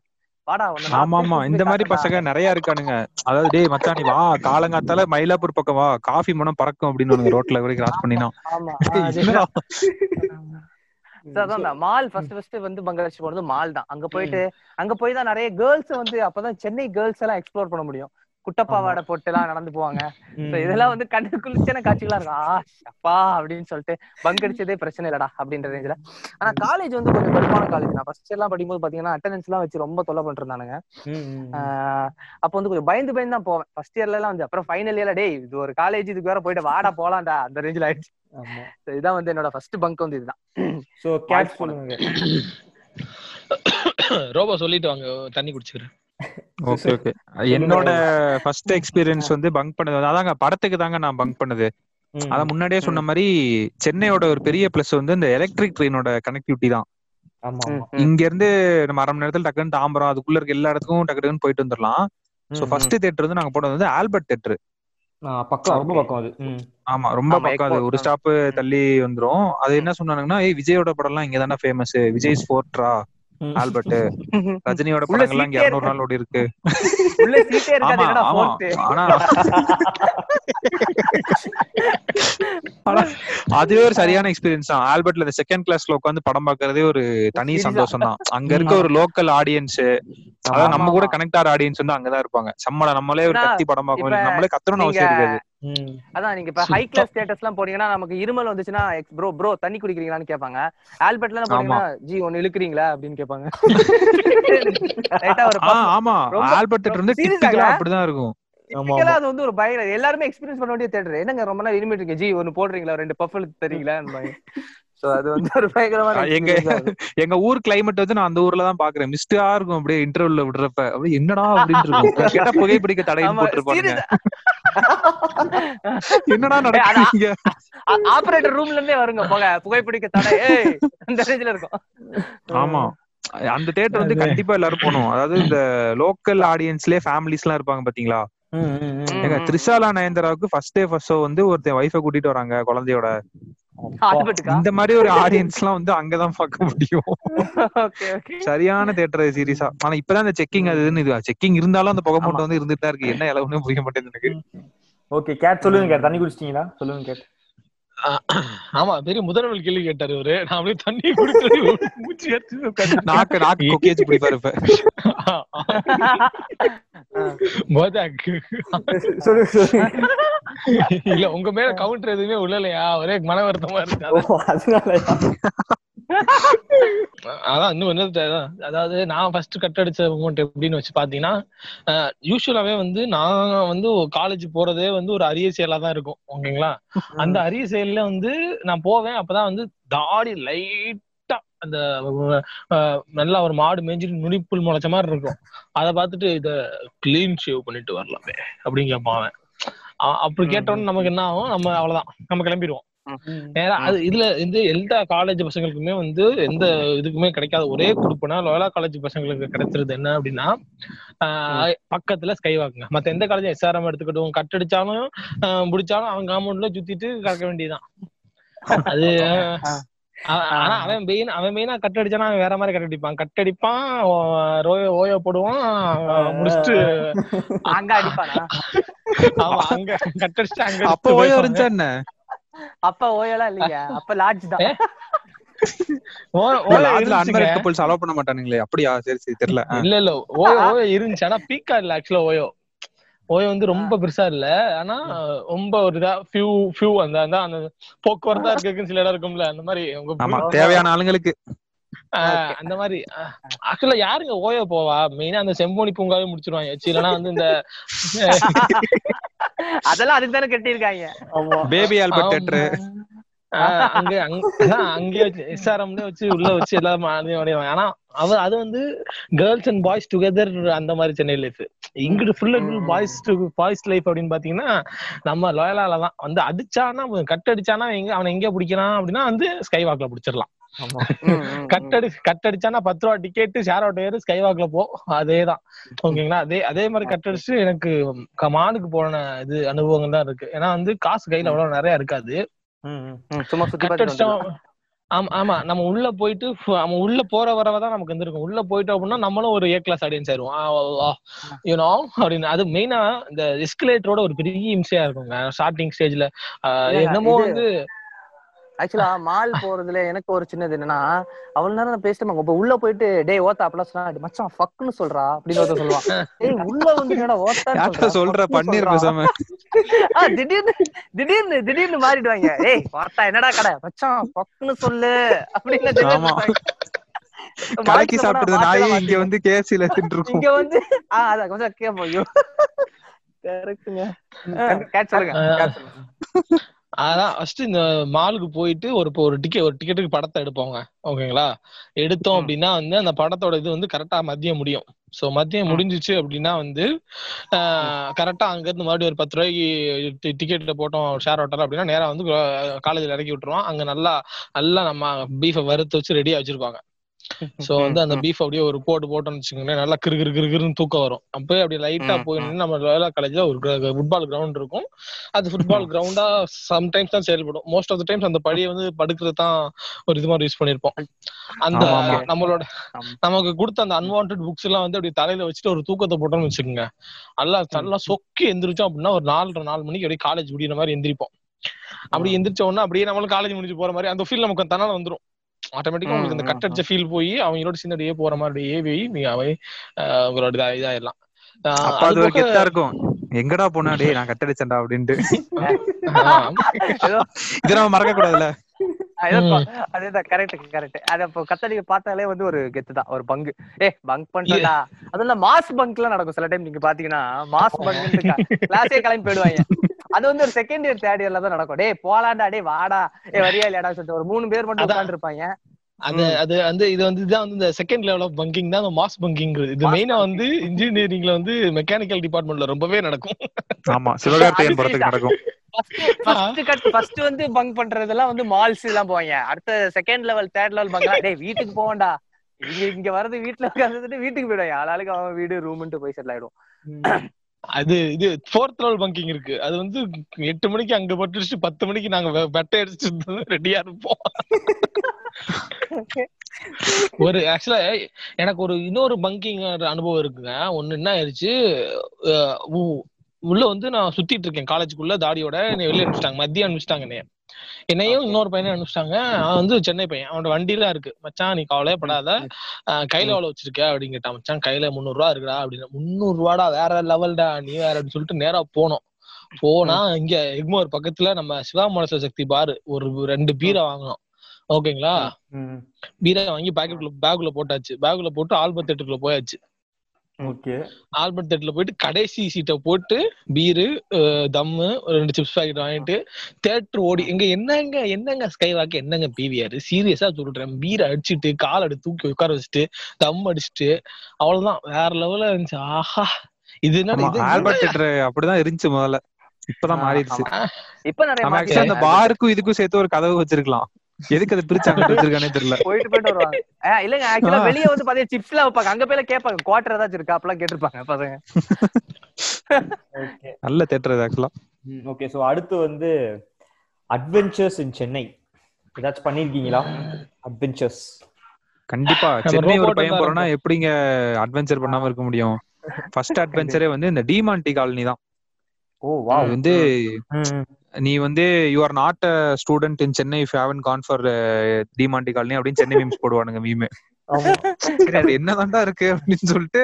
ஆமா ஆமா இந்த மாதிரி. பசங்க நிறைய இருக்கானுங்க. அதாவது டேய் மச்சான் நீ வா காலங்காத்தால மயிலாப்பூர் பக்கம் வா காஃபி மனம் பறக்கும் அப்படின்னு ரோட்ல கூட கிராஸ் பண்ணினா. மால் ஃபர்ஸ்ட் ஃபர்ஸ்ட் வந்து பங்களாதேஷ் போனது மால் தான். அங்க போயிட்டு அங்க போய் தான் நிறைய கேர்ள்ஸ் வந்து அப்பதான் சென்னை கேர்ள்ஸ் எல்லாம் எக்ஸ்ப்ளோர் பண்ண முடியும். குட்டப்பாவாடை போட்டு எல்லாம் நடந்து போவாங்க. இதெல்லாம் வந்து கண்ணு குளிர்ச்சியான காட்சிகளா இருக்கும். ஆ அப்பா அப்படின்னு சொல்லிட்டு பங்க் அடிச்சதே பிரச்சனை இல்லடா அப்படின்ற ரேஞ்சில ஆனா காலேஜ் வந்து கொஞ்சம் கடுப்பான காலேஜ் நான் ஃபர்ஸ்ட் எல்லாம் படிக்கும்போது பாத்தீங்கன்னா அட்டெண்டன்ஸ் எல்லாம் வச்சு ரொம்ப தொல்லை. ஆஹ் அப்ப வந்து கொஞ்சம் பயந்து பயந்து தான் போவேன். ஃபர்ஸ்ட் இயர்ல எல்லாம் வந்து அப்புறம் ஃபைனல் இயர்ல டேய் இது ஒரு காலேஜ் இதுக்கு வேற போயிட்டு வாடா போலாம்டா அந்த ரேஞ்சில் ஆயிடுச்சு. இதுதான் வந்து என்னோட ஃபர்ஸ்ட் பங்க் வந்து இதுதான். சோ கேட் சொல்லுங்க. ரோபோ சொல்லிட்டு வாங்க தண்ணி குடிச்சுக்கிறேன். Okay okay. என்னோட ஃபர்ஸ்ட் எக்ஸ்பீரியன்ஸ் வந்து பங்க் பண்ணது. அதாங்க படத்துக்கு தாங்க நான் பங்க் பண்ணது. ம். அதான் முன்னாடியே சொன்ன மாதிரி சென்னையோட ஒரு பெரிய பிளஸ் வந்து இந்த எலக்ட்ரிக் ட்ரெயினோட கனெக்டிவிட்டி தான். இங்க இருந்து நம்ம அரை மணி நேரத்துல டக்குன்னு தாம்பரம் அதுக்குள்ள இருக்க எல்லா இடத்துக்கும் டக்கு டக்குன்னு போயிட்டு வந்துடலாம் சோ ஃபர்ஸ்ட் தேட்டர் வந்து நாங்க போனது வந்து ஆல்பர்ட் தேட்டர் ஆ, பக்கம் ரொம்ப பக்கம் அது. ம். ஆமா ரொம்ப பக்கம் அது. ஒரு ஸ்டாப் தள்ளி வந்துரும். அது என்ன சொன்னாங்கன்னா ஏய் விஜயோட படம் எல்லாம் இங்க தானே ஃபேமஸ் விஜய் ஃபோர்ட்ரா ம். ஆல்பர்ட் ரஜினியோட seat ஏ இருநூறு நாள் ஓடி இருக்கு. அதுவே ஒரு சரியான எக்ஸ்பீரியன்ஸ் தான். ஆல்பர்ட்ல இந்த செகண்ட் கிளாஸ்ல உட்காந்து படம் பாக்குறதே ஒரு தனி? சந்தோஷம் தான் அங்க இருக்க ஒரு லோக்கல் ஆடியன்ஸ் அதாவது நம்ம கூட கனெக்ட் ஆகிற ஆடியன்ஸ் வந்து அங்கதான் இருப்பாங்க. சம்மள நம்மளே ஒரு கத்தி படம் பார்க்கணும் நம்மளே கத்தணும்னு அவசியம் இருக்காது. அதான் நீங்க இப்ப ஹை கிளாஸ் ஸ்டேட்டஸ் எல்லாம் போனீங்கன்னா நமக்கு இருமல் வந்துச்சுன்னா ப்ரோ ப்ரோ தண்ணி குடிக்கிறீங்களான்னு கேட்பாங்க ஆல்பர்ட்ல எல்லாம் போனீங்கன்னா ஜி ஒன்னு இழுக்கிறீங்களா? அப்படின்னு கேட்பாங்க ஆமா. ஆல்பர்ட் வந்து? அப்படிதான் இருக்கும். அது வந்து ஒரு பயங்கர எல்லாருமே எக்ஸ்பீரியன்ஸ் பண்ண வேண்டிய தேட்டர் என்னங்க ரொம்ப நாள் இருமிட்டு இருக்கேன் ஜி ஒன்னு போடுறீங்களா? ரெண்டு பஃபல் தரீங்களா சோ அது வந்து ஒரு பயங்கரமான எங்க. எங்க ஊர் கிளைமேட் வந்து நான் அந்த ஊர்ல தான் பாக்குறேன். மிஸ்டா இருக்கும் அப்படியே இன்டர்வல்ல விடுறப்ப. அப்படியே என்னடா அப்படின்னு இருக்கும். கேட்டா புகைப்பிடிக்க ஆமா, போட்டிருப்பாங்க என்னடா. நடக்குறீங்க? ஆபரேட்டர் ரூம்ல இருந்தே வருங்க. போக புகைப்பிடிக்க தடை. ஏய் அந்த ரேஞ்சில இருக்கும். ஆமா. அந்த தியேட்டர் வந்து கண்டிப்பா எல்லாரும் போகணும். அதாவது இந்த லோக்கல் ஆடியன்ஸ்லயே ஃபேமிலிஸ் எல்லாம் இருப்பாங்க பாத்தீங்களா. எங்க ம். த்ரிஷாலா நயன்தாராவுக்கு ஃபர்ஸ்ட் டே ஃபர்ஸ்ட் ஷோ வந்து ஒருத்தன் ஒய்ஃபை கூட்டிட்டு வராங்க குழந்தையோட. இந்த மாதிரி ஒரு ஆடியன்ஸ் எல்லாம் வந்து அங்கதான் பார்க்க முடியும். Okay okay. சரியான தியேட்டர் சீரியஸா ஆனா இப்பதான் இந்த செக்கிங் அது இதுன்னு இது செக்கிங் இருந்தாலும் அந்த புகை மூட்டை வந்து இருந்துட்டு தான் இருக்கு. என்ன இளவுன்னு புரிய மாட்டேங்குது எனக்கு. ஓகே கேட் சொல்லுங்க கேட். தண்ணி குடிச்சிட்டீங்களா? சொல்லுங்க கேட். ஆமா பெரிய முதல்வர் கேள்வி கேட்டாரு இவரு நான் அப்படியே தண்ணி குடிச்சு மூச்சு நாக்கு நாக்கு கொக்கி வச்சு பிடிப்பாரு இப்ப. இல்ல உங்க மேல கவுண்டர் எதுவுமே உள்ளலையா? ஒரே மன வருத்தமா இருக்கு. ஓ, அதனாலயா? அதான் இன்னும் அதான். அதாவது நான் ஃபர்ஸ்ட் கட் அடிச்ச மூமெண்ட் எப்படின்னு வச்சு பாத்தீங்கன்னா யூஸ்வலாவே வந்து நான் வந்து காலேஜ் போறதே வந்து ஒரு அரிய செயலா தான் இருக்கும். ஓகேங்களா? அந்த அரிய செயல்ல வந்து நான் போவேன். அப்பதான் வந்து தாடி லைட்டா அந்த நல்லா ஒரு மாடு மேய்ஞ்சிட்டு நுனிப்புல் முளைச்ச மாதிரி இருக்கும். அதை பார்த்துட்டு இத கிளீன் ஷேவ் பண்ணிட்டு வரலாமே அப்படின்னு கேட்பான் அப்படி கேட்டோன்னு நமக்கு என்ன ஆகும்? நம்ம அவ்வளவுதான். நம்ம கிளம்பிடுவோம். அது இதுல வந்து எந்த காலேஜ் பசங்களுக்குமே வந்து எந்த இதுக்குமே கிடைக்காத ஒரே குரூப்னா லோயலா காலேஜ் பசங்களுக்கு கிடைச்சிருது என்ன அப்படின்னா பக்கத்துல ஸ்கை வாக்குங்க மத்த எந்த காலேஜ் எஸ்ஆர்எம் எடுத்துக்கிட்டும் கட் அடிச்சாலும் முடிச்சாலும் அவன் காம்பவுண்ட்ல சுத்திட்டு கறக்க வேண்டியதுதான். அது ஆனா அவன் மெயின் அவன் மெயினா கட் அடிச்சானா அவன் வேற மாதிரி கட் அடிப்பான். கட் அடிப்பான் ஓயோ போடுவான் முடிச்சுட்டு அங்க அடிப்பானா? ஆமா அங்க கட் அடிச்சுட்டு அங்க அப்ப போயிருவாங்க. இருந்துச்சா என்ன அப்ப ஓயலாம் இல்லைங்க. அப்ப லாட்ஜ் தான். ஓ- இல்ல, ஓயோ அதுல இருந்துச்சுங்க. அன்மேரிட் கப்பல்ஸ் அலோவ் பண்ண மாட்டானுங்களே. அப்படியா? சரி சரி தெரியல. இல்ல இல்ல ஓயோ ஓயோ இருந்துச்சு. ஆனா பீக்கா இல்ல ஆக்சுவலா ஓயோ. ஓயோ வந்து ரொம்ப பெருசா இல்ல. ஆனா ரொம்ப ஒரு இதா ஃபியூ ஃபியூ அந்த அந்த அந்த போக்குவரத்தா இருக்குன்னு சில இடம் இருக்கும்ல அந்த மாதிரி உங்க தேவையான ஆளுங்களுக்கு. ஆஹ் அந்த மாதிரி ஆக்சுவலா யாருங்க ஓயோ போவா? மெயினா அந்த செம்போனி பூங்காவே முடிச்சிருவாங்க. வச்சு இல்லைன்னா வந்து இந்த அதெல்லாம் அதுக்கு தானே கட்டியிருக்காங்க. ஆமா. பேபி ஆல்பர்ட் தேட்டர் ஆஹ் அங்க அங்க அதான் அங்கேயே வச்சு எஸ்ஆர்எம்ல வச்சு உள்ள வச்சு எல்லாரும் ஆனா அவ அது வந்து கேர்ள்ஸ் அண்ட் பாய்ஸ் டுகெதர் அந்த மாதிரி சென்னை லைஃப் இங்கிட்டு full and full boys to boys life அப்படின்னு பாத்தீங்கன்னா நம்ம லோயலால தான். வந்து அடிச்சானா கட் அடிச்சானா எங்க அவனை எங்க பிடிக்கிறான் அப்படின்னா வந்து ஸ்கை வாக்ல பிடிச்சிடலாம் கட் அடி கட் அடிச்சானா பத்து ரூபா டிக்கெட் ஷேர் ஆட்டோ ஏறு ஸ்கை வாக்ல போ. அதேதான். ஓகேங்களா? அதே அதே மாதிரி கட் அடிச்சு எனக்கு மானுக்கு போன இது அனுபவங்கள் தான் இருக்கு. ஏன்னா வந்து காசு கையில அவ்வளவு நிறைய இருக்காது. சும்மா ஆமா ஆமா. நம்ம உள்ள போயிட்டு நம்ம உள்ள போற வரவதான் நமக்கு இருந்திருக்கும். உள்ள போயிட்டோம் அப்படின்னா நம்மளும் ஒரு ஏ கிளாஸ் ஆடியன்ஸ் ஆயிருவோம் யூனோ அப்படின்னு. அது மெயினா இந்த எஸ்கலேட்டரோட ஒரு பெரிய இம்சையா இருக்குங்க. ஸ்டார்டிங் ஸ்டேஜ்ல என்னமோ வந்து ஆக்சுவலா மால் போறதுல எனக்கு ஒரு சின்னது என்னன்னா அவ்வளவு நேரம் நான் பேசிட்டு இப்ப உள்ள போயிட்டு டேய் ஓத்தா அப்பலாம் சொன்னா "டேய் மச்சான் ஃபக்குன்னு சொல்றா அப்படின்னு ஒருத்தன் சொல்லுவான். உள்ள வந்து என்னடா யார்கிட்ட சொல்றா, பன்னீர் சொல்றா." பேசாம. திடீர்னு திடீர்னு திடீர்னு மாறிடுவாங்க. ஏய் வாத்தா என்னடா கடை? மச்சான் ஃபக்குன்னு சொல்லு அப்படின்னு. கலக்கி சாப்பிட்டது நாயே இங்க வந்து கேஎஃப்சில தின்னு இருக்கும் இங்க வந்து ஆ அதான் கொஞ்சம் கேப்போம் கரெக்ட்டுங்க. கேட் சொல்லுங்க. அதான் ஃபர்ஸ்ட் இந்த மாலுக்கு போயிட்டு ஒரு இப்போ ஒரு டிக்கெட் ஒரு டிக்கெட்டுக்கு படத்தை எடுப்போங்க. ஓகேங்களா? எடுத்தோம். அப்படின்னா வந்து அந்த படத்தோட இது வந்து கரெக்டா மதியம் முடியும். சோ மதியம். முடிஞ்சிச்சு அப்படின்னா வந்து கரெக்டா அங்க இருந்து மறுபடியும் ஒரு பத்து ரூபாய்க்கு டிக்கெட்ல போட்டோம் ஷேர் ஹோட்டல் அப்படின்னா நேரா வந்து காலேஜ்ல இறக்கி விட்டுருவோம். அங்க நல்லா நல்லா நம்ம பீஃபை வறுத்து வச்சு ரெடியா வச்சிருப்பாங்க. சோ வந்து அந்த பீஃப் அப்படியே ஒரு போட்டு போட்டோம்னு வச்சுக்கோங்களேன். நல்லா கிரு கிரு கிரு கிருன்னு தூக்கம் வரும். அப்பயே அப்படியே லைட்டா ம், போய் ம். நின்னு நம்ம லோயலா காலேஜ்ல ஒரு ஃபுட்பால் கிரவுண்ட் இருக்கும். அது ஃபுட்பால் கிரவுண்டா சம்டைம்ஸ் தான் செயல்படும். மோஸ்ட் ஆஃப் த டைம்ஸ் அந்த படியை வந்து படுக்கிறது தான் ஒரு இது மாதிரி யூஸ் பண்ணிருப்போம் அந்த. நம்மளோட. நமக்கு கொடுத்த அந்த அன்வான்ட் புக்ஸ் எல்லாம் வந்து அப்படி தலையில வச்சுட்டு ஒரு தூக்கத்தை போட்டோம்னு வச்சுக்கோங்க. நல்லா நல்லா சொக்கி எந்திரிச்சோம் அப்படின்னா ஒரு நாலரை நாலு மணிக்கு அப்படியே காலேஜ் முடியிற மாதிரி எந்திரிப்போம். அப்படி எந்திரிச்ச உடனே அப்படியே நம்மளும் காலேஜ் முடிஞ்சு போற மாதிரி அந்த ஃபீல் நமக்கு தன்னால வந்துரும். ஆட்டோமேட்டிக்கா உங்களுக்கு அந்த கட் அடிச்ச ஃபீல் போய் அவங்களோட சின்னடியே போற மாதிரி நீங்க அவை உங்களோட இதா இதாயிடலாம். அது ஒரு கெத்தா இருக்கும். எங்கடா போனா? டேய் நான் கட்டடிச்சேன்டா அப்படின்ட்டு. இதை நம்ம மறக்க கூடாதுல்ல. அதேதான் கரெக்ட் கரெக்ட் அது கத்தடிக்க பார்த்தாலே வந்து ஒரு கெத்து தான் ஒரு பங்கு. ஏ பங்க் பண்ணிட்டா அதெல்லாம் மாஸ் பங்க் எல்லாம் நடக்கும். சில டைம் நீங்க பாத்தீங்கன்னா மாஸ் பங்க் கிளாஸே கிளம்பி போயிடுவாங்க. அது வந்து ஒரு செகண்ட் இயர் தேர்ட் இயர்ல தான் நடக்கும். டேய் போலாண்டா டேய் வாடா. ஏ வரியா இல்லையாடா சொல்லிட்டு ஒரு மூணு பேர் மட்டும். உட்கார்ந்து இருப்பாங்க அது அது வந்து இது வந்து இதுதான் வந்து இந்த செகண்ட் லெவல் ஆஃப் பங்கிங் தான் மாஸ் பங்கிங்கிறது இது மெயினா வந்து இன்ஜினியரிங்ல வந்து மெக்கானிக்கல் டிபார்ட்மெண்ட்ல ரொம்பவே நடக்கும். ஆமா சிவகார்த்தியன் படத்துக்கு நடக்கும். ஃபர்ஸ்ட் கட் ஃபர்ஸ்ட் வந்து பங்க் பண்றதெல்லாம் வந்து மால்ஸ் எல்லாம் போவாங்க. அடுத்த second level third level bunk டேய் வீட்டுக்கு போவேன்டா இங்க இங்க வரது வீட்டுல உட்காந்துட்டு வீட்டுக்கு போயிடுவாங்க. ஆளாளுக்கு அவன் வீடு ரூம்ன்ட்டு போய் செட்டில் ஆயிடும் அது இது ஃபோர்த் லெவல் பங்கிங் இருக்கு. அது வந்து எட்டு மணிக்கு அங்க பட்டுச்சு பத்து மணிக்கு நாங்க பெட்டை அடிச்சு ரெடியா இருப்போம். ஒரு ஆக்சுவலா எனக்கு ஒரு இன்னொரு பங்கிங் அனுபவம் இருக்குங்க. ஒண்ணு என்ன ஆயிடுச்சு உள்ள வந்து நான் சுத்திட்டு இருக்கேன். காலேஜுக்குள்ள தாடியோட என்னை வெளியே அனுப்பிச்சிட்டாங்க. மதியம் அனுப்பிச்சிட்டாங்க என்னைய. என்னையும் இன்னொரு பையனையும் அனுப்பிச்சிட்டாங்க. அவன் வந்து சென்னை பையன். அவனோட வண்டியில இருக்கு. மச்சான் நீ கவலையப்படாத அஹ் கையில எவ்வளவு வச்சிருக்க அப்படின்னு கேட்டான். மச்சான் கையில முந்நூறு ரூபா இருக்குடா அப்படின்னு. முந்நூறு ரூபாடா வேற லெவல்டா நீ வேற அப்படின்னு சொல்லிட்டு நேரா போனோம். போனா இங்க எக்மோர் பக்கத்துல நம்ம சிவா மனச சக்தி பாரு ஒரு ரெண்டு பீரை வாங்கினோம். ஓகேங்களா பீரை வாங்கி பாக்கெட்டுக்குள்ள பேக்குள்ள போட்டாச்சு. பேக்குள்ள போட்டு ஆல்பம் தேட்டருக்குள்ள போயாச்சு. ஓகே. ஆல்பம் தேட்டர்ல போயிட்டு கடைசி சீட்டை போட்டு பீரு தம்மு ஒரு ரெண்டு சிப்ஸ் பாக்கெட் வாங்கிட்டு தேட்டர் ஓடி எங்க என்னங்க என்னங்க ஸ்கை வாக்கு என்னங்க பிவிஆர் சீரியஸா சொல்றேன். பீர் அடிச்சிட்டு கால் அடி தூக்கி உட்கார வச்சுட்டு தம் அடிச்சுட்டு அவ்வளவுதான். வேற லெவல்ல இருந்துச்சு. ஆஹா. இது என்ன ஆல்பர்ட் தியேட்டர் அப்படிதான் இருந்துச்சு முதல்ல. இப்பதான் மாறிடுச்சு. இப்ப நிறைய பாருக்கும் இதுக்கும் சேர்த்து ஒரு கதவு வச்சிருக்கலாம். எதுக்கு அதை பிரிச்சு அங்கிட்டு வச்சிருக்கானே தெரியல. போயிட்டு போயிட்டு வருவாங்க. இல்லங்க ஆக்சுவலா. வெளிய வந்து பாத்தீங்கன்னா சிப்ஸ் எல்லாம் வைப்பாங்க. அங்க போய் கேட்பாங்க குவார்டர் ஏதாச்சும் இருக்கா? அப்பெல்லாம் கேட்டிருப்பாங்க பசங்க. நல்ல தேட்டர் அது ஆக்சுவலா ஓகே சோ அடுத்து வந்து அட்வென்ச்சர்ஸ் இன் சென்னை ஏதாச்சும் பண்ணிருக்கீங்களா? அட்வென்ச்சர்ஸ் கண்டிப்பா. சென்னை ஒரு பையன் போறோம்னா எப்படிங்க அட்வென்ச்சர் பண்ணாம இருக்க முடியும்? ஃபர்ஸ்ட் அட்வென்ச்சரே வந்து இந்த டிமான்டி காலனி தான். ஓ வா வந்து நீ வந்து you are not a student in Chennai if haven't gone for Demonte Colony அப்படின்னு சென்னை மீம்ஸ் போடுவானுங்க மீம் அது என்னதான்டா இருக்கு அப்படின்னு சொல்லிட்டு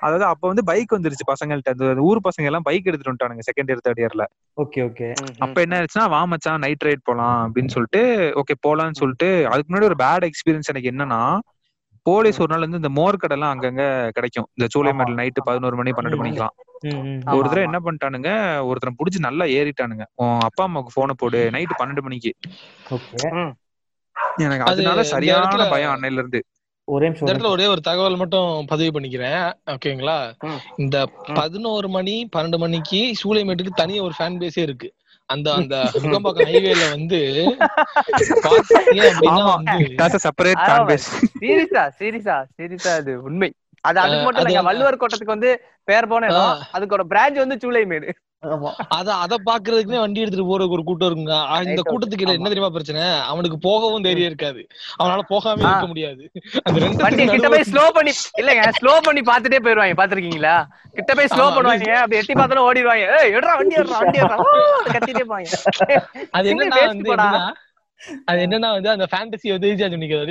அதாவது அப்ப வந்து பைக் வந்துருச்சு பசங்கள்ட்ட. அந்த ஊர் பசங்க எல்லாம் பைக் எடுத்துட்டு வந்துட்டானுங்க செகண்ட் இயர் தேர்ட் இயர்ல ஓகே ஓகே அப்ப என்ன ஆயிடுச்சுன்னா வா மச்சான் நைட் ரைட் போலாம் அப்படின்னு சொல்லிட்டு ஓகே போலாம்னு சொல்லிட்டு அதுக்கு முன்னாடி ஒரு பேட் எக்ஸ்பீரியன்ஸ் எனக்கு என்னன்னா போலீஸ் ஒரு நாள் வந்து இந்த மோர் கடை எல்லாம் அங்கங்க கிடைக்கும். இந்த சூளைமேட்டில் நைட்டு பதினோரு மணி பன்னெண்டு ம். மணிக்கெல்லாம். ஒரு தடவை. என்ன பண்ணிட்டானுங்க ஒருத்தனை புடிச்சு நல்லா ஏறிட்டானுங்க. உன் அப்பா அம்மாவுக்கு போனை போடு நைட்டு பன்னெண்டு மணிக்கு. ஓகே. எனக்கு அது அதனால சரியான பயம் அன்னையில இருந்து ஒரே இந்த இடத்துல ஒரே ஒரு தகவல் மட்டும் பதிவு பண்ணிக்கிறேன். ஓகேங்களா. இந்த பதினோரு மணி பன்னெண்டு மணிக்கு சூளைமேட்டுக்கு தனியா ஒரு ஃபேன் பேஸே இருக்கு. அந்த அந்த நுங்கம்பாக்கம் ஹைவேல வந்து சீரியஸா சீரியஸா சீரியஸா அது உண்மை. அது அதுக்கு அஹ் மட்டும் அது இல்லைங்க வள்ளுவர் கோட்டத்துக்கு வந்து பேர் போன இடம். ஆ. அதுக்கு ஒரு பிரான்ச் வந்து சூளைமேடு ஆமா. அத அத பாக்குறதுக்குனே வண்டி எடுத்துட்டு போறதுக்கு ஒரு கூட்டம் இருக்குங்க. இந்த கூட்டத்துக்கு. என்ன தெரியுமா பிரச்சனை? அவனுக்கு போகவும் தைரியம் இருக்காது. அவனால போகாம. இருக்க முடியாது. அந்த ரெண்டு வண்டி கிட்ட போய் ஸ்லோ பண்ணி இல்லங்க ஸ்லோ பண்ணி பாத்துட்டே போயிருவாங்க. பாத்திருக்கீங்களா கிட்ட போய் ஸ்லோ பண்ணுவாங்க. அப்படி எட்டி பார்த்தாலும் ஓடிடுவாங்க. ஏய் எடுறா வண்டி எடுறா வண்டி எடுறா அது கத்திட்டே போவாங்க. அது waste வந்து அது என்னன்னா வந்து அந்த ஃபேண்டசி வந்து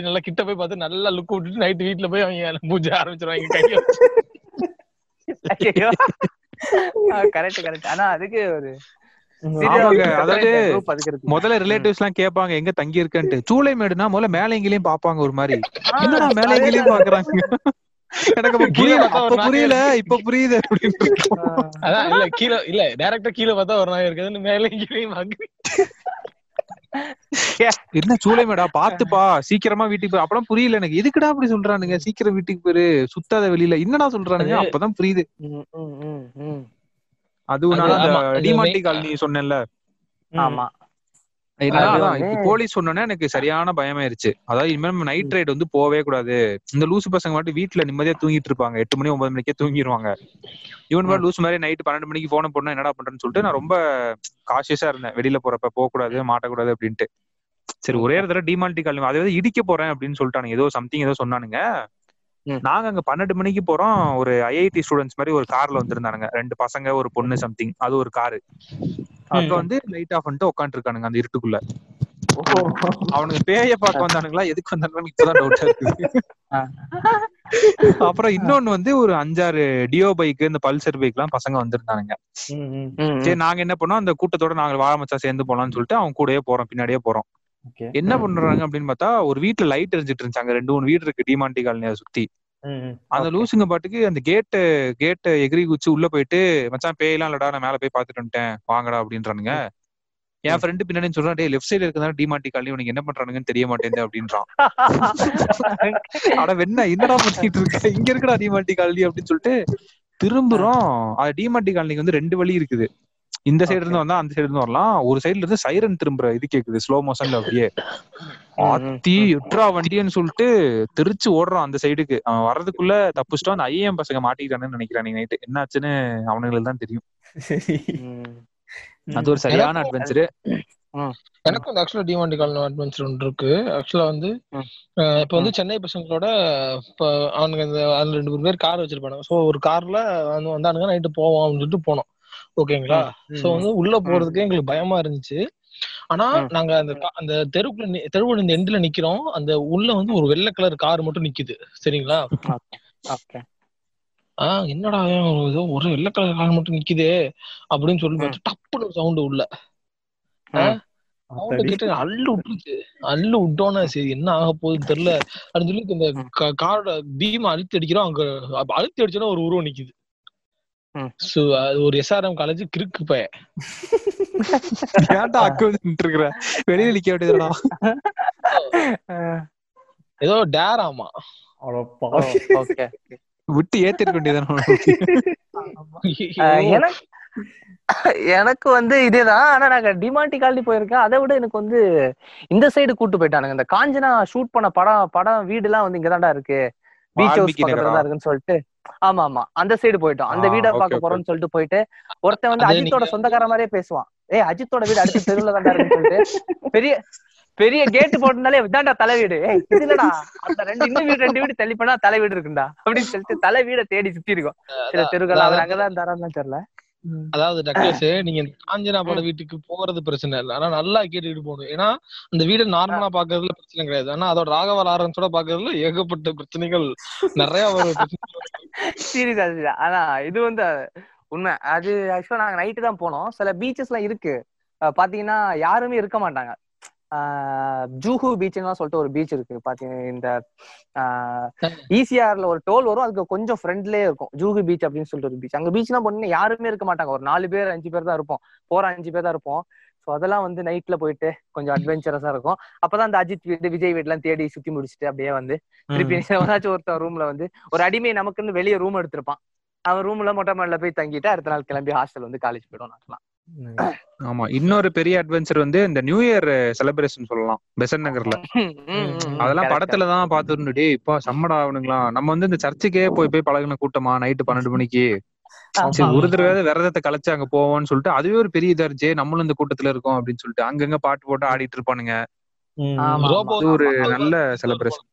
நல்லா கிட்ட போய் பார்த்து நல்லா லுக் விட்டுட்டு நைட் வீட்ல போய் அவங்க பூஜை ஆரம்பிச்சிருவாங்க கையை கரெக்ட் கரெக்ட் ஆனா அதுக்கு ஒரு அதாவது. முதல்ல ரிலேட்டிவ்ஸ் எல்லாம் கேட்பாங்க எங்க தங்கி இருக்கன்ட்டு? சூளைமேடுனா முதல்ல மேல எங்கேயும் பாப்பாங்க ஒரு மாதிரி. என்னடா மேல எங்கேயும் பாக்குறாங்க எனக்கு புரியல அப்ப இப்ப புரியுது அப்படின்னு அதான் இல்ல கீழே இல்ல டைரக்டா கீழே பார்த்தா ஒரு நாய் இருக்குதுன்னு மேலே கீழே வாங்கி என்ன சூளைமேடா பாத்துப்பா சீக்கிரமா வீட்டுக்கு போய் அப்பலாம் புரியல எனக்கு. எதுக்குடா அப்படி சொல்றானுங்க? சீக்கிரம் வீட்டுக்கு போயிரு சுத்தாத வெளியில. என்னடா சொல்றானுங்க? அப்பதான் புரியுது. அதுவும் அது- நான் main- காலனி சொன்னேன்ல. ஆமா என்னன்னா, அது அதான் வந்து- இப்ப போலீஸ் சொன்னோன்னே எனக்கு சரியான பயமாயிருச்சு. அதாவது இனிமே நம்ம நைட் ரைடு வந்து போவே கூடாது. இந்த லூசு பசங்க மட்டும் வீட்டுல நிம்மதியா தூங்கிட்டு இருப்பாங்க. எட்டு மணி ஒன்பது மணிக்கே தூங்கிடுவாங்க இவன் மாதிரி லூசு மாதிரி நைட் பன்னெண்டு மணிக்கு போன பொண்ணு என்னடா பண்றேன்னு சொல்லிட்டு நான் ரொம்ப காஷியஸா இருந்தேன். வெளியில போறப்ப போக கூடாது மாட்டக்கூடாது அப்படின்ட்டு. சரி ஒரே தடவை டிமால்டி காலனி அதாவது இடிக்க போறேன் அப்படின்னு சொல்லிட்டானுங்க. ஏதோ சம்திங் ஏதோ சொன்னானுங்க. நாங்க அங்க பன்னெண்டு மணிக்கு போறோம். ஒரு ஐஐடி ஸ்டூடெண்ட்ஸ் மாதிரி ஒரு கார்ல வந்திருந்தானுங்க. ரெண்டு பசங்க ஒரு பொண்ணு சம்திங் அது ஒரு காரு அங்க வந்து லைட் ஆஃப் பண்ணிட்டு உட்காந்துட்டு இருக்கானுங்க அந்த இருட்டுக்குள்ள. அவனுங்க பேய பார்க்க வந்தானுங்களா? எதுக்கு வந்தானுங்கன்னு இப்பதான் டவுட்டா இருக்கு அப்புறம் இன்னொன்னு வந்து ஒரு அஞ்சாறு டியோ பைக் இந்த பல்சர் பைக் எல்லாம் பசங்க வந்திருந்தானுங்க. சரி நாங்க என்ன பண்ணோம்? அந்த கூட்டத்தோட நாங்க வாழ மச்சா சேர்ந்து போலாம்னு சொல்லிட்டு அவங்க கூடயே போறோம். பின்னாடியே போறோம். என்ன பண்றாங்க அப்படின்னு பார்த்தா ஒரு வீட்டுல லைட் எரிஞ்சிட்டு இருந்துச்சாங்க ரெண்டு மூணு வீடு இருக்கு டிமாண்டி காலனியை சுத்தி. அந்த. லூசுங்க பாட்டுக்கு அந்த கேட்டு கேட்ட எகிரி குச்சி உள்ள போயிட்டு மச்சான் பேயெல்லாம் இல்லடா நான் மேல போய் பாத்துட்டு வந்துட்டேன். வாங்கடா அப்படின்றானுங்க. என் ஃப்ரெண்டு பின்னாடி சொல்றான் டேய் லெஃப்ட் சைடு இருக்கதால டிமாண்டி காலனி உனக்கு என்ன பண்றானுங்கன்னு தெரிய மாட்டேங்குது அப்படின்றான். அட வெண்ண என்னடா பண்ணிட்டு இருக்க? இங்க இருக்கடா டிமாண்டி காலனி அப்படின்னு சொல்லிட்டு திரும்புறோம். அது டிமாண்டி காலனிக்கு வந்து ரெண்டு வழி இருக்குது. இந்த சைடு இருந்து வந்தா அந்த சைடு இருந்து வரலாம். ஒரு சைடுல இருந்து சைரன் திரும்புற இது கேக்குது ஸ்லோ மோஷன்ல அப்படியே. ஆத்தி எட்ரா வண்டின்னு சொல்லிட்டு திருச்சு ஓடுறான் அந்த சைடுக்கு அவன் வர்றதுக்குள்ள தப்புச்சிட்டோம் அந்த ஐஏஎம் பசங்க மாட்டிக்கிட்டானுன்னு நினைக்கிறான் நைட்டு என்னாச்சுன்னு அவனுங்களுக்கு தான் தெரியும். அது ஒரு சரியான அட்வென்ச்சர் எனக்கும் இந்த ஆக்சுவலா டிமாண்டி காலனி அட்வென்ச்சர் ஒன்று இருக்கு. ஆக்சுவலா வந்து இப்ப வந்து சென்னை பசங்களோட இப்ப அவனுங்க இந்த அதுல ரெண்டு மூணு பேர் கார் வச்சிருப்பானுங்க. சோ ஒரு கார்ல வந்து வந்தானுங்க நைட்டு போவோம் அப்படின்னு சொல்லிட்டு போனோம். ஓகேங்களா? சோ வந்து உள்ள போறதுக்கு எங்களுக்கு பயமா இருந்துச்சு. ஆனா. நாங்க அந்த அந்த தெருவுக்குள்ள தெருவோட இந்த எண்ட்ல நிக்கிறோம். அந்த உள்ள வந்து ஒரு வெள்ளை கலர் கார் மட்டும் நிக்குது. சரிங்களா. ஆஹ் என்னடா ஏதோ ஒரு வெள்ளை கலர் கார் மட்டும் நிக்குதே அப்படின்னு சொல்லி. பார்த்து டப்புன்னு சவுண்ட் உள்ள. அள்ளு விட்டுருச்சு. அள்ளு விட்டோன்னே சரி என்ன ஆக போகுதுன்னு தெரியல. அப்படின்னு சொல்லி இந்த காரோட பீம் அழுத்தி அடிக்கிறோம். அங்க அழுத்தி அடிச்சோன்னா ஒரு உருவம் நிக்குது. ஒரு எஸ்ஆர்எம் காலேஜ் கிறுக்கு பய ஏன்டா இருக்கிற வெளியில நிக்க வேண்டியதுடா ஏதோ டேர் ஆமா. விட்டு ஏத்திருக்க வேண்டியதுதானே எனக்கு வந்து இதேதான். ஆனா நாங்க டிமாண்டி காலனி போயிருக்கேன். அதை விட எனக்கு வந்து இந்த சைடு கூட்டு போயிட்டானுங்க. இந்த காஞ்சனா ஷூட் பண்ண படம் படம் வீடு எல்லாம் வந்து இங்கதான்டா இருக்கு. பீச் ஹவுஸ் பக்கத்துல இருக்குன்னு சொல்லிட்டு. ஆமா ஆமா. அந்த சைடு போயிட்டோம். அந்த வீட okay. போறோம்னு சொல்லிட்டு போயிட்டு ஒருத்தன் வந்து அஜித்தோட சொந்தக்கார மாதிரியே பேசுவான். ஏய் அஜித்தோட வீடு அடுத்த தெருவுல தான்டா இருக்குன்னு சொல்லிட்டு. பெரிய பெரிய கேட் போட்டனாலே இதான்டா தலை வீடு. இல்லடா. அந்த ரெண்டு இன்னும் வீடு ரெண்டு வீடு தள்ளி போனா தலை வீடு இருக்குண்டா. அப்படின்னு சொல்லிட்டு தலை வீட தேடி சுத்தி இருக்கோம் சில தெருக்கள் அவர் அங்கதான் தரான்னு தெரியல. அதாவது டக்ளஸ் நீங்க காஞ்சனா பட வீட்டுக்கு போறது பிரச்சனை இல்ல. ஆனா நல்லா கேட்டுக்கிட்டு போகணும். ஏன்னா அந்த வீடு நார்மலா பாக்குறதுல பிரச்சனை கிடையாது. ஆனா அதோட ராகவ லாரன்ஸோட பாக்குறதுல ஏகப்பட்ட பிரச்சனைகள் நிறைய வரும் சீரியஸா ஆனா இது வந்து உண்மை. அது ஆக்சுவலா நாங்க நைட்டு தான் போனோம். சில பீச்சஸ் எல்லாம் இருக்கு. பாத்தீங்கன்னா யாருமே இருக்க மாட்டாங்க. ஜூஹு பீச்னு சொல்லிட்டு ஒரு பீச் இருக்கு. பாத்தீங்கன்னா இந்த ஈசிஆர்ல ஒரு டோல் வரும். அதுக்கு கொஞ்சம் ஃப்ரெண்ட்லயே இருக்கும். ஜூஹு பீச் அப்படின்னு சொல்லிட்டு ஒரு பீச். அங்க பீச்லாம் போனீங்கன்னா யாருமே இருக்க மாட்டாங்க. ஒரு நாலு பேர் அஞ்சு பேர் தான் இருப்போம். போற அஞ்சு பேர் தான் இருப்போம். ஸோ அதெல்லாம் வந்து நைட்ல போயிட்டு கொஞ்சம் அட்வென்ச்சரஸா இருக்கும். அப்பதான் அந்த அஜித் வீடு விஜய் வீடுலாம் தேடி சுத்தி முடிச்சுட்டு அப்படியே வந்து திருப்பி எவனாச்சும் ஒருத்தன் ரூம்ல வந்து ஒரு அடிமை நமக்குன்னு வெளியே ரூம் எடுத்திருப்பான். அவன் ரூம்ல மொட்டை மாடில போய் தங்கிட்டு அடுத்த நாள் கிளம்பி ஹாஸ்டல் வந்து காலேஜ் போயிடும் நாங்களாம் ஆமா இன்னொரு பெரிய அட்வென்ச்சர் வந்து இந்த நியூ இயர் செலிப்ரேஷன் சொல்லலாம் பெசன் நகர்ல. அதெல்லாம் படத்துல தான் பாத்துருந்து டேய் இப்ப சம்மடா அவனுங்களா நம்ம வந்து இந்த சர்ச்சுக்கே போய் போய் பழகுன கூட்டமா நைட்டு பன்னெண்டு மணிக்கு? சரி ஒரு தடவை விரதத்தை கலைச்சு அங்க போவோம்னு சொல்லிட்டு அதுவே ஒரு பெரிய இதா இருந்துச்சு நம்மளும் இந்த கூட்டத்துல இருக்கோம் அப்படின்னு சொல்லிட்டு அங்கங்க பாட்டு போட்டு ஆடிட்டு இருப்பானுங்க. ஒரு நல்ல செலிப்ரேஷன்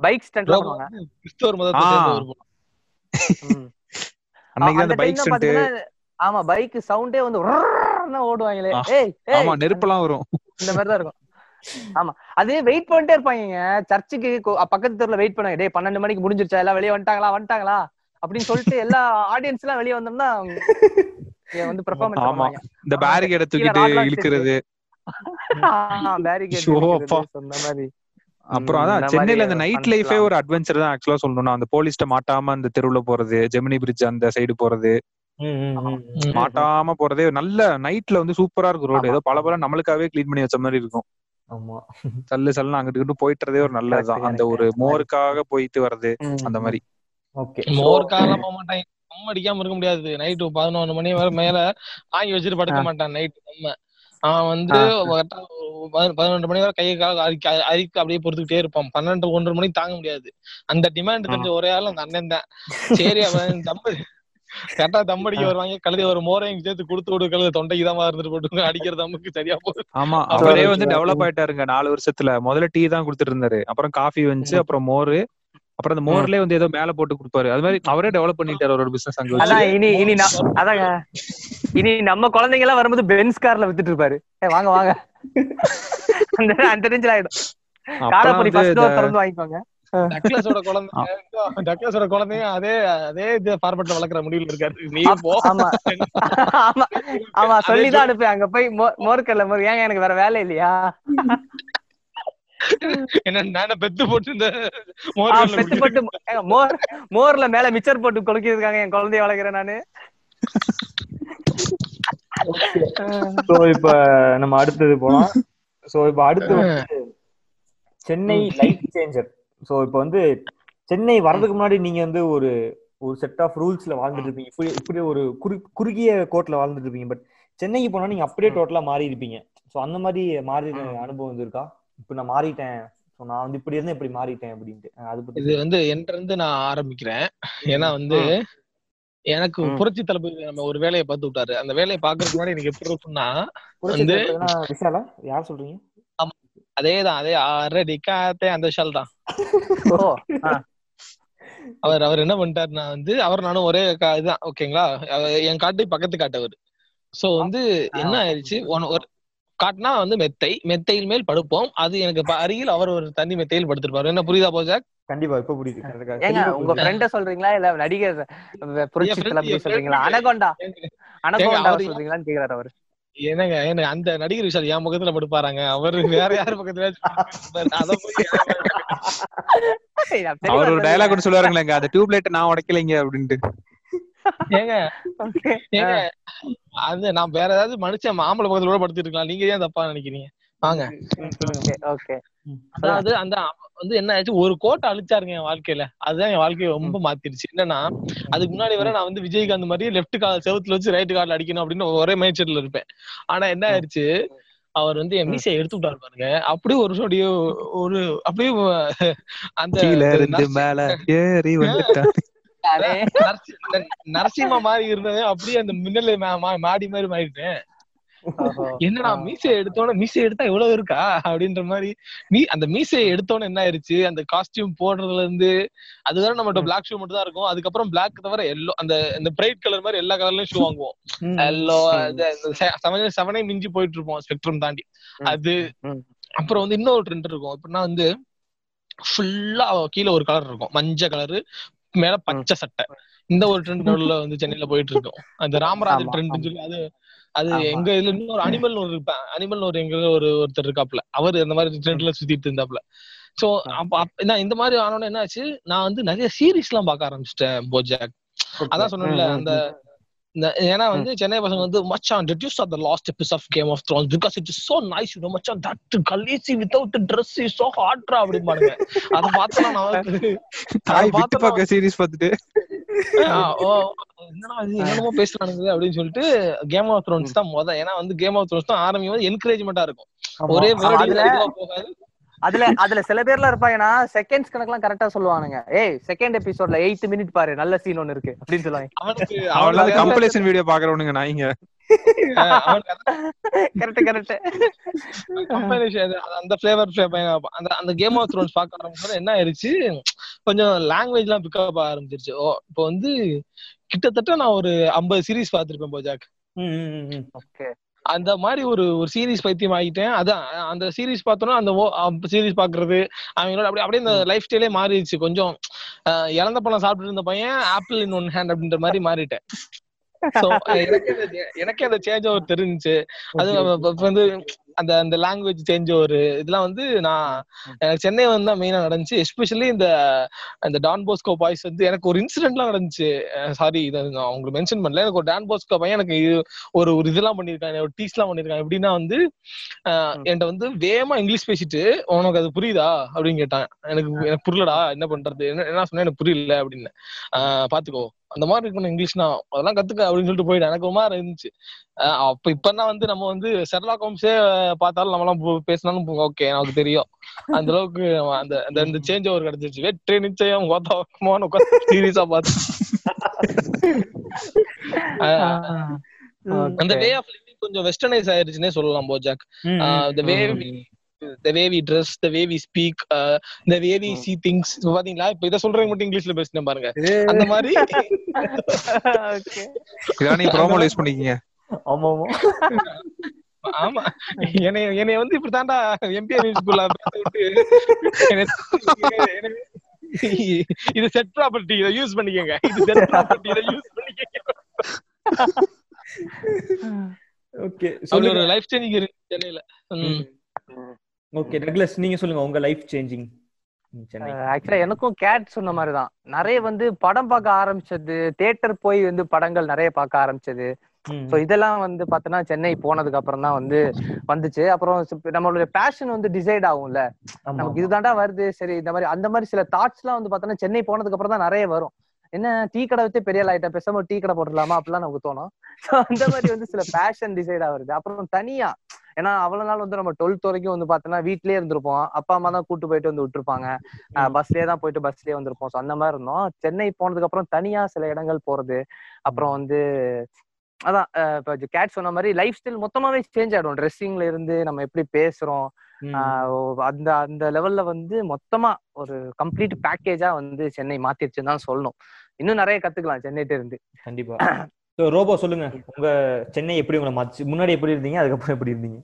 பைக் ஸ்டண்ட் அன்னைக்கு அந்த பைக் ஸ்டண்ட் ஆமா பைக் சவுண்டே வந்து ஓடுவாங்களே ஏய் ஆமா நெருப்பெல்லாம் வரும் இந்த மாதிரி தான் இருக்கும் அதே வெயிட் பண்ணிட்டே இருப்பாங்க சர்ச்சுக்கு பக்கத்து தெருல வெயிட் பண்ணாங்க டேய் பன்னெண்டு மணிக்கு முடிஞ்சிருச்சா எல்லாம் வெளியே வந்துட்டாங்களா வந்துட்டாங்களா அப்படின்னு சொல்லிட்டு எல்லா ஆடியன்ஸ் எல்லாம் வெளியே வந்தோம்னா வந்து பெர்ஃபார்மன்ஸ் ஆமா. இந்த பேரிகேட தூக்கிட்டு இழுக்கிறது சொன்ன மாதிரி அப்புறம் அதான் சென்னையில அந்த நைட் லைஃபே ஒரு அட்வென்ச்சர் தான் ஆக்சுவலா சொல்லணும்னா அந்த போலீஸ்ட மாட்டாம அந்த தெருவுல போறது ஜெமினி பிரிட்ஜ் அந்த சைடு போறது மாட்டாம போறதே நல்ல நைட்ல வந்து சூப்பரா இருக்கும் ரோடு. ஏதோ பல பல நம்மளுக்காகவே க்ளீன் பண்ணி வச்ச மாதிரி இருக்கும். ஆமா. சல்லு சல்லுன்னு அங்கிட்டு இங்கிட்டு போயிட்டுறதே ஒரு நல்லதுதான் அந்த. ஒரு மோருக்காக போயிட்டு வர்றது. அந்த மாதிரி. ஓகே. மோர் காலம் போக மாட்டான். நம்ம அடிக்காம இருக்க முடியாது. நைட்டு பதினொன்று மணி வரை மேல வாங்கி வச்சுட்டு படுக்க மாட்டான் நைட்டு நம்ம. அவன் வந்து பதினொன்று மணி வரை கையை கால அரிக்க அரிக்க அப்படியே பொறுத்துக்கிட்டே இருப்பான். பன்னெண்டு ஒன்றரை மணிக்கு தாங்க முடியாது. அந்த டிமாண்ட் தெரிஞ்ச ஒரே ஆள் அந்த அண்ணன் தான். சரி அவன் தம்பு. கரெக்டா தம் அடிக்க வருவாங்க கழுதி ஒரு மோரையும் சேர்த்து கொடுத்து விடு கழுது தொண்டைக்கு தான் இருந்துட்டு போட்டு அடிக்கிற தம்முக்கு சரியா போகுது. ஆமா அவரே வந்து டெவலப் ஆயிட்டாருங்க நாலு வருஷத்துல. முதல்ல டீ தான் கொடுத்துட்டு இருந்தாரு. அப்புறம் காஃபி வந்துச்சு அப்புறம் மோரு. அப்புறம் அந்த மோர்லயே வந்து ஏதோ மேல போட்டு கொடுப்பாரு. அது மாதிரி அவரே டெவலப் பண்ணிட்டாரு அவரோட பிசினஸ் அங்க அதான் இனி இனி அதாங்க. இனி நம்ம குழந்தைங்க எல்லாம் வரும்போது பென்ஸ் கார்ல வித்துட்டு இருப்பாரு. வாங்க வாங்க. அந்த அந்த ரேஞ்சில் ஆயிடும். காரப்பொடி வந்து ஃபர்ஸ்ட் இந்த- டோர் திறந்து வாங்கிப்பாங்க. டக்ளஸோட குழந்தைங்க டக்ளஸோட குழந்தைங்க அதே அதே இது ஃபார்மட்ல வளர்க்குற முடிவுல இருக்காரு. நீ போ. ஆமா. ஆமா சொல்லிதான் அனுப்பி அங்க போய் மோ- மோர்க்கல்ல மோர் ஏங்க எனக்கு வேற வேலை இல்லையா? என்ன நானே பெத்து போட்டு இந்த பெத்து. போட்டு மோர் மோர்ல மேல மிச்சர் போட்டு கொளுக்கிருக்காங்க என் குழந்தைய வளர்க்குறேன் நானு. சோ இப்ப நம்ம அடுத்தது போலாம். சோ இப்ப அடுத்து வந்து சென்னை லைஃப் சேஞ்சர் சோ இப்ப வந்து சென்னை வர்றதுக்கு முன்னாடி நீங்க வந்து ஒரு ஒரு செட் ஆஃப் ரூல்ஸ்ல வாழ்ந்துட்டு இருப்பீங்க. இப்படி இப்படி ஒரு குறு குறுகிய கோட்ல வாழ்ந்துட்டு இருப்பீங்க. பட் சென்னைக்கு போனா நீங்க அப்படியே டோட்டலா மாறி இருப்பீங்க. சோ அந்த மாதிரி மாறி அனுபவம் வந்து இருக்கா இப்ப நான் மாறிட்டேன். சோ நான் வந்து இப்படி இருந்தேன் இப்படி மாறிட்டேன் அப்படின்ட்டு. அது இது வந்து என்கிட்ட இருந்து நான் ஆரம்பிக்கிறேன். ஏன்னா வந்து எனக்கு. புரட்சி தளபதி நம்ம ஒரு வேலையை பார்த்து விட்டாரு. அந்த வேலையை பாக்குறதுக்கு முன்னாடி எனக்கு எப்படி இருக்கும்னா வந்து- யார் சொல்றீங்க? அதேதான் அதே ஆல்ரெடி காத்தே அந்த விஷால் தான். அவர் அவர் என்ன பண்ணிட்டாருன்னா வந்து அவர் நானும் ஒரே கா- இதுதான் ஓகேங்களா என் காட்டு பக்கத்து காட்டவர். சோ வந்து என்ன ஆயிடுச்சு? ஒன்னு- ஒரு காட்டுனா வந்து மெத்தை மெத்தையில் மேல் படுப்போம். அது எனக்கு அருகில் அவர் ஒரு தனி மெத்தையில் படுத்திருப்பாரு. என்ன புரியுதா போஜா கண்டிப்பா இப்ப புரியுது. ஏங்க உங்க. ஃப்ரெண்ட சொல்றீங்களா? இல்ல நடிகர் புரட்சி சொல்றீங்களா? அனகொண்டா. அனகொண்டா அவரு- சொல்றீங்களான்னு கேக்குறாரு அவரு. என்னங்க என்ன அந்த நடிகர் விஷால் என் பக்கத்துல படுப்பாராங்க. அவர் வேற யார் பக்கத்துல அவர் ஒரு. டயலாக் ஒன்று சொல்லுவாருங்களேங்க அந்த டியூப் லைட் நான் உடைக்கலைங்க அப்படின்ட்டு. ஏங்க. ஏங்க அது நான் வேற ஏதாவது மனுஷன் மாம்பழ பக்கத்துல கூட படுத்துட்டு இருக்கலாம் நீங்க ஏன் தப்பா நினைக்கிறீங்க? வாங்க. Okay, okay. அதாவது அந்த வந்து என்ன ஆச்சு ஒரு கோட்டை அழிச்சாருங்க என் வாழ்க்கையில. அதுதான் என் வாழ்க்கையை ரொம்ப மாத்திருச்சு என்னன்னா அதுக்கு முன்னாடி வரை நான் வந்து விஜயகாந்த் மாதிரி லெஃப்ட் கால் செவுத்துல வச்சு ரைட் கால் அடிக்கணும் அப்படின்னு ஒரே மைண்ட் செட்ல இருப்பேன். ஆனா என்ன ஆயிடுச்சு? அவர் வந்து என் மீசையை எடுத்து விட்டாரு பாருங்க. அப்படியே ஒரு அப்படியே ஒரு அப்படியே அந்த கீழே இருந்து மேல ஏறி நரசிம்மா மாதிரி இருந்தவன் அப்படியே அந்த மின்னல் மாடி மாதிரி மாறிட்டேன். என்னடா மீசையை எடுத்தோன்னே மீசை எடுத்தா இவ்வளவு இருக்கா? அப்படின்ற மாதிரி மீ அந்த மீசையை எடுத்தோன்னே என்ன ஆயிருச்சு? அந்த காஸ்டியூம் போடுறதுல இருந்து அதுவரை நம்மகிட்ட பிளாக் ஷூ மட்டும் தான் இருக்கும். அதுக்கப்புறம் பிளாக் தவிர எல்லோ அந்த இந்த பிரைட் கலர் மாதிரி எல்லா கலர்லயும் ஷூ வாங்குவோம். எல்லோ செவன் செவனே மிஞ்சி போயிட்டு இருப்போம் ஸ்பெக்ட்ரம் தாண்டி. அது. அப்புறம் வந்து இன்னொரு ட்ரெண்ட் இருக்கும். எப்படின்னா வந்து ஃபுல்லா கீழே ஒரு கலர் இருக்கும். மஞ்சள் கலரு மேல பச்சை சட்டை. இந்த ஒரு ட்ரெண்ட் நடுவுல வந்து சென்னையில போயிட்டு இருக்கும். அந்த ராமராஜன் ட்ரெண்ட் சொல்லி அது அது. எங்க இதுல இன்னொரு அனிமல் ஒரு அனிமல் ஒரு எங்க ஒரு ஒருத்தர் இருக்காப்ல அவர் இந்த மாதிரி ட்ரெண்ட்ல சுத்திட்டு இருந்தாப்ல சோ அப்ப நான் இந்த மாதிரி ஆனோன்னு என்ன ஆச்சு நான் வந்து நிறைய சீரிஸ் எல்லாம் பார்க்க ஆரம்பிச்சிட்டேன் போஜாக் அதான் சொன்னேன்ல அந்த ஏன்னா வந்து சென்னை பசங்க வந்து மச்சான் you saw the last episode of Game of Thrones because it is so nice you know மச்சான் that கலேசி without dress is so hot ரா அப்படிம்பானுங்க. அத பார்த்தா நான் தாய் விட்டு பார்க்க சீரிஸ் பார்த்துட்டு. ஆ, ஓ என்னடா இது என்னென்னமோ பேசுறானுங்க அப்படின்னு சொல்லிட்டு கேம் ஆஃப் த்ரோன்ஸ் தான் முத ஏன்னா வந்து கேம் ஆஃப் த்ரோன்ஸ் தான் ஆரம்பிக்கும் போது என்கரேஜ்மெண்டா இருக்கும். ஒரே போகாது. அதுல அதுல சில பேர்லாம் இருப்பாங்கன்னா செகண்ட்ஸ் கணக்கெல்லாம் கரெக்டா சொல்லுவானுங்க. ஏய் செகண்ட் எபிசோட்ல எயிட் மினிட் பாரு நல்ல சீன் ஒன்னு இருக்கு அப்படின்னு சொல்லுவாங்க. அவனுக்கு கம்பலேஷன் வீடியோ பாக்குறவனுங்க நாய்ங்க கரெக்ட் கரெக்ட் அந்த ஃபிளேவர் அந்த அந்த கேம் ஆஃப் த்ரோன்ஸ் பார்க்க ஆரம்பிச்சது என்ன ஆயிருச்சு கொஞ்சம் லாங்குவேஜ் எல்லாம் பிக்கப் ஆரம்பிச்சிருச்சு. ஓ இப்போ வந்து கிட்டத்தட்ட நான் ஒரு ஐம்பது சீரிஸ் பார்த்திருப்பேன் போஜாக். அந்த மாதிரி ஒரு ஒரு சீரிஸ் பைத்தியம் ஆகிட்டேன். அதான் அந்த சீரிஸ் பார்த்தோன்னா அந்த சீரிஸ் பாக்குறது அவங்களோட அப்படியே அப்படியே இந்த லைஃப் ஸ்டைலே மாறிடுச்சு. கொஞ்சம் இழந்த பழம் சாப்பிட்டு இருந்த பையன் ஆப்பிள் இன் ஒன் ஹேண்ட் அப்படின்ற மாதிரி மாறிட்டேன். எனக்கே அந்த சேஞ்ச் ஓவர் தெரிஞ்சுச்சு. அது வந்து அந்த அந்த லாங்குவேஜ் சேஞ்ச் ஓவர் இதெல்லாம் வந்து நான் எனக்கு சென்னை வந்து தான் மெயினா நடந்துச்சு. எஸ்பெஷலி இந்த இந்த டான் போஸ்கோ பாய்ஸ் வந்து எனக்கு ஒரு இன்சிடென்ட்லாம் நடந்துச்சு. சாரி இதை நான் உங்களுக்கு மென்ஷன் பண்ணல. எனக்கு ஒரு டான் போஸ்கோ பையன் எனக்கு இது ஒரு ஒரு இதெல்லாம் பண்ணிருக்காங்க ஒரு டீஸ்லாம் பண்ணிருக்காங்க எப்படின்னா வந்து என்கிட்ட வந்து வேகமா இங்கிலீஷ் பேசிட்டு உனக்கு அது புரியுதா? அப்படின்னு கேட்டான். எனக்கு எனக்கு புரியலடா என்ன பண்றது? என்ன என்ன சொன்னா? எனக்கு புரியல அப்படின்னு. ஆஹ் பாத்துக்கோ. அந்த மாதிரி இருக்கணும் இங்கிலீஷ்னா அதெல்லாம் கத்துக்க அப்படின்னு சொல்லிட்டு போயிட்டேன். எனக்கு ஒரு மாதிரி இருந்துச்சு. அப்ப இப்பதான் வந்து நம்ம வந்து ஷெர்லாக் ஹோம்ஸே பார்த்தாலும் நம்மலாம் பு- பேசினாலும் ஓகே நமக்கு தெரியும். அந்த அளவுக்கு நம்ம அந்த அந்த இந்த சேஞ்ச் ஓவர் கிடைச்சிருச்சு. வெற்றி நிச்சயம் கோத்தாமோன்னு உட்காந்து சீரியஸா பார்த்து. அந்த வே ஆஃப் லிவிங் கொஞ்சம் வெஸ்டர்னைஸ் ஆயிருச்சுன்னே சொல்லலாம் BoJack. the way we the way we dress the way we speak uh, the way we see things. இப்ப பாத்தீங்களா? இப்ப இத சொல்றவங்க மட்டும் இங்கிலீஷ்ல பேசுனேன் பாருங்க அந்த மாதிரி. ஓகே. இதான் நீ ப்ரோமோல யூஸ் பண்ணிக்கீங்க. ஆமா. ஆமா ஆமா என்னைய என்னைய வந்து இப்படி தாண்டா எம்பிஆர் ஸ்கூல்ல இது செட் ப்ராப்பர்ட்டி இதை யூஸ் பண்ணிக்கங்க. இது செட் ப்ராப்பர்ட்டி இதை யூஸ் பண்ணிக்கங்க. ஓகே ஒரு லைஃப் சேஞ்சிங் இருக்கு சென்னையில. ஓகே டக்ளஸ் நீங்க சொல்லுங்க உங்க லைஃப் சேஞ்சிங் ஆக்சுவலா எனக்கும் கேட் சொன்ன மாதிரிதான். நிறைய வந்து படம் பார்க்க ஆரம்பிச்சது தியேட்டர் போய் வந்து படங்கள் நிறைய பார்க்க ஆரம்பிச்சது. சோ இதெல்லாம் வந்து பார்த்தோன்னா சென்னை போனதுக்கு அப்புறம் தான் வந்து வந்துச்சு. அப்புறம் நம்மளுடைய பேஷன் வந்து டிசைட் ஆகும்ல. நமக்கு ஆமா. இதுதான்டா வருது சரி இந்த மாதிரி அந்த மாதிரி சில தாட்ஸ் எல்லாம் வந்து பார்த்தோன்னா சென்னை போனதுக்கு அப்புறம் தான் நிறைய வரும். என்ன டீ கடை வச்சு பெரிய ஆயிட்டா பேசாம டீ கடை போட்டுடலாமா? அப்படிலாம் நமக்கு தோணும் அந்த மாதிரி வந்து சில பேஷன் டிசைட் ஆகுது அப்புறம் தனியா ஏன்னா அவ்வளவு நாள் வந்து நம்ம டுவெல்த் வரைக்கும் வந்து பார்த்தோன்னா வீட்லயே இருந்திருப்போம். அப்பா அம்மா தான் கூட்டு போயிட்டு வந்து விட்டுருப்பாங்க. பஸ்லயே தான் போயிட்டு பஸ்லயே வந்திருப்போம். ஸோ அந்த மாதிரி இருந்தோம். சென்னை போனதுக்கு அப்புறம் தனியா சில இடங்கள் போறது. அப்புறம் வந்து அதான் இப்ப கேட் சொன்ன மாதிரி லைஃப் ஸ்டைல் மொத்தமாவே சேஞ்ச் ஆயிடும். ட்ரெஸ்ஸிங்ல இருந்து நம்ம எப்படி பேசுறோம். அந்த அந்த லெவல்ல வந்து மொத்தமா ஒரு கம்ப்ளீட் பேக்கேஜா வந்து சென்னை மாத்திருச்சுன்னு தான் சொல்லணும். இன்னும் நிறைய கத்துக்கலாம் சென்னைட்ட இருந்து கண்டிப்பா. So, ரோபோ சொல்லுங்க. உங்க சென்னை எப்படி உங்களை மாச்சு முன்னாடி எப்படி இருந்தீங்க? அதுக்கப்புறம் எப்படி இருந்தீங்க?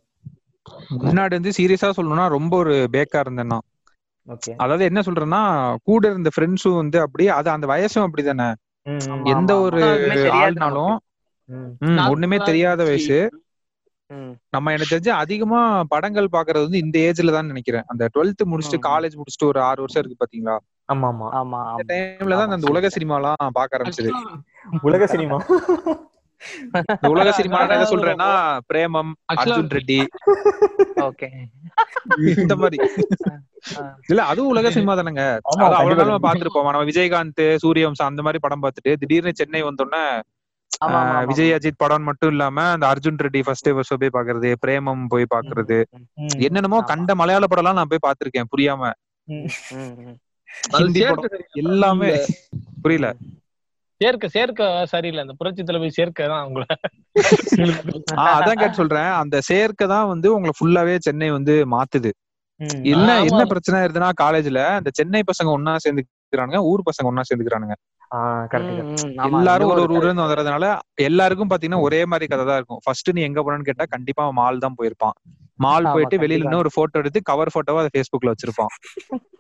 முன்னாடி வந்து சீரியஸா சொல்லணும்னா ரொம்ப ஒரு பேக்கா இருந்தேன் நான். ஓகே அதாவது என்ன சொல்றேன்னா கூட இருந்த ஃப்ரெண்ட்ஸும் வந்து அப்படியே அது அந்த வயசும் அப்படிதானே? எந்த ஒரு ஆள்னாலும் ஒண்ணுமே தெரியாத வயசு. ம். நம்ம எனக்கு தெரிஞ்சு அதிகமா படங்கள் பாக்குறது வந்து இந்த ஏஜ்ல தான் நினைக்கிறேன். அந்த டுவெல்த் முடிச்சுட்டு. காலேஜ் முடிச்சுட்டு ஒரு ஆறு வருஷம் இருக்கு பாத்தீங்களா? ஆமா ஆமா ஆமா. அந்த டைம்ல தான் அந்த உலக சினிமாலாம் பார்க்க ஆரம்பிச்சது. உலக சினிமா. உலக சினிமா என்ன சொல்றேன்னா பிரேமம் அர்ஜுன் ரெட்டி. ஓகே. இந்த மாதிரி. இல்ல அதுவும் உலக சினிமா தானங்க. அவ்வளவு. நாள் நம்ம பாத்துருப்போம். நம்ம விஜயகாந்த் சூரியவம்சம் அந்த மாதிரி படம் பார்த்துட்டு திடீர்னு சென்னை வந்தோடனே. விஜய் அஜித் படம் மட்டும் இல்லாம அந்த அர்ஜுன் ரெட்டி ஃபர்ஸ்ட் ஃபர்ஸ்ட் போய் பாக்குறது பிரேமம் போய் பாக்குறது. என்னென்னமோ. கண்ட மலையாள படம் எல்லாம் நான் போய் பாத்திருக்கேன் புரியாம. ஹிந்தி. எல்லாமே புரியல சேர்க்க சேர்க்க சரியில்லை அந்த புரட்சி தலைவி சேர்க்க தான் உங்களை அதான் கேட்டு சொல்றேன் அந்த சேர்க்க தான் வந்து உங்களை ஃபுல்லாவே சென்னை வந்து மாத்துது. என்ன. என்ன பிரச்சனை இருக்குதுன்னா காலேஜ்ல அந்த சென்னை பசங்க ஒன்னா சேர்ந்துக்கிறானுங்க ஊர் பசங்க ஒன்னா சேர்ந்துக்கிறானுங்க எல்லாரும் ஒரு ஒரு ஊர்ல இருந்து வர்றதுனால எல்லாருக்கும் பாத்தீங்கன்னா ஒரே மாதிரி கதை தான் இருக்கும். ஃபர்ஸ்ட் நீ எங்க போனன்னு கேட்டா கண்டிப்பா மால் தான் போயிருப்பான். மால் போயிட்டு வெளியில. இருந்து ஒரு போட்டோ எடுத்து கவர் போட்டோவா அதை Facebookல வச்சிருப்பான்.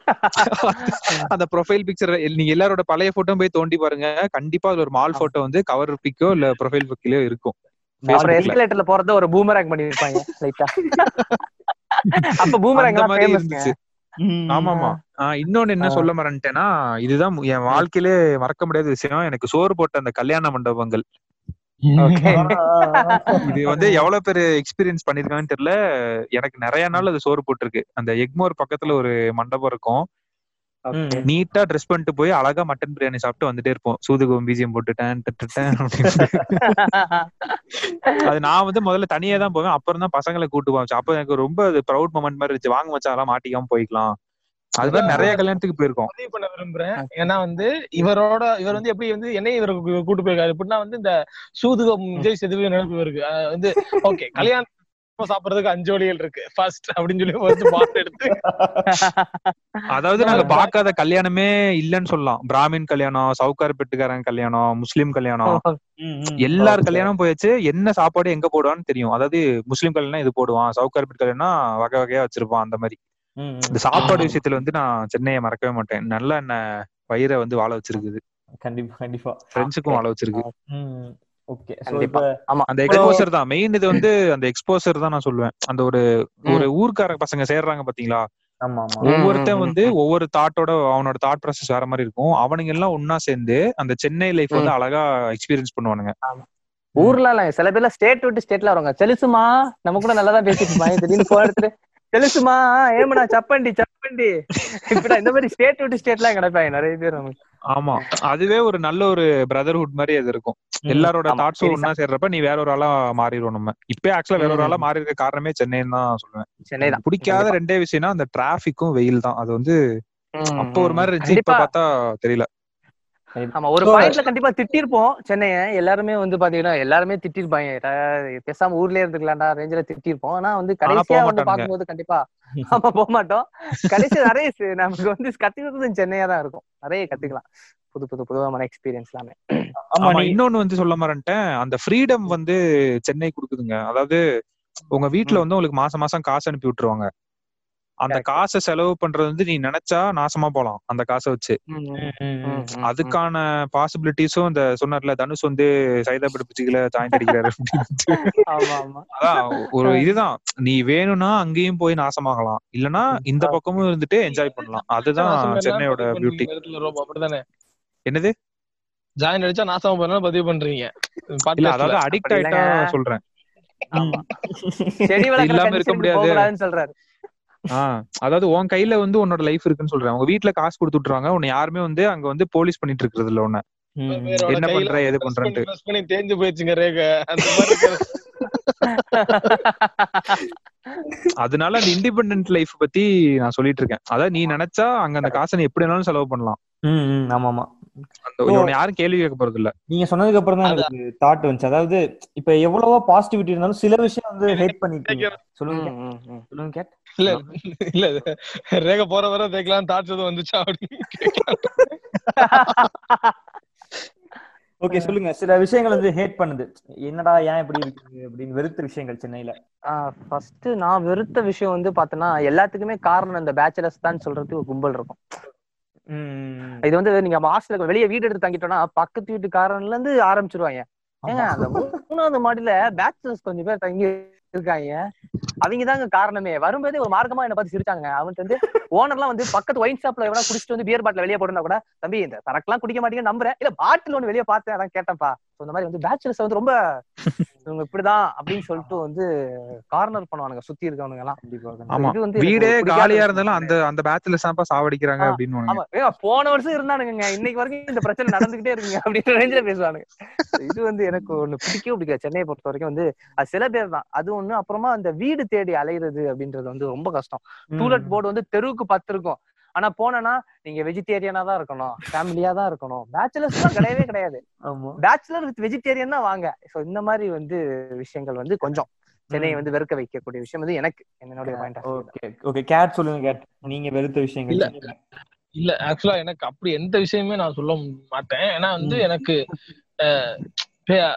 அந்த ப்ரொஃபைல் பிக்சர் நீங்க எல்லாரோட பழைய போட்டோ போய் தோண்டி பாருங்க. கண்டிப்பா அதுல ஒரு மால் போட்டோ வந்து கவர் பிக்கோ இல்ல ப்ரொஃபைல் பிக்லயோ இருக்கும். Facebookல. எஸ்கலேட்டர்ல போறது ஒரு பூமராங் பண்ணிருப்பாங்க லைட்டா அப்ப பூமராங் ஆமாமா. ஆஹ் இன்னொன்னு என்ன சொல்ல மறந்துட்டேன்னா இதுதான் என் வாழ்க்கையிலே மறக்க முடியாத விஷயம். எனக்கு சோறு போட்ட அந்த கல்யாண மண்டபங்கள். இது வந்து எவ்வளவு பேர் எக்ஸ்பீரியன்ஸ் பண்ணிருக்காங்கன்னு தெரியல. எனக்கு நிறைய நாள் அது சோறு போட்டிருக்கு. அந்த எக்மோர் பக்கத்துல ஒரு மண்டபம் இருக்கும். நீட்டா ட்ரெஸ் பண்ணிட்டு போய் அழகா மட்டன் பிரியாணி சாப்பிட்டு வந்துட்டே இருப்போம். சூதுகம் பிஜிஎம் போட்டு டேன் டட்டு டேன் அப்படின்னு. அது நான் வந்து முதல்ல தனியா தான் போவேன். அப்புறம் தான் பசங்களை கூட்டு போவேன். அப்ப எனக்கு ரொம்ப ப்ரௌட் மொமெண்ட் மாதிரி இருந்துச்சு. வாங்க மச்சான் அதெல்லாம் மாட்டிக்காம போய்க்கலாம். அது மாதிரி நிறைய கல்யாணத்துக்கு போயிருக்கோம். பதிவு பண்ண விரும்புறேன். ஏன்னா வந்து இவரோட இவர் வந்து எப்படி வந்து என்னை இவர் கூட்டு போயிருக்காரு. எப்படின்னா வந்து இந்த சூதுகம் விஜய் சேதுபதி நினைப்பு இருக்கு வந்து ஓகே கல்யாணம் சாப்பிடுறதுக்கு அஞ்சு வழிகள் இருக்கு. ஃபர்ஸ்ட் அப்படின்னு சொல்லி ஃபர்ஸ்ட் பாஸ் எடுத்து. அதாவது நாங்க பார்க்காத கல்யாணமே இல்லன்னு சொல்லலாம். பிராமின் கல்யாணம் சவுக்கார் பெட்டுக்காரன் கல்யாணம் முஸ்லீம் கல்யாணம். எல்லார் கல்யாணம் போயாச்சு. என்ன சாப்பாடு எங்க போடுவான்னு தெரியும். அதாவது முஸ்லீம் கல்யாணம் இது போடுவான். சவுக்கார் பெட் கல்யாணம் வகை வகையா வச்சிருப்பான் அந்த மாதிரி. இந்த சாப்பாடு விஷயத்துல வந்து நான் சென்னையை மறக்கவே மாட்டேன். நல்லா என்ன வயிறை வந்து வாழ வச்சிருக்குது. கண்டிப்பா கண்டிப்பா. ஃப்ரெண்ட்ஸுக்கும் வாழ வச்சிருக்கு. ஓகே ஆமா அந்த எக்ஸ்போசர் தான். மெயின் இது வந்து அந்த எக்ஸ்போசர் தான் நான் சொல்லுவேன். அந்த ஒரு ஒரு ஊர்க்கார பசங்க சேர்றாங்க பாத்தீங்களா? ஒவ்வொருத்தன் வந்து ஒவ்வொரு தாட்டோட அவனோட தாட் ப்ராசஸ் வேற மாதிரி இருக்கும். அவனுங்க எல்லாம் ஒன்னா சேர்ந்து அந்த சென்னை லைஃப் வந்து அழகா எக்ஸ்பீரியன்ஸ் பண்ணுவானுங்க. ஊர்ல இல்ல சில பேர்ல ஸ்டேட் விட்டு ஸ்டேட்ல வருவாங்க. செலுசுமா நம்ம கூட நல்லா தான் பேசிட்டு இருப்பாங்க திடீர்னு போன இடத்துல செலுசுமா ஏமடா சப்பண்டி சப்பண்டி. இப்படா இந்த மாதிரி ஸ்டேட் விட்டு ஸ்டேட்லாம் கிடைப்பாங்க. நிறைய பேர் நமக்கு. ஆமா. அதுவே ஒரு நல்ல ஒரு பிரதர்ஹுட் மாதிரி அது இருக்கும். எல்லாரோட தாட்ஸும் ஒன்னா சேர்றப்ப நீ வேற ஒரு ஆளா மாறிடுவோம் நம்ம. இப்ப ஆக்சுவலா வேற ஒரு ஆளா மாறி இருக்க காரணமே சென்னைன்னு தான் சொல்லுவேன். சென்னை தான். பிடிக்காத ரெண்டே விஷயம்னா அந்த டிராபிக்கும் வெயில் தான். அது வந்து அப்ப ஒரு மாதிரி இருந்துச்சு இப்ப பார்த்தா தெரியல. ஆமா ஒரு பாயிண்ட்ல கண்டிப்பா திட்டிருப்போம் சென்னைய. எல்லாருமே வந்து பாத்தீங்கன்னா எல்லாருமே திட்டிருப்பாங்க. "டா, பேசாம ஊர்லயே இருந்துக்கலாம்டா ரேஞ்சில திட்டிருப்போம். ஆனா வந்து கடைசியா வந்து. பாக்கும்போது கண்டிப்பா ஆமா போக மாட்டோம். கடைசி நிறைய நமக்கு வந்து கத்துக்கிறது சென்னையா தான் இருக்கும். நிறைய கத்துக்கலாம். புது புது புதுவான எக்ஸ்பீரியன்ஸ் எல்லாமே. ஆமா இன்னொன்னு வந்து சொல்ல மாறேன்ட்டேன் அந்த ஃப்ரீடம் வந்து சென்னை கொடுக்குதுங்க. அதாவது உங்க வீட்ல வந்து உங்களுக்கு மாசம் மாசம் காசு அனுப்பி விட்டுருவாங்க. அந்த. காசை செலவு பண்றது வந்து நீ நினைச்சா நாசமா போலாம் அந்த காசை வச்சு. அதுக்கான பாசிபிலிட்டிஸும் இந்த சொன்னார்ல தனுஷ் வந்து சைதாபேட் பிச்சுக்கல ஜாயிண்ட் அடிக்கிறாரு அப்படின்ட்டு. ஆமா ஆமா. அதான் ஒரு இதுதான். நீ வேணும்னா அங்கேயும் போய் நாசமாகலாம். இல்லனா இந்த பக்கமும் இருந்துட்டு என்ஜாய் பண்ணலாம். அதுதான் சென்னையோட பியூட்டி என்னது? ஜாயின் அடிச்சா நாசமா போறேன்னு பதிவு பண்றீங்க. அதாவது. அடிக்ட் ஆயிட்டா. சொல்றேன். செடி இல்லாம இருக்க முடியாது. சொல்றாரு. அதாவது உன் கையில வந்து உன்னோட லைஃப் இருக்குன்னு சொல்றேன் உங்க வீட்ல காசு கொடுத்து விட்டுருவாங்க உன்னை யாருமே வந்து அங்க வந்து போலீஸ் பண்ணிட்டு இருக்கிறது இல்ல உன்ன என்ன பண்ற, எது பண்றேன்ட்டு. தேஞ்சு போயிடுச்சுங்க ரேக அந்த மாதிரி. அதனால அந்த இண்டிபெண்டன்ட் லைஃப் பத்தி நான் சொல்லிட்டு இருக்கேன் அதாவது நீ நினைச்சா அங்க அந்த காசை நீ எப்படி வேணாலும் செலவு பண்ணலாம். ம், ம், ஆமா ஆமா அந்த உன்னை யாரும் கேள்வி கேட்க போறது இல்ல நீங்க சொன்னதுக்கு அப்புறம் தான் எனக்கு தாட் வந்துச்சு. அதாவது இப்ப எவ்வளவோ பாசிட்டிவிட்டி இருந்தாலும் சில விஷயம் வந்து ஹேட் பண்ணிருக்கீங்க சொல்லுங்க. சொல்லுங்க கேட். இல்ல இல்ல ரேக போற வர தேக்கலாம் தாட்ஸ் எதுவும் வந்துச்சா அப்படின்னு கேட்கலாம். ஓகே சொல்லுங்க. சில விஷயங்கள் வந்து ஹேட் பண்ணுது. என்னடா ஏன் இப்படி இருக்கு? அப்படின்னு வெறுத்த விஷயங்கள் சென்னையில. ஃபர்ஸ்ட் நான் வெறுத்த விஷயம் வந்து பாத்தேன்னா எல்லாத்துக்குமே காரணம் இந்த பேச்சுலர்ஸ் தான் சொல்றதுக்கு ஒரு கும்பல் இருக்கும். இது வந்து நீங்க ஹாஸ்டலுக்கு வெளியே வீடு எடுத்து தங்கிட்டோம்னா பக்கத்து வீட்டுக்காரன்ல இருந்து ஆரம்பிச்சிருவாங்க. ஏங்க அந்த மூணாவது மாடியில பேச்சுலர்ஸ் கொஞ்சம் பேர் தங்கி இருக்காங்க. அவங்க தாங்க காரணமே. வரும்போதே ஒரு மார்க்கமா என்ன பார்த்து சிரிச்சாங்க. அவன்ட்டு வந்து ஓனர்லாம் வந்து பக்கத்து ஒயின் ஷாப்ல எவ்வளவு குடிச்சிட்டு வந்து பியர் பாட்டில் வெளியே போட்டுனா கூட தம்பி இந்த சரக்குலாம் குடிக்க மாட்டீங்கன்னு நம்புறேன். இல்ல பாட்டில் ஒண்ணு வெளியே பார்த்தேன். அதான் கேட்டேன்ப்பா. So, இந்த மாதிரி வந்து பேச்சுலர்ஸ் வந்து ரொம்ப இவங்க இப்படிதான் அப்படின்னு சொல்லிட்டு வந்து கார்னர் பண்ணுவானுங்க சுத்தி இருக்கவனுங்க எல்லாம் இது வந்து வீடே காலியா. இருந்தாலும் அந்த அந்த பேட்ச்ல சாப்பா சாவடிக்கிறாங்க அப்படின்னு போன வருஷம் இருந்தானுங்க இன்னைக்கு வரைக்கும் இந்த பிரச்சனை நடந்துகிட்டே இருக்குங்க அப்படின்ற ரேஞ்சில பேசுவானுங்க. இது வந்து எனக்கு ஒண்ணு பிடிக்கவே பிடிக்காது. சென்னையை பொறுத்த வரைக்கும் வந்து அது சில பேர் தான். அது ஒண்ணு அப்புறமா அந்த வீடு தேடி அலையிறது அப்படின்றது வந்து ரொம்ப கஷ்டம். டூலெட் போர்டு வந்து தெருவுக்கு பத்து இருக்கும் ஆனா போனேன்னா நீங்க வெஜிடேரியனா தான் இருக்கணும் ஃபேமிலியா தான் இருக்கணும். பேச்சுலர்ஸ் கிடையவே கிடையாது. ஆமா. பேச்சுலர் வித் வெஜிடேரியன் தான் வாங்க. சோ இந்த மாதிரி வந்து விஷயங்கள் வந்து கொஞ்சம் சென்னையை வந்து வெறுக்க வைக்கக்கூடிய விஷயம் வந்து எனக்கு என்னுடைய பாயிண்ட் ஓகே ஓகே கேட் சொல்லுங்க கேட். நீங்க வெறுத்த விஷயங்கள். இல்ல. இல்ல ஆக்சுவலா எனக்கு அப்படி எந்த விஷயமே நான் சொல்ல மாட்டேன். ஏன்னா வந்து. எனக்கு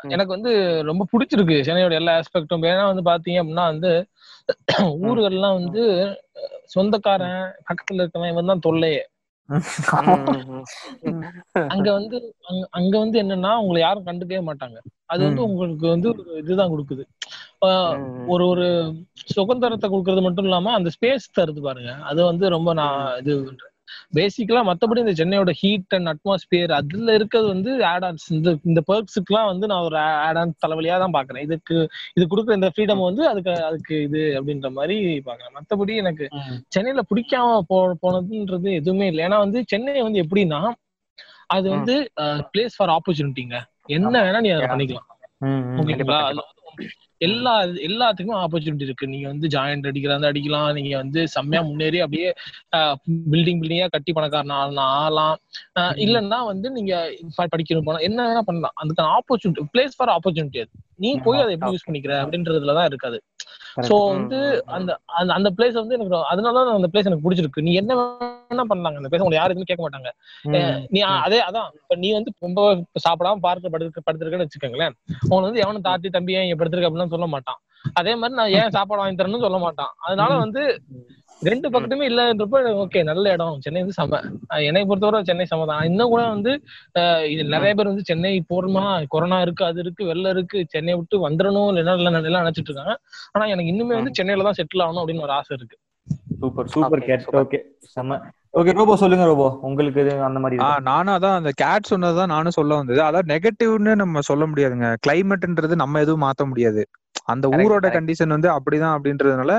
எனக்கு வந்து ரொம்ப பிடிச்சிருக்கு சென்னையோட எல்லா ஆஸ்பெக்டும் ஏன்னா வந்து பாத்தீங்க அப்படின்னா வந்து ஊர்கள்லாம் வந்து சொந்தக்காரன் பக்கத்துல இருக்கவன் இவன் தான் தொல்லையே அங்க வந்து அங்க- அங்க வந்து என்னன்னா உங்களை யாரும் கண்டுக்கவே மாட்டாங்க. அது வந்து. உங்களுக்கு வந்து ஒரு இதுதான் கொடுக்குது. ஒரு ஒரு சுதந்திரத்தை கொடுக்கறது மட்டும் இல்லாம அந்த ஸ்பேஸ் தருது பாருங்க. அது வந்து ரொம்ப நான் இது பேசிக்கலா மத்தபடி இந்த சென்னையோட ஹீட் அண்ட் அட்மாஸ்பியர் அதுல இருக்கிறது வந்து ஆட் ஆன்ஸ் இந்த இந்த பெர்க்ஸுக்குலாம் வந்து நான் ஒரு ஆட் ஆன் தலைவலியா தான் பாக்குறேன். இதுக்கு இது கொடுக்குற இந்த ஃப்ரீடம் வந்து அதுக்கு அதுக்கு இது அப்படின்ற மாதிரி பாக்குறேன். மத்தபடி எனக்கு சென்னையில பிடிக்காம போ போனதுன்றது எதுவுமே இல்லை. ஏன்னா வந்து சென்னை வந்து எப்படின்னா அது வந்து பிளேஸ் ஃபார் ஆப்பர்ச்சுனிட்டிங்க என்ன வேணா நீ அதை பண்ணிக்கலாம். ஓகேங்களா? எல்லா எல்லாத்துக்குமே ஆப்பர்ச்சுனிட்டி இருக்கு. நீங்க வந்து ஜாயிண்ட் அடிக்கிறதா அடிக்கலாம். நீங்க வந்து செம்மையா முன்னேறி அப்படியே பில்டிங் பில்டிங்கா கட்டி பணக்காரன் ஆகலாம் ஆகலாம் இல்லைன்னா வந்து நீங்க படிக்கணும் போனா என்ன வேணா பண்ணலாம். அதுக்கான ஆப்பர்ச்சுனிட்டி பிளேஸ் ஃபார் ஆப்பர்ச்சுனிட்டி அது. நீ போய் அதை எப்படி யூஸ் பண்ணிக்கிற அப்படின்றதுலதான் இருக்காது. சோ. வந்து அந்த அந்த பிளேஸ் வந்து எனக்கு ரொ- அதனால தான் அந்த பிளேஸ் எனக்கு பிடிச்சிருக்கு. நீ என்ன வேணா பண்ணலாங்க. அந்த பிளேஸ் உங்களை யாரும் எதுவும் கேட்க மாட்டாங்க. நீ அதே அதான். இப்ப நீ வந்து ரொம்ப சாப்பிடாம பார்க்க படுத்து படுத்திருக்கேன்னு வச்சுக்கோங்களேன். உங்களை வந்து எவனும் தாத்தி தம்பி ஏன் படுத்திருக்க அப்படின்னு சொல்ல மாட்டான். அதே மாதிரி நான் ஏன் சாப்பாடு வாங்கி தரேன்னு சொல்ல மாட்டான். அதனால வந்து ரெண்டு பக்கத்துமே இல்லன்றப்ப ஓகே நல்ல இடம். சென்னை வந்து செம. என்னை பொறுத்தவரை சென்னை செம தான். இன்னும் கூட வந்து இது நிறைய பேர் வந்து சென்னை போறோமா கொரோனா இருக்கு அது இருக்கு வெள்ளம் இருக்கு சென்னை விட்டு வந்துடணும் இல்லைன்னா இல்லை எல்லாம் நினைச்சிட்டு இருக்காங்க. ஆனா எனக்கு இன்னுமே வந்து சென்னையில தான் செட்டில் ஆகணும் அப்படின்னு ஒரு ஆசை இருக்கு. Super super Kate. ஓகே செம்ம ஓகே ரோபோ சொல்லுங்க ரோபோ. உங்களுக்கு இது அந்த மாதிரி? நானும் அதான் அந்த கேட் சொன்னதுதான் நானும் சொல்ல வந்தது. அதான் நெகட்டிவ்னு நம்ம சொல்ல முடியாதுங்க. கிளைமேட்ன்றது நம்ம எதுவும் மாத்த முடியாது. அந்த ஊரோட. கண்டிஷன் வந்து அப்படிதான் அப்படின்றதுனால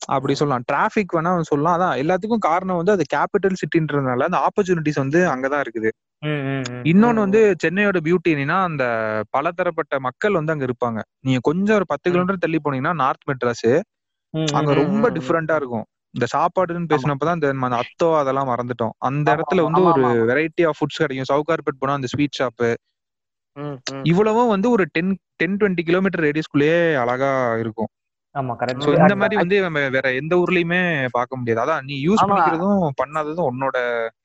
அப்படி சொல்லலாம். டிராபிக் வேணா சொல்லலாம். அதான் எல்லாத்துக்கும் காரணம் வந்து அது கேபிட்டல் சிட்டின்றதுனால அந்த ஆப்பர்ச்சுனிட்டிஸ் வந்து அங்கதான் இருக்குது. இன்னொன்னு வந்து சென்னையோட பியூட்டி என்னன்னா அந்த பலதரப்பட்ட மக்கள் வந்து அங்க இருப்பாங்க. நீங்க கொஞ்சம் ஒரு பத்து கிலோமீட்டர் தள்ளி போனீங்கன்னா நார்த் மெட்ராஸ் அங்க ரொம்ப. டிஃப்ரெண்டா இருக்கும். இந்த சாப்பாடுன்னு பேசினப்பதான் இந்த அத்தோ அதெல்லாம் மறந்துட்டோம். அந்த இடத்துல வந்து ஒரு. வெரைட்டி ஆஃப் ஃபுட்ஸ் கிடைக்கும். சவுகார்பேட் போனா அந்த ஸ்வீட் ஷாப்பு. இவ்வளவும் வந்து ஒரு டென் டென் டுவெண்ட்டி கிலோமீட்டர் ரேடியஸ்குள்ளேயே அழகா இருக்கும். ஆமா கரெக்ட் இந்த மாதிரி வந்து நம்ம வேற எந்த ஊர்லயுமே பார்க்க முடியாது. அதான் நீ யூஸ். பண்ணிக்கிறதும் பண்ணாததும் உன்னோட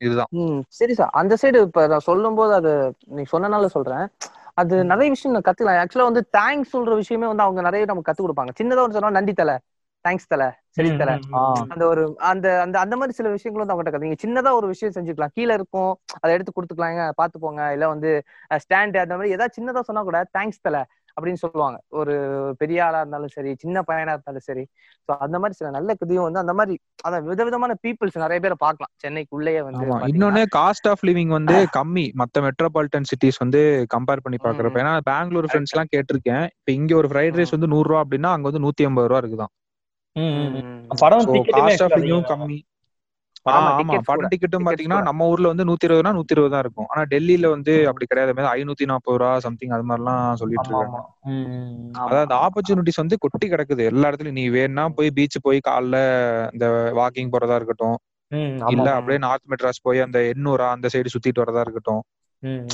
இதுதான். ம் சரி சார் அந்த சைடு இப்ப நான் சொல்லும் போது அது நீ சொன்னனால சொல்றேன். அது நிறைய விஷயம் நான் கத்துக்கலாம். ஆக்சுவலா வந்து தேங்க்ஸ் சொல்ற விஷயமே வந்து அவங்க நிறைய நமக்கு கத்து கொடுப்பாங்க. சின்னதா ஒரு சொன்னா நன்றி தலை. தேங்க்ஸ் தலை. சரி தலை. அந்த ஒரு அந்த அந்த அந்த மாதிரி சில விஷயங்களும் வந்து அவங்ககிட்ட நீங்க சின்னதா ஒரு விஷயம் செஞ்சுக்கலாம். கீழே இருக்கும். அதை எடுத்து கொடுத்துக்கலாங்க. பாத்து போங்க இல்ல வந்து ஸ்டாண்ட் அந்த மாதிரி ஏதாவது சின்னதா சொன்னா கூட தேங்க்ஸ் தலை. அப்படின்னு சொல்லுவாங்க. ஒரு பெரிய ஆளா இருந்தாலும் சரி சின்ன பையனா இருந்தாலும் சரி. ஸோ அந்த மாதிரி சில நல்ல கதையும் வந்து அந்த மாதிரி அதான் விதவிதமான பீப்புள்ஸ் நிறைய பேரை பார்க்கலாம். சென்னைக்குள்ளேயே வந்து. இன்னொன்னு காஸ்ட் ஆஃப் லிவிங் வந்து கம்மி. மத்த மெட்ரோபாலிட்டன் சிட்டிஸ் வந்து கம்பேர் பண்ணி பாக்குறப்ப ஏன்னா பெங்களூர் ஃப்ரெண்ட்ஸ் எல்லாம் கேட்டிருக்கேன். இப்ப இங்க ஒரு ஃப்ரைட் ரைஸ் வந்து நூறு ரூபா அப்படின்னா அங்க வந்து நூத்தி ஐம்பது ரூபா இருக்குதான். படம் சோ கம்மி. படம். டிக்கெட்டும் பாத்தீங்கன்னா. நம்ம ஊர்ல வந்து நூத்தி இருபதுனா நூத்தி இருபது தான் இருக்கும். ஆனா டெல்லியில வந்து. அப்படி கிடையாது. ஐநூத்தி நாற்பது ரூபா சம்திங் அது மாதிரிலாம் சொல்லிட்டு ஆமா இருக்காங்க. அந்த ஆப்பர்ச்சுனிட்டிஸ் வந்து கொட்டி கிடக்குது. எல்லா இடத்துலயும். நீ வேணா போய் பீச் போய் காலைல இந்த வாக்கிங் போறதா இருக்கட்டும். இல்ல அப்படியே நார்த் மெட்ராஸ் போய் அந்த எண்ணூரா அந்த சைடு சுத்திட்டு வரதா இருக்கட்டும்.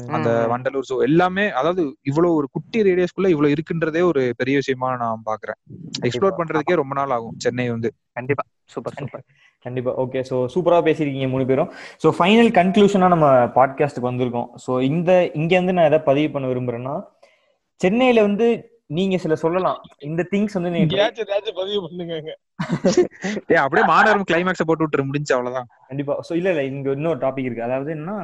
அந்த. வண்டலூர் ஜூ எல்லாமே அதாவது இவ்வளவு ஒரு குட்டி ரேடியஸ்க்குள்ள இவ்வளவு இருக்குன்றதே ஒரு பெரிய விஷயமா நான் பாக்குறேன். எக்ஸ்ப்ளோர் பண்றதுக்கே ரொம்ப நாள் ஆகும் சென்னை வந்து. கண்டிப்பா. Super super. கண்டிப்பா. ஓகே ஸோ சூப்பரா பேசியிருக்கீங்க மூணு பேரும். ஸோ ஃபைனல் கன்க்ளூஷனா நம்ம பாட்காஸ்ட்டுக்கு வந்திருக்கோம். ஸோ இந்த இங்க இருந்து நான் எதை பதிவு பண்ண விரும்புறேன்னா சென்னையில வந்து நீங்க சில சொல்லலாம். இந்த திங்ஸ் வந்து நீங்க பதிவு பண்ணுங்க ஏ அப்படியே மாநகரம் கிளைமேக்ஸ போட்டு விட்டுரு முடிஞ்சு அவ்வளவுதான். கண்டிப்பா. ஸோ இல்ல இல்ல இங்க இன்னொரு டாபிக் இருக்கு. அதாவது என்னன்னா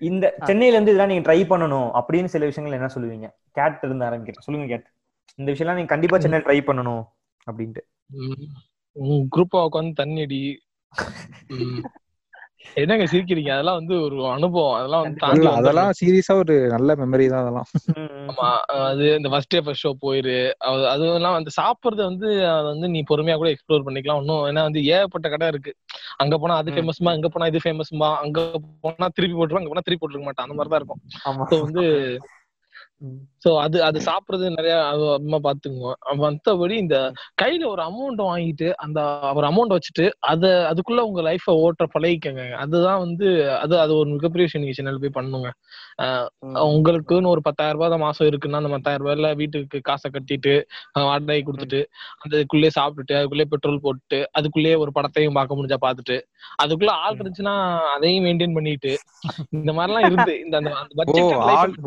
இந்த சென்னையில இருந்து இதெல்லாம் நீங்க ட்ரை பண்ணணும் அப்படின்னு சில விஷயங்கள் என்ன சொல்லுவீங்க? கேட் இருந்து ஆரம்பிக்கிறேன். சொல்லுங்க கேட் இந்த விஷயம்லாம் நீங்க கண்டிப்பா சென்னையில் ட்ரை பண்ணணும் அப்படின்ட்டு. குரூப்பா உட்காந்து தண்ணி அடி. என்னங்க சிரிக்கிறீங்க? அதெல்லாம் வந்து ஒரு அனுபவம். அதெல்லாம் வந்து தாண்டி. அதெல்லாம் சீரியஸா ஒரு நல்ல மெமரி தான் அதெல்லாம். ஆமா அது இந்த ஃபர்ஸ்ட் டே ஃபர்ஸ்ட் ஷோ போயிரு. அது அதுவெல்லாம் வந்து சாப்பிடுறது வந்து அதை வந்து நீ பொறுமையா கூட எக்ஸ்ப்ளோர் பண்ணிக்கலாம். இன்னும் ஏன்னா வந்து ஏகப்பட்ட கடை இருக்கு. அங்க போனா அது. ஃபேமஸ்மா இங்க போனா இது ஃபேமஸ்மா அங்க போனா திருப்பி போட்டுருவா? அங்க போனா திருப்பி போட்டுருக்க மாட்டான். அந்த மாதிரி தான் இருக்கும். ஆமா. ஸோ வந்து சோ அது அது சாப்பிடுறது நிறைய அது அம்மா பாத்துக்குவோம் மத்தபடி இந்த கையில ஒரு அமௌண்ட் வாங்கிட்டு அந்த ஒரு அமௌண்ட் வச்சுட்டு அத அதுக்குள்ள உங்க லைஃப ஓட்ட பழகிக்கங்க. அதுதான் வந்து அது அது ஒரு மிகப்பெரிய விஷயம் நீங்க சென்னையில போய் பண்ணுங்க. உங்களுக்குன்னு ஒரு பத்தாயிரம் ரூபாய் தான் மாசம் இருக்குன்னா அந்த பத்தாயிரம் ரூபாய்ல வீட்டுக்கு காசை கட்டிட்டு வாடகை கொடுத்துட்டு அதுக்குள்ளே சாப்பிட்டுட்டு அதுக்குள்ளே பெட்ரோல் போட்டுட்டு அதுக்குள்ளேயே ஒரு படத்தையும் பார்க்க முடிஞ்சா பார்த்துட்டு அதுக்குள்ள ஆள் இருந்துச்சுன்னா அதையும் மெயின்டைன் பண்ணிட்டு இந்த மாதிரிலாம் இருந்து இந்த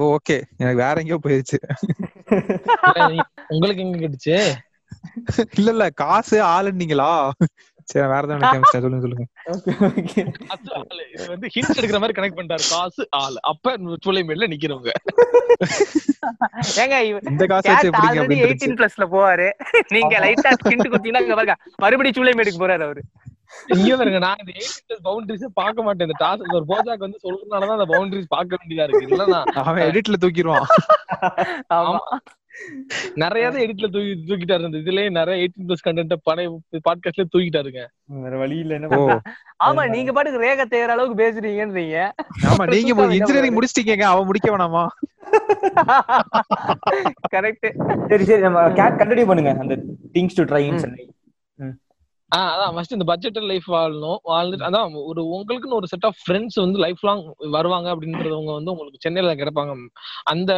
ஓகே எனக்கு வேற எங்கேயோ போயிருச்சு. உங்களுக்கு எங்க கிடைச்சு? இல்ல இல்ல காசு ஆளுன்னீங்களா சரி வேற ஏதாவது நினைக்க சொல்லுங்க சொல்லுங்க. இது வந்து ஹிண்ட்ஸ் எடுக்கிற மாதிரி கனெக்ட் பண்ணிட்டாரு. காசு ஆளு. அப்ப சூளைமேட்ல நிக்கிறவங்க. ஏங்க இந்த காசு வச்சு எப்படிங்க அப்படின்னு 18 பிளஸ்ல போவாரு. நீங்க லைட்டா கிண்டு குத்தினா இங்க பாருங்க. மறுபடியும் சூளைமேடுக்கு போறாரு அவரு. இங்க பாருங்க நான் இந்த எயிட் பவுண்டரிஸ் பார்க்க மாட்டேன். இந்த டாஸ் ஒரு போஜாக் வந்து சொல்றதுனாலதான் அந்த பவுண்டரிஸ் பார்க்க வேண்டியதா இருக்கு. இல்லன்னா அவன் எடிட்ல தூக்கிடுவான் ஆமா. நிறைய தான் எடிட்ல தூக்கி தூக்கிட்டாரு. இருந்தது இதுலயே நிறைய எயிட்டீன் பிளஸ் கண்டென்ட் பழைய பாட்காஸ்ட்ல தூக்கிட்டாருங்க. வேற வழி இல்ல என்ன? ஆமா நீங்க பாட்டுக்கு ரேக தேற அளவுக்கு பேசுறீங்கன்றீங்க. ஆமா நீங்க இன்ஜினியரிங் முடிச்சிட்டீங்க அவன் முடிக்க வேணாமா? கரெக்ட் சரி சரி நம்ம கேட் கண்டினியூ பண்ணுங்க. அந்த things to try in Chennai ah அதான். ஃபர்ஸ்ட் இந்த பட்ஜெட் லைஃப் வாழணும். வாழ்ந்துட்டு அதான் ஒரு உங்களுக்குன்னு ஒரு செட் ஆஃப் ஃப்ரெண்ட்ஸ் வந்து லைஃப் லாங் வருவாங்க அப்படின்றவங்க வந்து உங்களுக்கு சென்னையில கிடைப்பாங்க. அந்த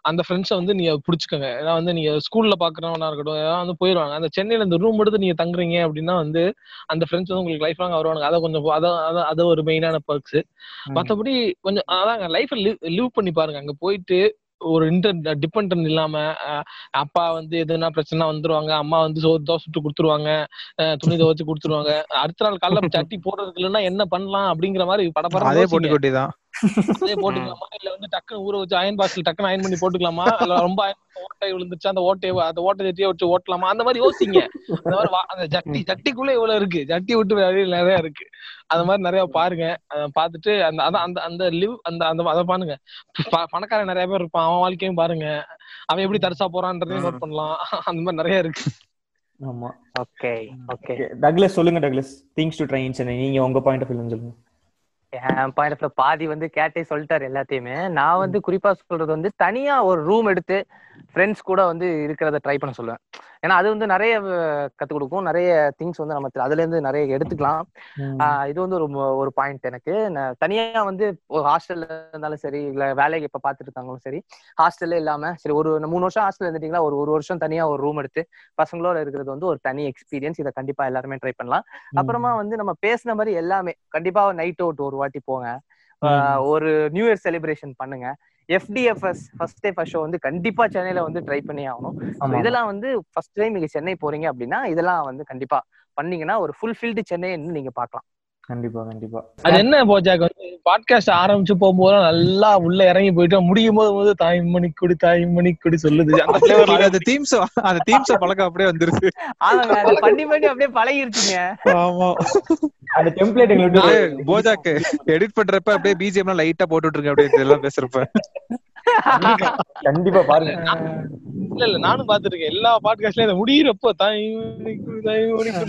அந்த ஃப்ரெண்ட்ஸை வந்து நீங்க பிடிச்சிக்கோங்க. ஏன்னா வந்து நீங்க ஸ்கூல்ல பாக்குறவனா இருக்கட்டும் ஏதாவது வந்து போயிருவாங்க. அந்த சென்னையில இந்த ரூம் எடுத்து நீங்க தங்குறீங்க அப்படின்னா வந்து அந்த ஃப்ரெண்ட்ஸ் வந்து உங்களுக்கு லைஃப் லாங் வருவாங்க அதை கொஞ்சம் அதை அதை- அது ஒரு மெயினான பர்க்ஸ் மத்தபடி கொஞ்சம் அதாங்க லைஃப் லிவ் பண்ணி பாருங்க. அங்க போயிட்டு ஒரு இன்டர் டிபெண்ட் இல்லாம அப்பா வந்து எதுனா பிரச்சனை வந்துருவாங்க அம்மா வந்து சோ தோசை சுட்டு கொடுத்துருவாங்க துணி துவைச்சு கொடுத்துருவாங்க. அடுத்த நாள் காலைல சட்டி போடுறதுக்கு இல்லைன்னா என்ன பண்ணலாம் அப்படிங்கிற மாதிரி அதே படப்படம் போட்டு கொட்டிதான் அதே போட்டுக்கலாமா. இல்ல வந்து டக்குன்னு ஊற வச்சு அயன் பாக்ஸ்ல டக்குன்னு அயன் பண்ணி போட்டுக்கலாமா? இல்ல ரொம்ப ஓட்டை விழுந்துச்சு அந்த ஓட்டையை அந்த ஓட்டை சட்டியை வச்சு ஓட்டலாமா? அந்த மாதிரி யோசிங்க. அந்த மாதிரி வா- அந்த ஜட்டி ஜட்டிக்குள்ள இவ்வளவு இருக்கு. ஜட்டி விட்டு நிறைய இருக்கு. அந்த மாதிரி நிறைய பாருங்க. அதை பார்த்துட்டு அந்த அதான் அந்த அந்த லிவ் அந்த அந்த அதை பாருங்க. ப- பணக்காரன் நிறைய பேர் இருப்பான். அவன் வாழ்க்கையும் பாருங்க. அவன் எப்படி தரிசா போறான்றதையும் நோட் பண்ணலாம். அந்த மாதிரி நிறைய இருக்கு. ஆமா. Okay okay. டக்ளஸ் சொல்லுங்க Douglas. Things to try in Chennai நீங்க உங்க பாயிண்ட் ஆஃப் வியூ சொல்லுங்க. என் பாயிண்ட் பாதி வந்து கேட்டே சொல்லிட்டாரு எல்லாத்தையுமே. நான் வந்து குறிப்பா சொல்றது வந்து தனியா ஒரு ரூம் எடுத்து ஃப்ரெண்ட்ஸ் கூட வந்து இருக்கிறத ட்ரை பண்ண சொல்லுவேன். ஏன்னா அது வந்து நிறைய கத்துக் கொடுக்கும். நிறைய திங்ஸ் வந்து நம்ம அதுல இருந்து நிறைய எடுத்துக்கலாம். ஆஹ் இது வந்து ஒரு ஒரு பாயிண்ட் எனக்கு. நான் தனியா வந்து ஒரு ஹாஸ்டல்ல இருந்தாலும் சரி இல்ல வேலைக்கு இப்ப பாத்துட்டு இருக்காங்களும் சரி ஹாஸ்டல்ல இல்லாம சரி ஒரு மூணு வருஷம் ஹாஸ்டல் இருந்துட்டீங்களா ஒரு ஒரு வருஷம் தனியா ஒரு ரூம் எடுத்து பசங்களோட இருக்கிறது வந்து ஒரு தனி எக்ஸ்பீரியன்ஸ் இதை கண்டிப்பா எல்லாருமே ட்ரை பண்ணலாம். அப்புறமா வந்து நம்ம பேசின மாதிரி எல்லாமே கண்டிப்பா நைட் அவுட் ஒரு வாட்டி போங்க. ஒரு நியூ இயர் செலிப்ரேஷன் பண்ணுங்க. FDFS first day first show வந்து கண்டிப்பா சென்னையில வந்து ட்ரை பண்ணி ஆகணும். இதெல்லாம் வந்து ஃபர்ஸ்ட் டைம் நீங்க சென்னை போறீங்க அப்படின்னா இதெல்லாம் வந்து கண்டிப்பா பண்ணீங்கன்னா ஒரு ஃபுல்ஃபில்டு சென்னை நீங்க பார்க்கலாம் கண்டிப்பா கண்டிப்பா. அது என்ன போஜாக் வந்து பாட்காஸ்ட் ஆரம்பிச்சு போகும்போது நல்லா உள்ள இறங்கி போயிட்டு முடியும் போது போது தாய் மணி கொடி தாய் மணி கொடி சொல்லுது. அந்த தீம்ஸ் அந்த தீம்ஸ் பழக்கம் அப்படியே வந்துருச்சு பண்ணி பண்ணி அப்படியே பழகிருச்சுங்க. ஆமா. அந்த டெம்ப்ளேட் எங்களுக்கு போஜாக்கு எடிட் பண்றப்ப அப்படியே பிஜிஎம் எல்லாம் லைட்டா போட்டுட்டு இருக்கேன் அப்படியே எல்லாம் பேசுறப்ப. கண்டிப்பா பாருங்க. இல்ல இல்ல நானும் பாத்துருக்கேன் எல்லா பாட்காஸ்ட்லயும் அதை முடியிறப்போ தாய்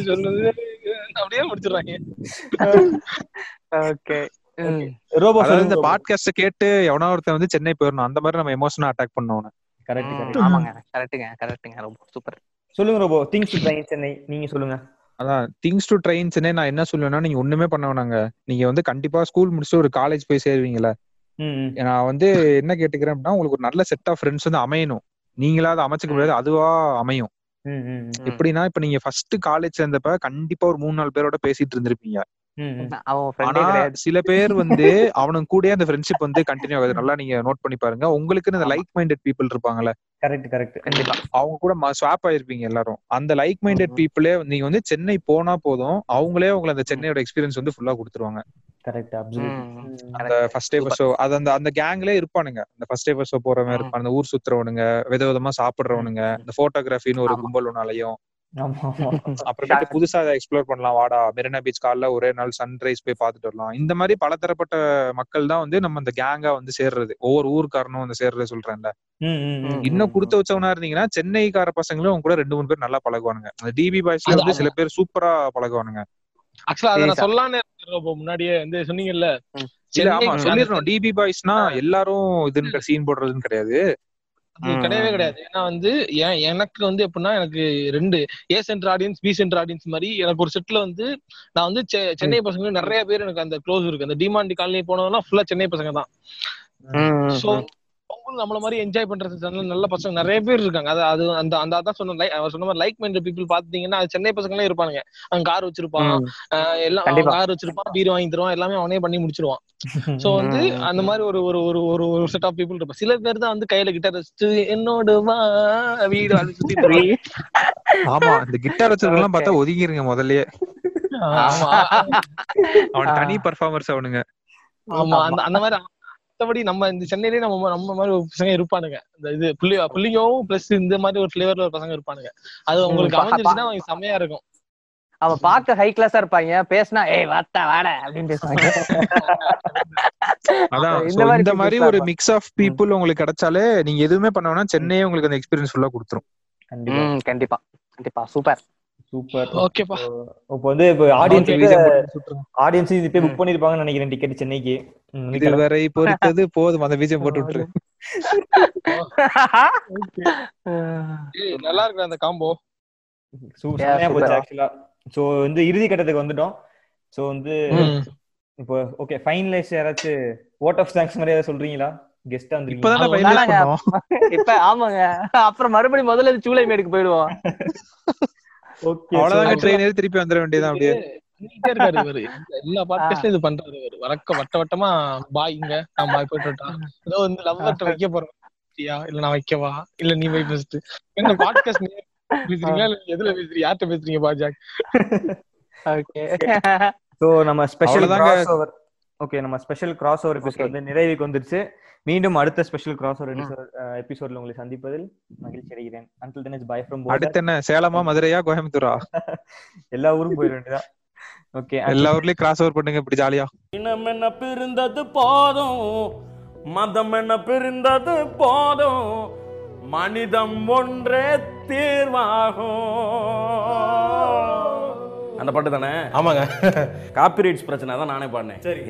சொல்லுது அப்படியே முடிச்சிடுறாங்க. ஓகே. இந்த சொல்லுங்க பாட்காஸ்ட் கேட்டு எவனா ஒருத்தன் வந்து சென்னை போயிடணும் அந்த மாதிரி நம்ம எமோஷனா அட்டாக் பண்ணணும் கரெக்ட் கரெக்ட் ஆமாங்க. கரெக்ட்டுங்க கரெக்ட்டுங்க ரொம்ப சூப்பர் சொல்லுங்க Robo. Things to try in Chennai. நீங்க சொல்லுங்க. அதான் திங்ஸ் டு ட்ரைன் சென்னை நான் என்ன சொல்லுவேன்னா நீங்க ஒண்ணுமே பண்ண வேணாங்க. நீங்க வந்து கண்டிப்பா ஸ்கூல் முடிச்சுட்டு ஒரு காலேஜ் போய் ம். நான் வந்து என்ன கேட்டுக்கிறேன் அப்படின்னா உங்களுக்கு ஒரு நல்ல செட் ஆஃப் ஃப்ரெண்ட்ஸ் வந்து அமையணும். நீங்களா அதை அமைச்சுக்க முடியாது அதுவா அமையும். எப்படின்னா இப்ப நீங்க ஃபர்ஸ்ட் காலேஜ் சேர்ந்தப்ப கண்டிப்பா ஒரு மூணு நாலு பேரோட பேசிட்டு இருந்திருப்பீங்க. ஆனா சில பேர் வந்து அவனுக்கு கூடயே அந்த ஃப்ரெண்ட்ஷிப் வந்து கண்டினியூ ஆகுது. நல்லா நீங்க நோட் பண்ணி பாருங்க. உங்களுக்குன்னு இந்த லைக் மைண்டட் பீப்புள் இருப்பாங்கல்ல கரெக்ட் கரெக்ட் கண்டிப்பா. அவங்க கூட ஸ்வாப் ஆயிருப்பீங்க எல்லாரும். அந்த லைக் மைண்டட் பீப்புளே நீங்க வந்து சென்னை போனா போதும் அவங்களே உங்களை அந்த சென்னையோட எக்ஸ்பீரியன்ஸ் வந்து ஃபுல்லா கொடுத்துருவாங்க. Correct absolute. அந்த ஃபர்ஸ்ட் டே ஷோ அது அந்த அந்த கேங்ல இருப்பானுங்க. அந்த ஃபர்ஸ்ட் டே ஷோ போறவங்க ம். இருப்பாங்க அந்த ஊர் சுத்துறவனுங்க வித விதமா சாப்பிடுறவனுங்க இந்த போட்டோகிராஃபின்னு ஒரு. கும்பல் ஒன்னாலையும். அப்புறமேட்டு புதுசா அதை எக்ஸ்ப்ளோர் பண்ணலாம். வாடா மெரினா பீச் காலைல ஒரே நாள் சன்ரைஸ் போய் பார்த்துட்டு வரலாம். இந்த மாதிரி பலதரப்பட்ட மக்கள் தான் வந்து நம்ம இந்த கேங்கா வந்து சேர்றது. ஒவ்வொரு ஊருக்காரனும் வந்து சேர்றது சொல்றேன்ல. இன்னும் கொடுத்து வச்சவனா இருந்தீங்கன்னா சென்னைக்கார பசங்களும் கூட ரெண்டு மூணு பேர் நல்லா பழகுவானுங்க. அந்த டிபி பாய்ஸ்ல வந்து சில பேர் சூப்பரா பழகுவானுங்க. ஆக்சுவலா அதை நான் சரி, சொல்லானே இருந்தேன் முன்னாடியே வந்து சொன்னீங்கல்ல. ஆமா சொல்லிடுறோம் டிபி பாய்ஸ்னா எல்லாரும் இதுன்னு சீன் போடுறதுன்னு கிடையாது. கிடையவே கிடையாது. ஏன்னா வந்து ஏன் எனக்கு வந்து எப்படின்னா எனக்கு ரெண்டு A centre audience B centre audience மாதிரி எனக்கு ஒரு செட்ல வந்து நான் வந்து சென்னை பசங்க நிறைய பேர் எனக்கு அந்த க்ளோஸ் இருக்கு. அந்த டிமாண்டி காலனி போனவங்கன்னா ஃபுல்லா சென்னை பசங்க தான். அவங்களும் நம்மள மாதிரி என்ஜாய் பண்றது நல்ல பசங்க. நிறைய பேர் இருக்காங்க. அது அது அந்த அந்த அதான் சொன்ன அவர் சொன்ன மாதிரி லைக் மைண்டட் பீப்புள் பாத்தீங்கன்னா சென்னை பசங்களே இருப்பானுங்க. அவன் கார் வச்சிருப்பான். எல்லாம். கார் வச்சிருப்பான். பீர் வாங்கி தருவான். எல்லாமே அவனே பண்ணி முடிச்சிருவான். சோ வந்து. அந்த மாதிரி ஒரு ஒரு ஒரு ஒரு ஒரு செட் ஆஃப் பீப்புள் இருப்பான் சில பேர் தான் வந்து கையில கிட்டார் வச்சுட்டு என்னோட வீடு அது இருப்பாங்க. ஆமா இந்த கிட்டார் வச்சிருக்கலாம் பார்த்தா ஒதுங்கிருங்க முதல்லயே. ஆமா. அவன் தனி பர்ஃபார்மர்ஸ் அவனுங்க. ஆமா. அந்த அந்த மாதிரி மத்தபடி நம்ம இந்த சென்னையிலேயே நம்ம நம்ம மாதிரி ஒரு பசங்க இருப்பானுங்க. இந்த இது புள்ளி புள்ளியும் பிளஸ் இந்த மாதிரி ஒரு ஃபிளேவர்ல ஒரு பசங்க இருப்பானுங்க. அது உங்களுக்கு அமைஞ்சிருச்சுன்னா அவங்க செம்மையா இருக்கும். அவன் பார்க்க ஹை கிளாஸா இருப்பாங்க. பேசினா ஏய் வாத்தா வாட அப்படின்னு பேசுவாங்க. அதான். இந்த மாதிரி இந்த மாதிரி peoples ஒரு மிக்ஸ் ஆஃப் பீப்புள் உங்களுக்கு கிடைச்சாலே நீங்க எதுவுமே பண்ண வேணா சென்னையே உங்களுக்கு அந்த எக்ஸ்பீரியன்ஸ் ஃபுல்லா கொடுத்துரும். கண்டிப்பா. கண்டிப்பா. சூப்பர். சூப்பர் ஓகேப்பா இப்போ வந்து இப்போ ஆடியன்ஸ். ஆடியன்ஸ் இது போய் புக் பண்ணிருப்பாங்கன்னு நினைக்கிறேன் டிக்கெட் சென்னைக்கு. கிளம்பு. இதுவரை பொறுத்தது போதும். அந்த பீஜம் போட்டு விட்டுரு. ஏய், நல்லா இருக்கு அந்த காம்போ சூ- Yeah, செம்மையா போச்சு super. ஆக்சுவலா சோ வந்து இறுதி கட்டத்துக்கு வந்துட்டோம். சோ வந்து. இப்போ ஓகே ஃபைனலைஸ் யாராச்சும் ஓட் ஆஃப் தேங்க்ஸ் மாதிரி ஏதாவது சொல்றீங்களா? கெஸ்டா இப்ப ஆமாங்க. அப்புறம் மறுபடியும் முதல்ல சூளை மேடுக்கு போயிடுவோம். அவ்வளவுதாங்க ட்ரெயின் ஏறி திருப்பி வந்துட வேண்டியதான் அப்படியே. இருக்காரு இவரு. எல்லா பாட்காஸ்ட்லயும் இது பண்றாரு இவரு. வழக்க வட்ட வட்டமா பாய் இங்க நான் பாய் போயிட்டு? ஏதோ வந்து லவ்வர்ட்ட வைக்க போறேன்? இல்ல நான் வைக்கவா? இல்ல நீ போய் ஃபர்ஸ்ட் என்ன பாட்காஸ்ட் பேசுறீங்களா? இல்ல எதுல பேசுறீங்க யார்கிட்ட பேசுறீங்க பாஜாக்? ஓகே சோ நம்ம ஸ்பெஷல் அவ்வளவுதாங்க. கிராஸ் ஓவர் ஓகே நம்ம ஸ்பெஷல் கிராஸ் ஓவர் எபிசோட் வந்து நிறைவுக்கு வந்துருச்சு. மீண்டும் அடுத்த ஸ்பெஷல் கிராஸ் ஓவர் எபிசோட்ல உங்களை சந்திப்பதில் மகிழ்ச்சி அடைகிறேன். Until then is bye from அடுத்து என்ன? சேலமா மதுரையா கோயம்புத்தூரா? எல்லா ஊரும் போயிட வேண்டியதான் ஓகே எல்லா ஊர்லயும் கிராஸ் ஓவர் பண்ணுங்க இப்படி ஜாலியா இனம் என்ன பிரிந்தது போதும்? மதம் என்ன பிரிந்தது போதும்? மனிதம் ஒன்றே தீர்வாகும். அந்த பாட்டு தானே? ஆமாங்க. காப்பிரைட்ஸ் பிரச்சனை தான் நானே பாடினேன். சரி.